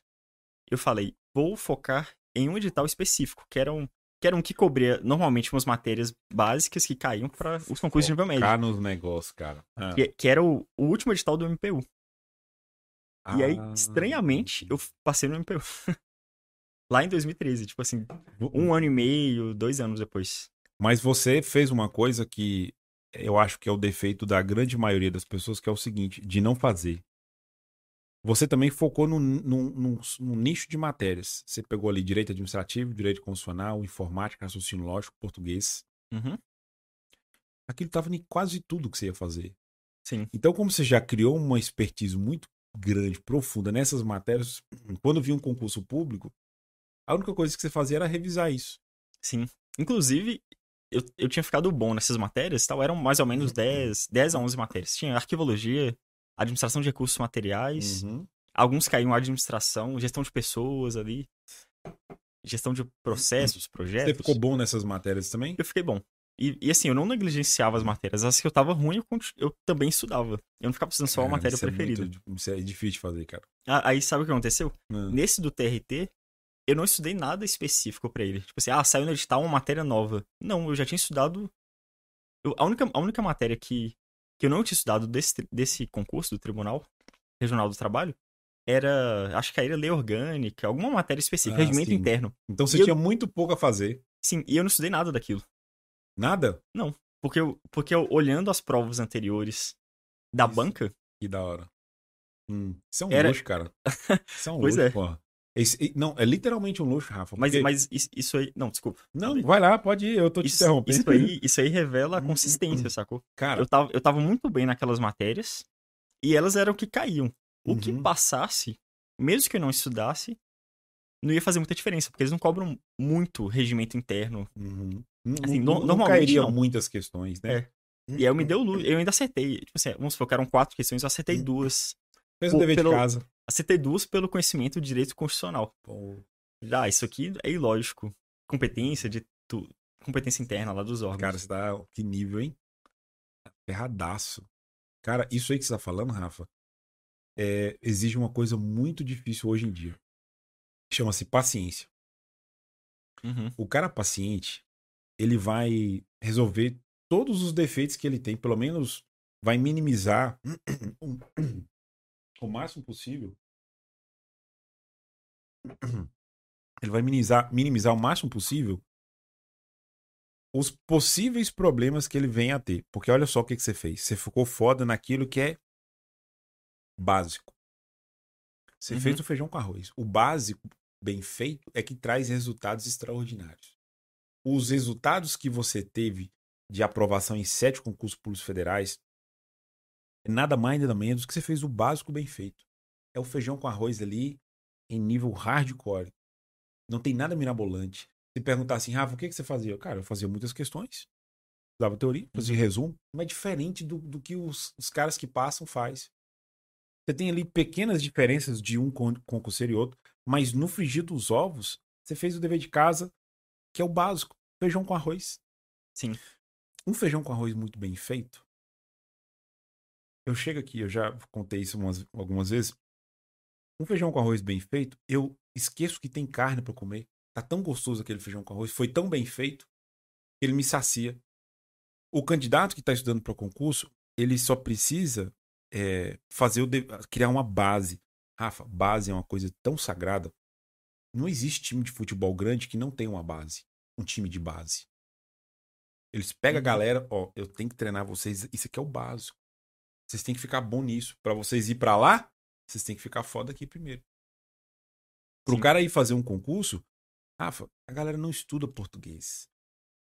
Speaker 2: eu falei, vou focar em um edital específico, que era um que, era um que cobria normalmente umas matérias básicas que caíam para os concursos de nível médio.
Speaker 1: Cá nos negócios, cara. Ah.
Speaker 2: Que, que era o, o último edital do MPU. E aí,
Speaker 1: Ah.
Speaker 2: estranhamente, eu passei no MPU. Lá em 2013, tipo assim, um ano e meio, dois anos depois.
Speaker 1: Mas você fez uma coisa que eu acho que é o defeito da grande maioria das pessoas, que é o seguinte, de não fazer. Você também focou num, num- num- num nicho de matérias. Você pegou ali direito administrativo, direito constitucional, informática, raciocínio lógico, português.
Speaker 2: Uhum.
Speaker 1: Aquilo estava em quase tudo que você ia fazer.
Speaker 2: Sim.
Speaker 1: Então, como você já criou uma expertise muito grande, profunda nessas matérias, quando vinha um concurso público, a única coisa que você fazia era revisar isso.
Speaker 2: Sim. Inclusive, eu, eu tinha ficado bom nessas matérias e tal. Eram mais ou menos 10, 10 a 11 matérias. Tinha arquivologia, administração de recursos materiais.
Speaker 1: Uhum.
Speaker 2: Alguns caíam administração, gestão de pessoas ali. Gestão de processos, projetos.
Speaker 1: Você ficou bom nessas matérias também?
Speaker 2: Eu fiquei bom. E, e assim, eu não negligenciava as matérias. As que eu tava ruim, eu, eu também estudava. Eu não ficava estudando só a matéria
Speaker 1: isso é
Speaker 2: preferida.
Speaker 1: muito- isso é difícil de fazer, cara.
Speaker 2: Ah, Aí sabe o que aconteceu?
Speaker 1: Hum.
Speaker 2: Nesse do TRT, eu não estudei nada específico pra ele. Tipo assim, ah, saiu no edital uma matéria nova. Não, eu já tinha estudado. eu- a, única, a única matéria que, que eu não tinha estudado desse, desse concurso do Tribunal Regional do Trabalho era. Acho que era lei orgânica, alguma matéria específica,
Speaker 1: Ah,
Speaker 2: regimento
Speaker 1: sim.
Speaker 2: interno.
Speaker 1: Então você
Speaker 2: E eu-
Speaker 1: tinha muito pouco a fazer.
Speaker 2: Sim, e eu não estudei nada daquilo.
Speaker 1: Nada?
Speaker 2: Porque, eu, porque eu, olhando as provas anteriores da
Speaker 1: Isso.
Speaker 2: banca,
Speaker 1: Que da hora. Hum, Isso é um
Speaker 2: Era-
Speaker 1: luxo, cara. Isso é um
Speaker 2: Pois
Speaker 1: luxo,
Speaker 2: é.
Speaker 1: porra. Esse- não, é literalmente um luxo, Rafa.
Speaker 2: mas,
Speaker 1: porque-
Speaker 2: mas is- isso aí. Não, desculpa.
Speaker 1: Não, vai lá, pode ir, eu tô te
Speaker 2: Isso,
Speaker 1: interrompendo.
Speaker 2: isso, aí, isso aí revela a
Speaker 1: Uhum.
Speaker 2: consistência, sacou?
Speaker 1: Cara,
Speaker 2: Eu tava, eu tava muito bem naquelas matérias e elas eram o que caíam. O que
Speaker 1: Uhum.
Speaker 2: passasse, mesmo que eu não estudasse, não ia fazer muita diferença, porque eles não cobram muito regimento interno.
Speaker 1: uhum.
Speaker 2: assim,
Speaker 1: não,
Speaker 2: no- normalmente
Speaker 1: cairia
Speaker 2: não.
Speaker 1: muitas questões, né?
Speaker 2: É. E aí eu me deu luz, eu ainda acertei. Tipo assim, vamos supor que eram quatro questões, eu acertei
Speaker 1: Hum.
Speaker 2: duas.
Speaker 1: Fez o dever
Speaker 2: pelo-
Speaker 1: de casa.
Speaker 2: Acertei duas pelo conhecimento de direito constitucional.
Speaker 1: Pô,
Speaker 2: Já, isso aqui é ilógico. Competência de tu... competência interna lá dos órgãos.
Speaker 1: Cara, você tá. Que nível, hein? Ferradaço. Cara, isso aí que você tá falando, Rafa, é, exige uma coisa muito difícil hoje em dia. Chama-se paciência.
Speaker 2: Uhum.
Speaker 1: O cara paciente, ele vai resolver todos os defeitos que ele tem, pelo menos vai minimizar o- máximo possível. Ele vai minimizar, minimizar o máximo possível os possíveis problemas que ele venha a ter. Porque olha só o que, que você fez. Você ficou foda naquilo que é básico. Você
Speaker 2: Uhum.
Speaker 1: fez o feijão com arroz. O básico, bem feito, é que traz resultados extraordinários. Os resultados que você teve de aprovação em sete concursos públicos federais é nada mais nada menos que você fez o básico bem feito. É o feijão com arroz ali em nível hardcore. Não tem nada mirabolante. Se perguntar assim, Rafa, o que, que você fazia? Cara, eu fazia muitas questões. Dava teoria, fazia resumo. Não é diferente do, do que os, os caras que passam faz. Você tem ali pequenas diferenças de um con- concurseiro e outro, mas no frigir dos ovos, você fez o dever de casa, que é o básico, feijão com arroz.
Speaker 2: Sim.
Speaker 1: Um feijão com arroz muito bem feito. Eu chego aqui, eu já contei isso umas- algumas vezes. Um feijão com arroz bem feito, eu esqueço que tem carne para comer. Tá tão gostoso aquele feijão com arroz, foi tão bem feito, que ele me sacia. O candidato que está estudando para concurso, ele só precisa é, fazer o de- criar uma base. Rafa, base é uma coisa tão sagrada. Não existe time de futebol grande que não tenha uma base, um time de base. Eles pegam a
Speaker 2: Uhum.
Speaker 1: galera, ó, eu tenho que treinar vocês, isso aqui é o básico. Vocês têm que ficar bom nisso. Para vocês ir para lá, vocês têm que ficar foda aqui primeiro. Pro Sim. cara ir fazer um concurso, Rafa, a galera não estuda português.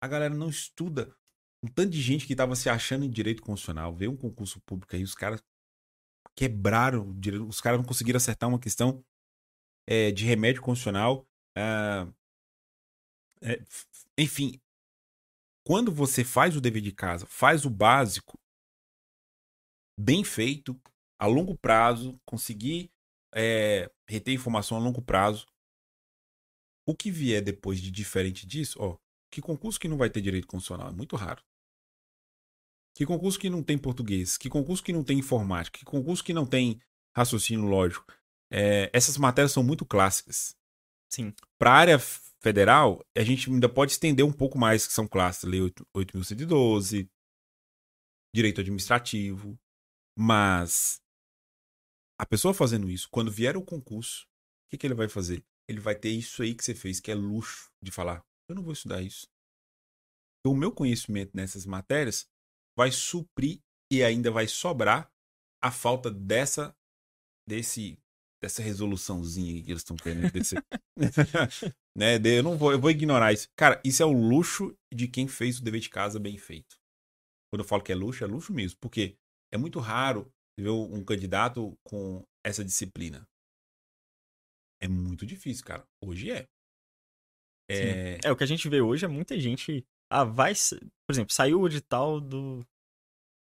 Speaker 1: A galera não estuda. Um tanto de gente que tava se achando em direito constitucional, veio um concurso público aí, os caras quebraram, os caras não conseguiram acertar uma questão é, de remédio constitucional. É, é, enfim, quando você faz o dever de casa, faz o básico, bem feito, a longo prazo, conseguir é, reter informação a longo prazo, o que vier depois de diferente disso, ó, que concurso que não vai ter direito constitucional? É muito raro. Que concurso que não tem português? Que concurso que não tem informática? Que concurso que não tem raciocínio lógico? É, essas matérias são muito clássicas.
Speaker 2: Sim.
Speaker 1: Para a área federal, a gente ainda pode estender um pouco mais, que são clássicas. Lei 8.112, direito administrativo. Mas a pessoa fazendo isso, quando vier o concurso, o que, que ele vai fazer? Ele vai ter isso aí que você fez, que é luxo de falar. Eu não vou estudar isso. O meu conhecimento nessas matérias vai suprir e ainda vai sobrar a falta dessa desse dessa resoluçãozinha que eles estão querendo desse, né, eu não vou eu vou ignorar isso. Cara, isso é o luxo de quem fez o dever de casa bem feito. Quando eu falo que é luxo, é luxo mesmo, porque é muito raro ver um candidato com essa disciplina. É muito difícil, cara. Hoje é.
Speaker 2: É... é, o que a gente vê hoje é muita gente. Ah, vai. Por exemplo, saiu o edital do.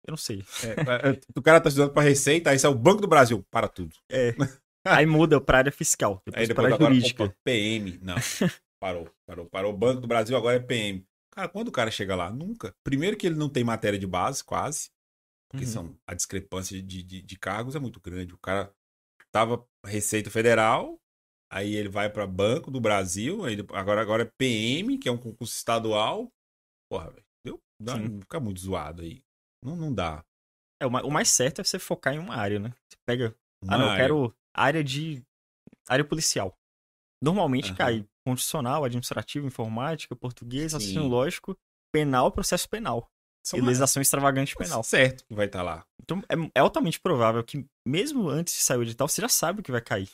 Speaker 2: Eu não sei.
Speaker 1: É, é o cara tá estudando pra Receita, aí sai o Banco do Brasil. Para tudo.
Speaker 2: É. Aí muda pra área fiscal.
Speaker 1: Depois, aí depois pra área jurídica. Opa, PM. Não. Parou, parou, parou. O Banco do Brasil agora é PM. Cara, quando o cara chega lá? Nunca. Primeiro que ele não tem matéria de base, quase. Porque uhum. são, a discrepância de, de, de cargos é muito grande. O cara tava Receita Federal, Aí ele vai para Banco do Brasil, aí agora, agora é PM, que é um concurso estadual. Porra, velho. Fica muito zoado aí. Não, não dá.
Speaker 2: É, o mais certo é você focar em uma área, né? Você pega. Uma ah, não, área. eu quero área de. área policial. Normalmente uhum. cai constitucional, administrativo, informática, português, raciocínio lógico, penal, processo penal. São legislação extravagante penal.
Speaker 1: Certo que vai estar tá lá.
Speaker 2: Então é, é, altamente provável que, mesmo antes de sair o edital, você já sabe o que vai cair.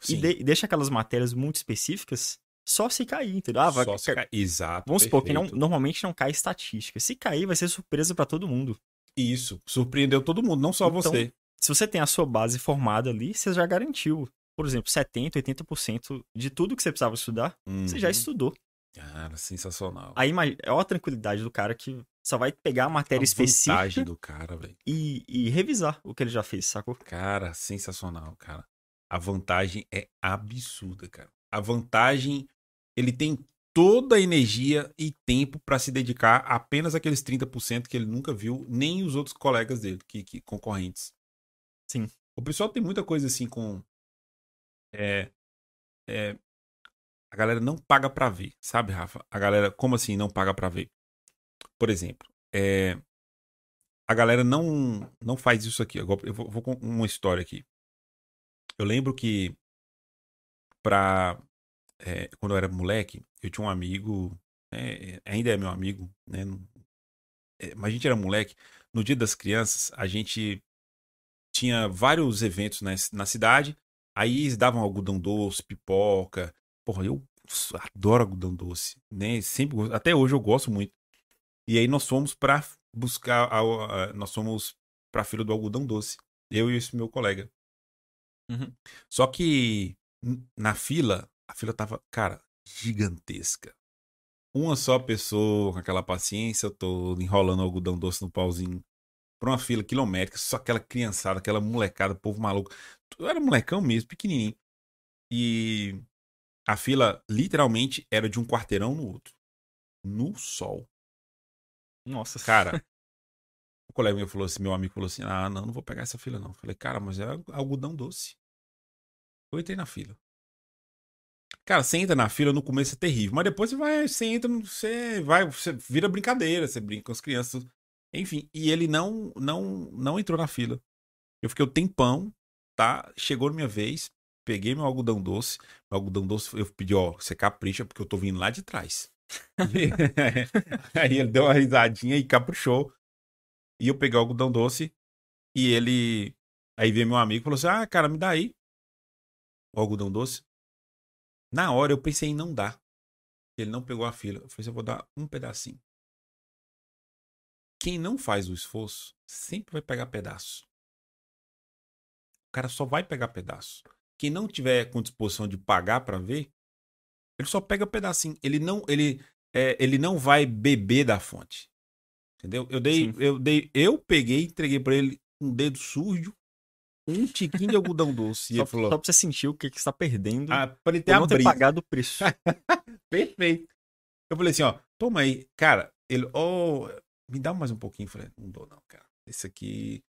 Speaker 2: Sim. E, de, deixa aquelas matérias muito específicas só se cair, entendeu? Ah, vai
Speaker 1: só se cair. Exato.
Speaker 2: Vamos perfeito. supor que não, normalmente não cai estatística. Se cair, vai ser surpresa para todo mundo.
Speaker 1: Isso. Surpreendeu todo mundo, não só então, você.
Speaker 2: Se você tem a sua base formada ali, você já garantiu. Por exemplo, 70%, 80% de tudo que você precisava estudar, uhum. você já uhum. estudou.
Speaker 1: Cara, sensacional.
Speaker 2: Aí é a tranquilidade do cara que só vai pegar a matéria a específica
Speaker 1: do cara,
Speaker 2: e, e revisar o que ele já fez, sacou?
Speaker 1: Cara, sensacional, cara a vantagem é absurda, cara. A vantagem, ele tem toda a energia e tempo para se dedicar apenas aqueles 30% que ele nunca viu, nem os outros colegas dele, que, que concorrentes.
Speaker 2: Sim.
Speaker 1: O pessoal tem muita coisa assim com. É, é, a galera não paga para ver, sabe, Rafa? A galera, como assim não paga para ver? Por exemplo, é, a galera não não faz isso aqui. Agora eu vou, vou com uma história aqui. Eu lembro que pra. É, quando eu era moleque, eu tinha um amigo, é, ainda é meu amigo, né? É, mas a gente era moleque. No dia das crianças, a gente tinha vários eventos na, na cidade. Aí eles davam algodão doce, pipoca. Porra, eu adoro algodão doce, né? Sempre, até hoje eu gosto muito. E aí nós fomos para buscar, a, a, nós fomos para a fila do algodão doce. Eu e esse meu colega. Uhum. Só que na fila, a fila tava, cara, gigantesca. Uma só pessoa com aquela paciência, eu tô enrolando algodão doce no pauzinho pra uma fila quilométrica, só aquela criançada, aquela molecada, povo maluco. Eu era molecão mesmo, pequenininho. E a fila literalmente era de um quarteirão no outro. No sol.
Speaker 2: Nossa.
Speaker 1: Cara, o colega meu falou assim, meu amigo falou assim: ah, não, não vou pegar essa fila não. Eu falei, cara, mas é algodão doce. Eu entrei na fila. Cara, você entra na fila, no começo é terrível, mas depois você vai, você entra, você vai, você vira brincadeira, você brinca com as crianças. Enfim, e ele não não não entrou na fila. Eu fiquei o um tempão, tá? Chegou a minha vez, peguei meu algodão doce, meu algodão doce, eu pedi, ó, você capricha porque eu tô vindo lá de trás. aí ele deu uma risadinha e caprichou. E eu peguei o algodão doce e ele aí veio meu amigo e falou assim: "Ah, cara, me dá aí" o algodão doce. Na hora eu pensei em não dar. Ele não pegou a fila. Eu falei, eu vou dar um pedacinho. Quem não faz o esforço sempre vai pegar pedaço. O cara só vai pegar pedaço. Quem não tiver com disposição de pagar para ver, ele só pega pedacinho. Ele não, ele, é, ele não vai beber da fonte. Entendeu? Eu dei, eu dei, eu peguei, entreguei para ele um dedo sujo, um tiquinho de algodão doce.
Speaker 2: só,
Speaker 1: falou,
Speaker 2: só pra você sentir o que, que você tá perdendo.
Speaker 1: Ah, pra ele ter não ter
Speaker 2: pagado o preço.
Speaker 1: Perfeito. Eu falei assim, ó, toma aí. Cara, ele, oh, me dá mais um pouquinho. Eu falei, não dou não, cara. Esse aqui...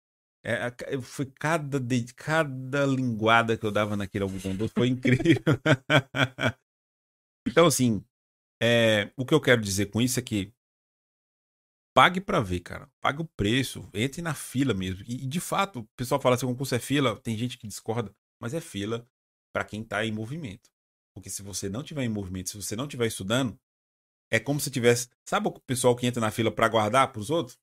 Speaker 1: É, foi cada, cada linguada que eu dava naquele algodão doce. Foi incrível. então, assim, é, o que eu quero dizer com isso é que pague para ver, cara. Pague o preço, entre na fila mesmo. E, de fato, o pessoal fala assim, o concurso é fila, tem gente que discorda, mas é fila para quem tá em movimento. Porque se você não tiver em movimento, se você não estiver estudando, é como se tivesse. Sabe o pessoal que entra na fila para guardar pros outros?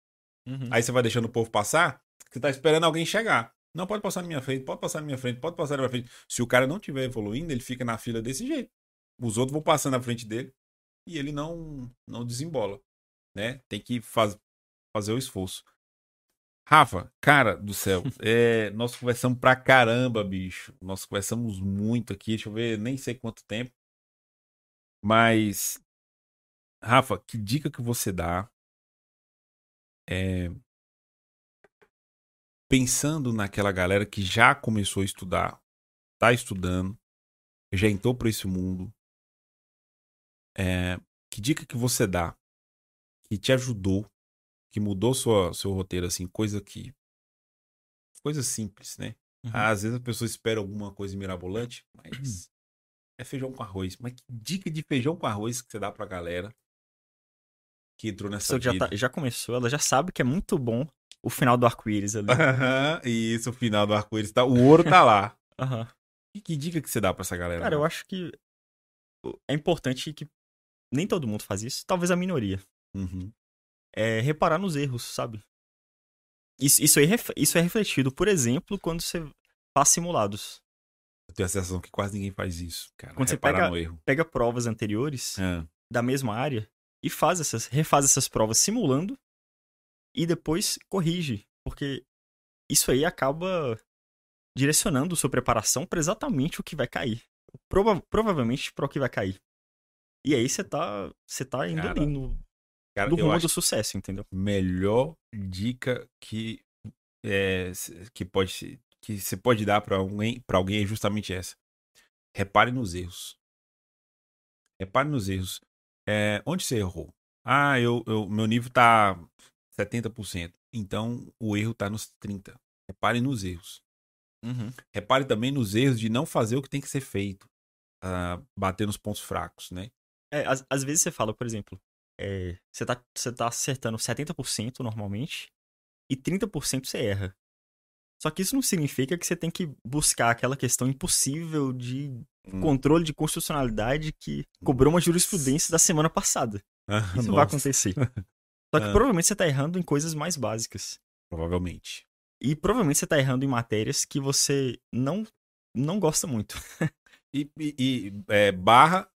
Speaker 1: Uhum. Aí você vai deixando o povo passar, você tá esperando alguém chegar. Não pode passar na minha frente, pode passar na minha frente, pode passar na minha frente. Se o cara não estiver evoluindo, ele fica na fila desse jeito. Os outros vão passando na frente dele e ele não não desembola né? Tem que faz, fazer o esforço. Rafa, cara do céu, é, nós conversamos pra caramba, bicho. Nós conversamos muito aqui, deixa eu ver, nem sei quanto tempo. Mas, Rafa, que dica que você dá? É, pensando naquela galera que já começou a estudar, tá estudando, já entrou para esse mundo. É, que dica que você dá que te ajudou, que mudou sua, seu roteiro, assim, coisa que. Coisa simples, né? Uhum. Às vezes a pessoa espera alguma coisa mirabolante, mas é feijão com arroz. Mas que dica de feijão com arroz que você dá pra galera que entrou nessa
Speaker 2: já, tá, já começou, ela já sabe que é muito bom o final do arco-íris ali.
Speaker 1: Uhum, isso, o final do arco-íris. Tá, o ouro tá lá.
Speaker 2: Uhum.
Speaker 1: E que dica que você dá pra essa galera?
Speaker 2: Cara, eu acho que é importante que nem todo mundo faz isso, talvez a minoria.
Speaker 1: Uhum.
Speaker 2: É reparar nos erros, sabe? Isso, isso, é, isso é refletido, por exemplo, quando você faz simulados.
Speaker 1: Eu tenho a sensação que quase ninguém faz isso, cara.
Speaker 2: Quando você pega, pega provas anteriores
Speaker 1: é.
Speaker 2: da mesma área e faz essas, refaz essas provas simulando e depois corrige. Porque isso aí acaba direcionando sua preparação para exatamente o que vai cair. Prova provavelmente para o que vai cair. E aí você tá, você tá indo Cara, no, Cara, do rumo do sucesso, entendeu?
Speaker 1: Melhor dica que é, que pode que você pode dar para alguém para alguém é justamente essa. Repare nos erros. Repare nos erros. É, onde você errou? Ah, eu, eu meu nível tá 70%. Então o erro tá nos 30. Repare nos erros.
Speaker 2: Uhum.
Speaker 1: Repare também nos erros de não fazer o que tem que ser feito. Uh, bater nos pontos fracos, né?
Speaker 2: É, às, às vezes você fala, por exemplo, é, você, tá, você tá acertando 70% normalmente e 30% você erra. Só que isso não significa que você tem que buscar aquela questão impossível de hum. controle de constitucionalidade que cobrou uma jurisprudência da semana passada. Ah, isso nossa. vai acontecer. Só que ah. provavelmente você tá errando em coisas mais básicas.
Speaker 1: Provavelmente.
Speaker 2: E provavelmente você tá errando em matérias que você não, não gosta muito.
Speaker 1: e, e, e é, barra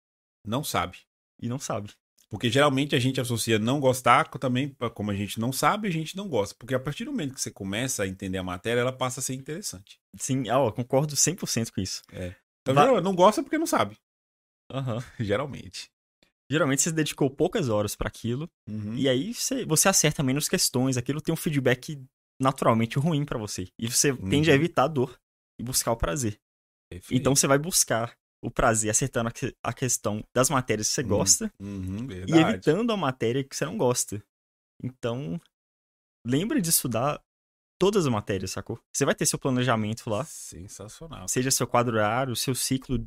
Speaker 1: não sabe.
Speaker 2: E não sabe.
Speaker 1: Porque geralmente a gente associa não gostar também, como a gente não sabe, a gente não gosta. Porque a partir do momento que você começa a entender a matéria, ela passa a ser interessante.
Speaker 2: Sim, ó, concordo 100% com isso.
Speaker 1: É. Então, Va não gosta porque não sabe.
Speaker 2: Uhum.
Speaker 1: Geralmente.
Speaker 2: Geralmente você dedicou poucas horas para aquilo.
Speaker 1: Uhum.
Speaker 2: E aí você, você acerta menos questões. Aquilo tem um feedback naturalmente ruim para você. E você uhum. tende a uhum. evitar a dor e buscar o prazer. Perfeito. Então você vai buscar o prazer acertando a questão das matérias que você hum, gosta
Speaker 1: uhum,
Speaker 2: e evitando a matéria que você não gosta. Então, lembre de estudar todas as matérias, sacou? Você vai ter seu planejamento lá.
Speaker 1: Sensacional.
Speaker 2: Seja seu quadro horário, seu ciclo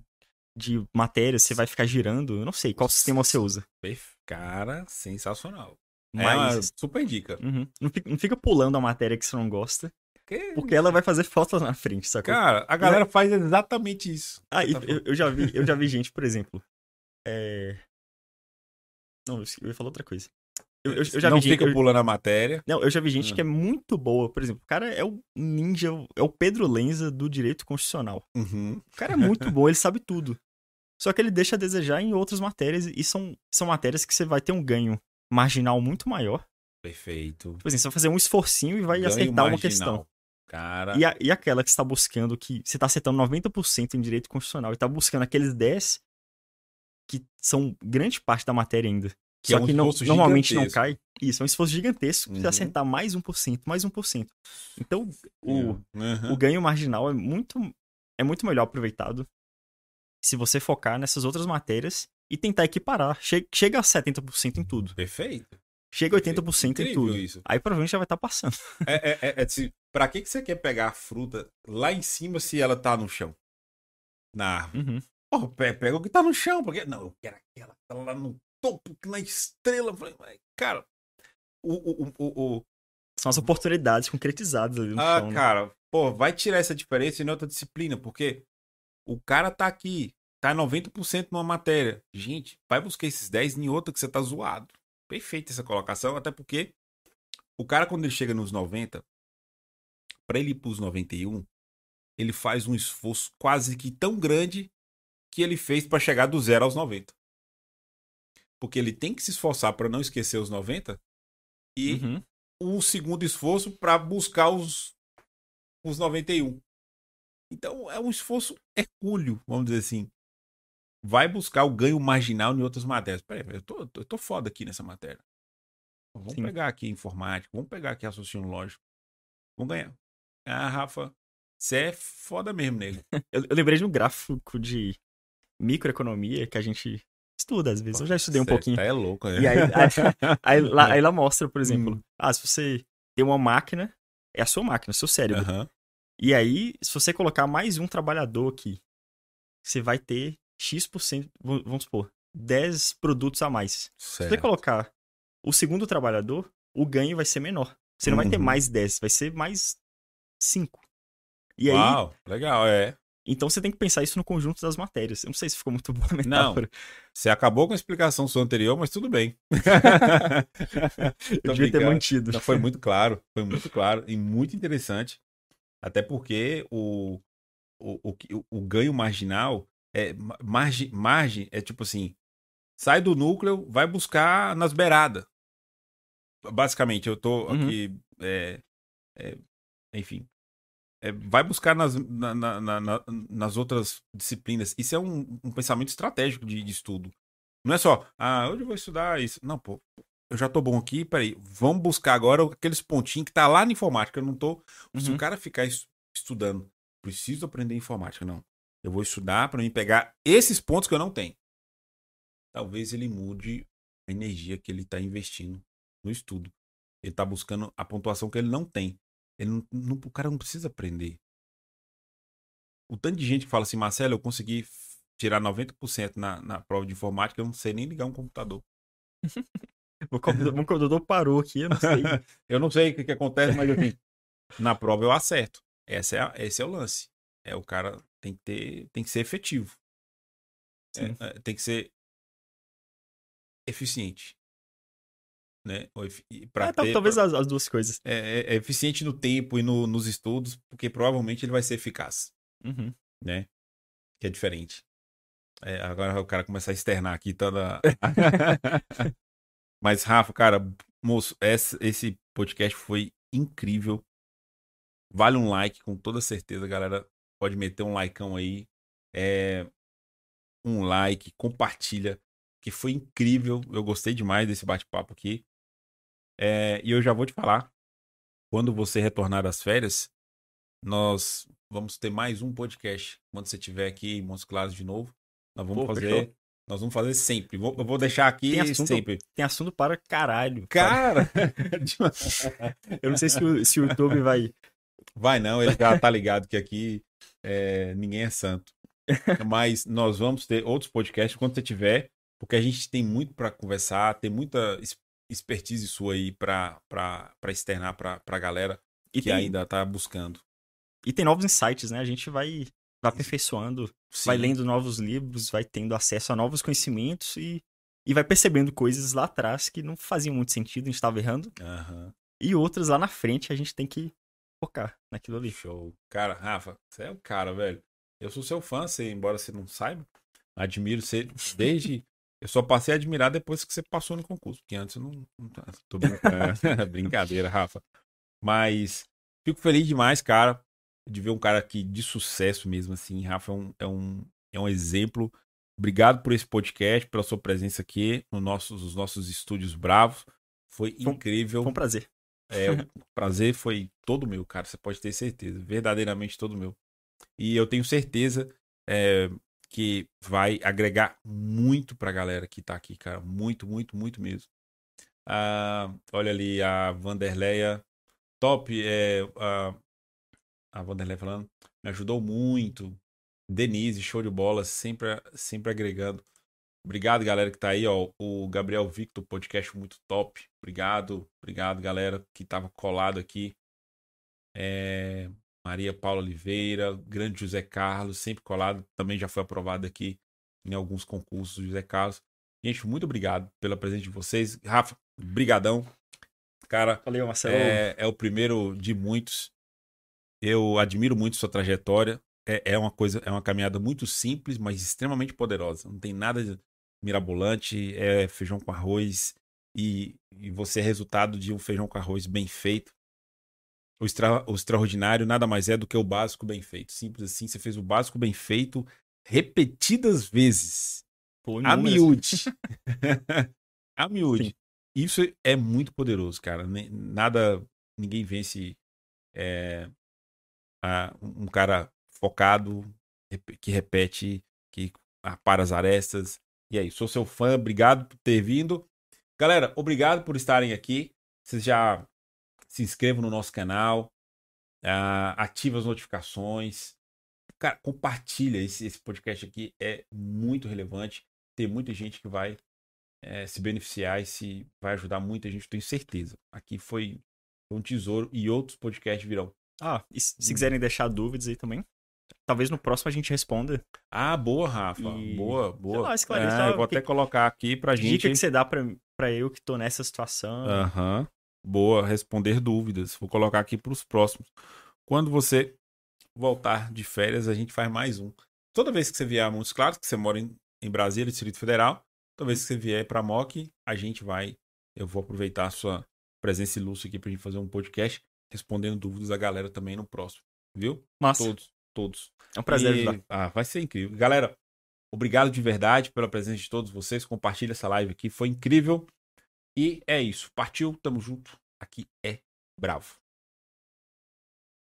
Speaker 2: de matérias, você vai ficar girando. Eu não sei qual sistema você usa.
Speaker 1: Cara, sensacional. É Mas, é super dica.
Speaker 2: Uhum. Não, fica, não fica pulando a matéria que você não gosta. Que... Porque ela vai fazer falta na frente, sacou?
Speaker 1: Cara, a galera faz exatamente isso.
Speaker 2: Ah, tá eu, eu, já vi, eu já vi gente, por exemplo. É... Não, eu ia falar outra coisa.
Speaker 1: Eu, eu, eu já não vi fica gente, pulando a matéria.
Speaker 2: Não, eu já vi gente que é muito boa. Por exemplo, o cara é o ninja, é o Pedro Lenza do direito constitucional.
Speaker 1: Uhum.
Speaker 2: O cara é muito bom, ele sabe tudo. Só que ele deixa a desejar em outras matérias e são, são matérias que você vai ter um ganho marginal muito maior.
Speaker 1: Perfeito.
Speaker 2: Tipo assim, você vai fazer um esforcinho e vai ganho acertar marginal. uma questão.
Speaker 1: Cara.
Speaker 2: E, a, e aquela que está buscando que você está acertando 90% em direito constitucional e está buscando aqueles 10 que são grande parte da matéria ainda. Que Só é um que não, normalmente não cai. Isso, é um esforço gigantesco uhum. você acertar mais 1%, mais 1%. Então, o, uhum. o ganho marginal é muito, é muito melhor aproveitado se você focar nessas outras matérias e tentar equiparar. Chega, chega a 70% em tudo.
Speaker 1: Perfeito.
Speaker 2: Chega a 80% em tudo. Isso. Aí provavelmente já vai estar tá passando.
Speaker 1: É, é, é, é se, pra que, que você quer pegar a fruta lá em cima se ela tá no chão? Na árvore. Uhum. Oh, pega o que tá no chão, porque. Não, eu quero aquela que tá lá no topo, na estrela. Cara, o, o, o, o,
Speaker 2: São as oportunidades concretizadas ali no
Speaker 1: ah,
Speaker 2: chão.
Speaker 1: Ah, cara, né? pô, vai tirar essa diferença em outra disciplina, porque o cara tá aqui, tá 90% numa matéria. Gente, vai buscar esses 10 em outra que você tá zoado. Perfeita essa colocação, até porque o cara, quando ele chega nos 90, para ele ir pros 91, ele faz um esforço quase que tão grande que ele fez para chegar do zero aos 90. Porque ele tem que se esforçar para não esquecer os 90 e uhum. um segundo esforço para buscar os, os 91. Então é um esforço hercúleo, vamos dizer assim. Vai buscar o ganho marginal em outras matérias. Peraí, eu tô, eu tô foda aqui nessa matéria. Vamos Sim. pegar aqui informática, vamos pegar aqui raciocínio lógico. Vamos ganhar. Ah, Rafa, você é foda mesmo, nego.
Speaker 2: eu, eu lembrei de um gráfico de microeconomia que a gente estuda às vezes. Eu já estudei um pouquinho.
Speaker 1: É louco, é.
Speaker 2: E aí, aí, aí, lá, aí lá mostra, por exemplo, hum. ah, se você tem uma máquina, é a sua máquina, seu cérebro. Uhum. E aí, se você colocar mais um trabalhador aqui, você vai ter X%, vamos supor, 10 produtos a mais. Certo. Se você colocar o segundo trabalhador, o ganho vai ser menor. Você não uhum. vai ter uhum. mais 10, vai ser mais 5.
Speaker 1: E Uau, aí, legal, é.
Speaker 2: Então você tem que pensar isso no conjunto das matérias. Eu não sei se ficou muito boa a metáfora.
Speaker 1: Não, você acabou com a explicação sua anterior, mas tudo bem.
Speaker 2: Eu devia ter mantido.
Speaker 1: Não, foi muito claro, foi muito claro e muito interessante. Até porque o, o, o, o ganho marginal é margem, margem é tipo assim, sai do núcleo, vai buscar nas beiradas. Basicamente, eu tô uhum. aqui, é, é, enfim, é, vai buscar nas, na, na, na, nas outras disciplinas. Isso é um, um pensamento estratégico de, de, estudo. Não é só, ah, hoje eu vou estudar isso. Não, pô, eu já tô bom aqui, peraí, vamos buscar agora aqueles pontinhos que tá lá na informática. Eu não tô. Uhum. Se o uhum. cara ficar estudando, preciso aprender informática, não. Eu vou estudar para mim pegar esses pontos que eu não tenho. Talvez ele mude a energia que ele está investindo no estudo. Ele está buscando a pontuação que ele não tem. Ele não, não, o cara não precisa aprender. O tanto de gente que fala assim, Marcelo, eu consegui tirar 90% na, na prova de informática, eu não sei nem ligar um computador.
Speaker 2: o, computador parou aqui, eu não sei.
Speaker 1: eu não sei o que, que acontece, mas assim, na prova eu acerto. Essa é a, esse é o lance. É o cara tem que ter, tem que ser efetivo. É, é, tem que ser eficiente né?
Speaker 2: Pra é, ter, talvez pra... as, as, duas coisas.
Speaker 1: É, é, é, eficiente no tempo e no, nos estudos, porque provavelmente ele vai ser eficaz,
Speaker 2: uhum.
Speaker 1: né? Que é diferente. É, agora o cara começa a externar aqui toda. Mas, Rafa, cara, moço, esse, esse podcast foi incrível. Vale um like, com toda certeza, galera. Pode meter um likeão aí. É, um like, compartilha, que foi incrível. Eu gostei demais desse bate-papo aqui. É, e eu já vou te falar, quando você retornar das férias, nós vamos ter mais um podcast. Quando você estiver aqui em Montes Claros de novo, nós vamos Pô, fazer. Fechou. Nós vamos fazer sempre. Vou, eu vou deixar aqui tem assunto, sempre.
Speaker 2: Tem assunto para caralho.
Speaker 1: Cara!
Speaker 2: eu não sei se o, se o YouTube vai.
Speaker 1: Vai não, ele já tá ligado que aqui é, ninguém é santo. Mas nós vamos ter outros podcasts quando você tiver, porque a gente tem muito para conversar, tem muita expertise sua aí para externar para a galera e que tem... ainda tá buscando.
Speaker 2: E tem novos insights, né? A gente vai, vai aperfeiçoando, Sim. vai lendo novos livros, vai tendo acesso a novos conhecimentos e, e vai percebendo coisas lá atrás que não faziam muito sentido, a gente estava errando.
Speaker 1: Uhum.
Speaker 2: E outras lá na frente a gente tem que focar naquilo ali.
Speaker 1: Show. Cara, Rafa, você é o cara, velho. Eu sou seu fã, você, embora você não saiba. Admiro você desde. Eu só passei a admirar depois que você passou no concurso, porque antes eu não. não tô brincando. Brincadeira, Rafa. Mas fico feliz demais, cara, de ver um cara aqui de sucesso mesmo, assim. Rafa é um, é um, é um exemplo. Obrigado por esse podcast, pela sua presença aqui no nossos, nos nossos estúdios bravos. Foi incrível.
Speaker 2: Foi um prazer.
Speaker 1: É, o prazer foi todo meu, cara. Você pode ter certeza. Verdadeiramente todo meu. E eu tenho certeza é, que vai agregar muito pra galera que tá aqui, cara. Muito, muito, muito mesmo. Ah, olha ali a Vanderleia. Top. É, a, a Vanderleia falando. Me ajudou muito. Denise, show de bola. Sempre, sempre agregando. Obrigado, galera, que tá aí, ó. O Gabriel Victor, podcast muito top. Obrigado, obrigado, galera, que tava colado aqui. É... Maria Paula Oliveira, grande José Carlos, sempre colado. Também já foi aprovado aqui em alguns concursos, José Carlos. Gente, muito obrigado pela presença de vocês. Rafa, brigadão. Cara,
Speaker 2: Valeu, Marcelo.
Speaker 1: É, é o primeiro de muitos. Eu admiro muito sua trajetória. É, é uma coisa, é uma caminhada muito simples, mas extremamente poderosa. Não tem nada mirabolante, é feijão com arroz e, e você é resultado de um feijão com arroz bem feito. O, extra, o extraordinário nada mais é do que o básico bem feito. Simples assim, você fez o básico bem feito repetidas vezes. Pô, a miúde. a miúde. Isso é muito poderoso, cara. Nada, ninguém vence é, um cara focado, que repete, que para as arestas, e aí, sou seu fã, obrigado por ter vindo. Galera, obrigado por estarem aqui. Vocês já se inscrevam no nosso canal, uh, ative as notificações. Cara, compartilha esse, esse podcast aqui, é muito relevante. Tem muita gente que vai é, se beneficiar e se vai ajudar muita gente, tenho certeza. Aqui foi um tesouro e outros podcasts virão.
Speaker 2: Ah, e se, se quiserem deixar dúvidas aí também, Talvez no próximo a gente responda.
Speaker 1: Ah, boa, Rafa. E... Boa, boa. Lá, é, vou até colocar aqui pra gente.
Speaker 2: Dica que você dá pra, pra eu que tô nessa situação.
Speaker 1: Aham. Uhum. Boa, responder dúvidas. Vou colocar aqui pros próximos. Quando você voltar de férias, a gente faz mais um. Toda vez que você vier a Montes Claros, que você mora em, em Brasília, Distrito Federal, toda vez que você vier pra MOC, a gente vai. Eu vou aproveitar a sua presença ilustre aqui pra gente fazer um podcast respondendo dúvidas da galera também no próximo. Viu?
Speaker 2: Massa.
Speaker 1: Todos todos.
Speaker 2: É um prazer e... ajudar.
Speaker 1: Ah, vai ser incrível. Galera, obrigado de verdade pela presença de todos vocês. Compartilha essa live aqui, foi incrível. E é isso. Partiu, tamo junto. Aqui é Bravo.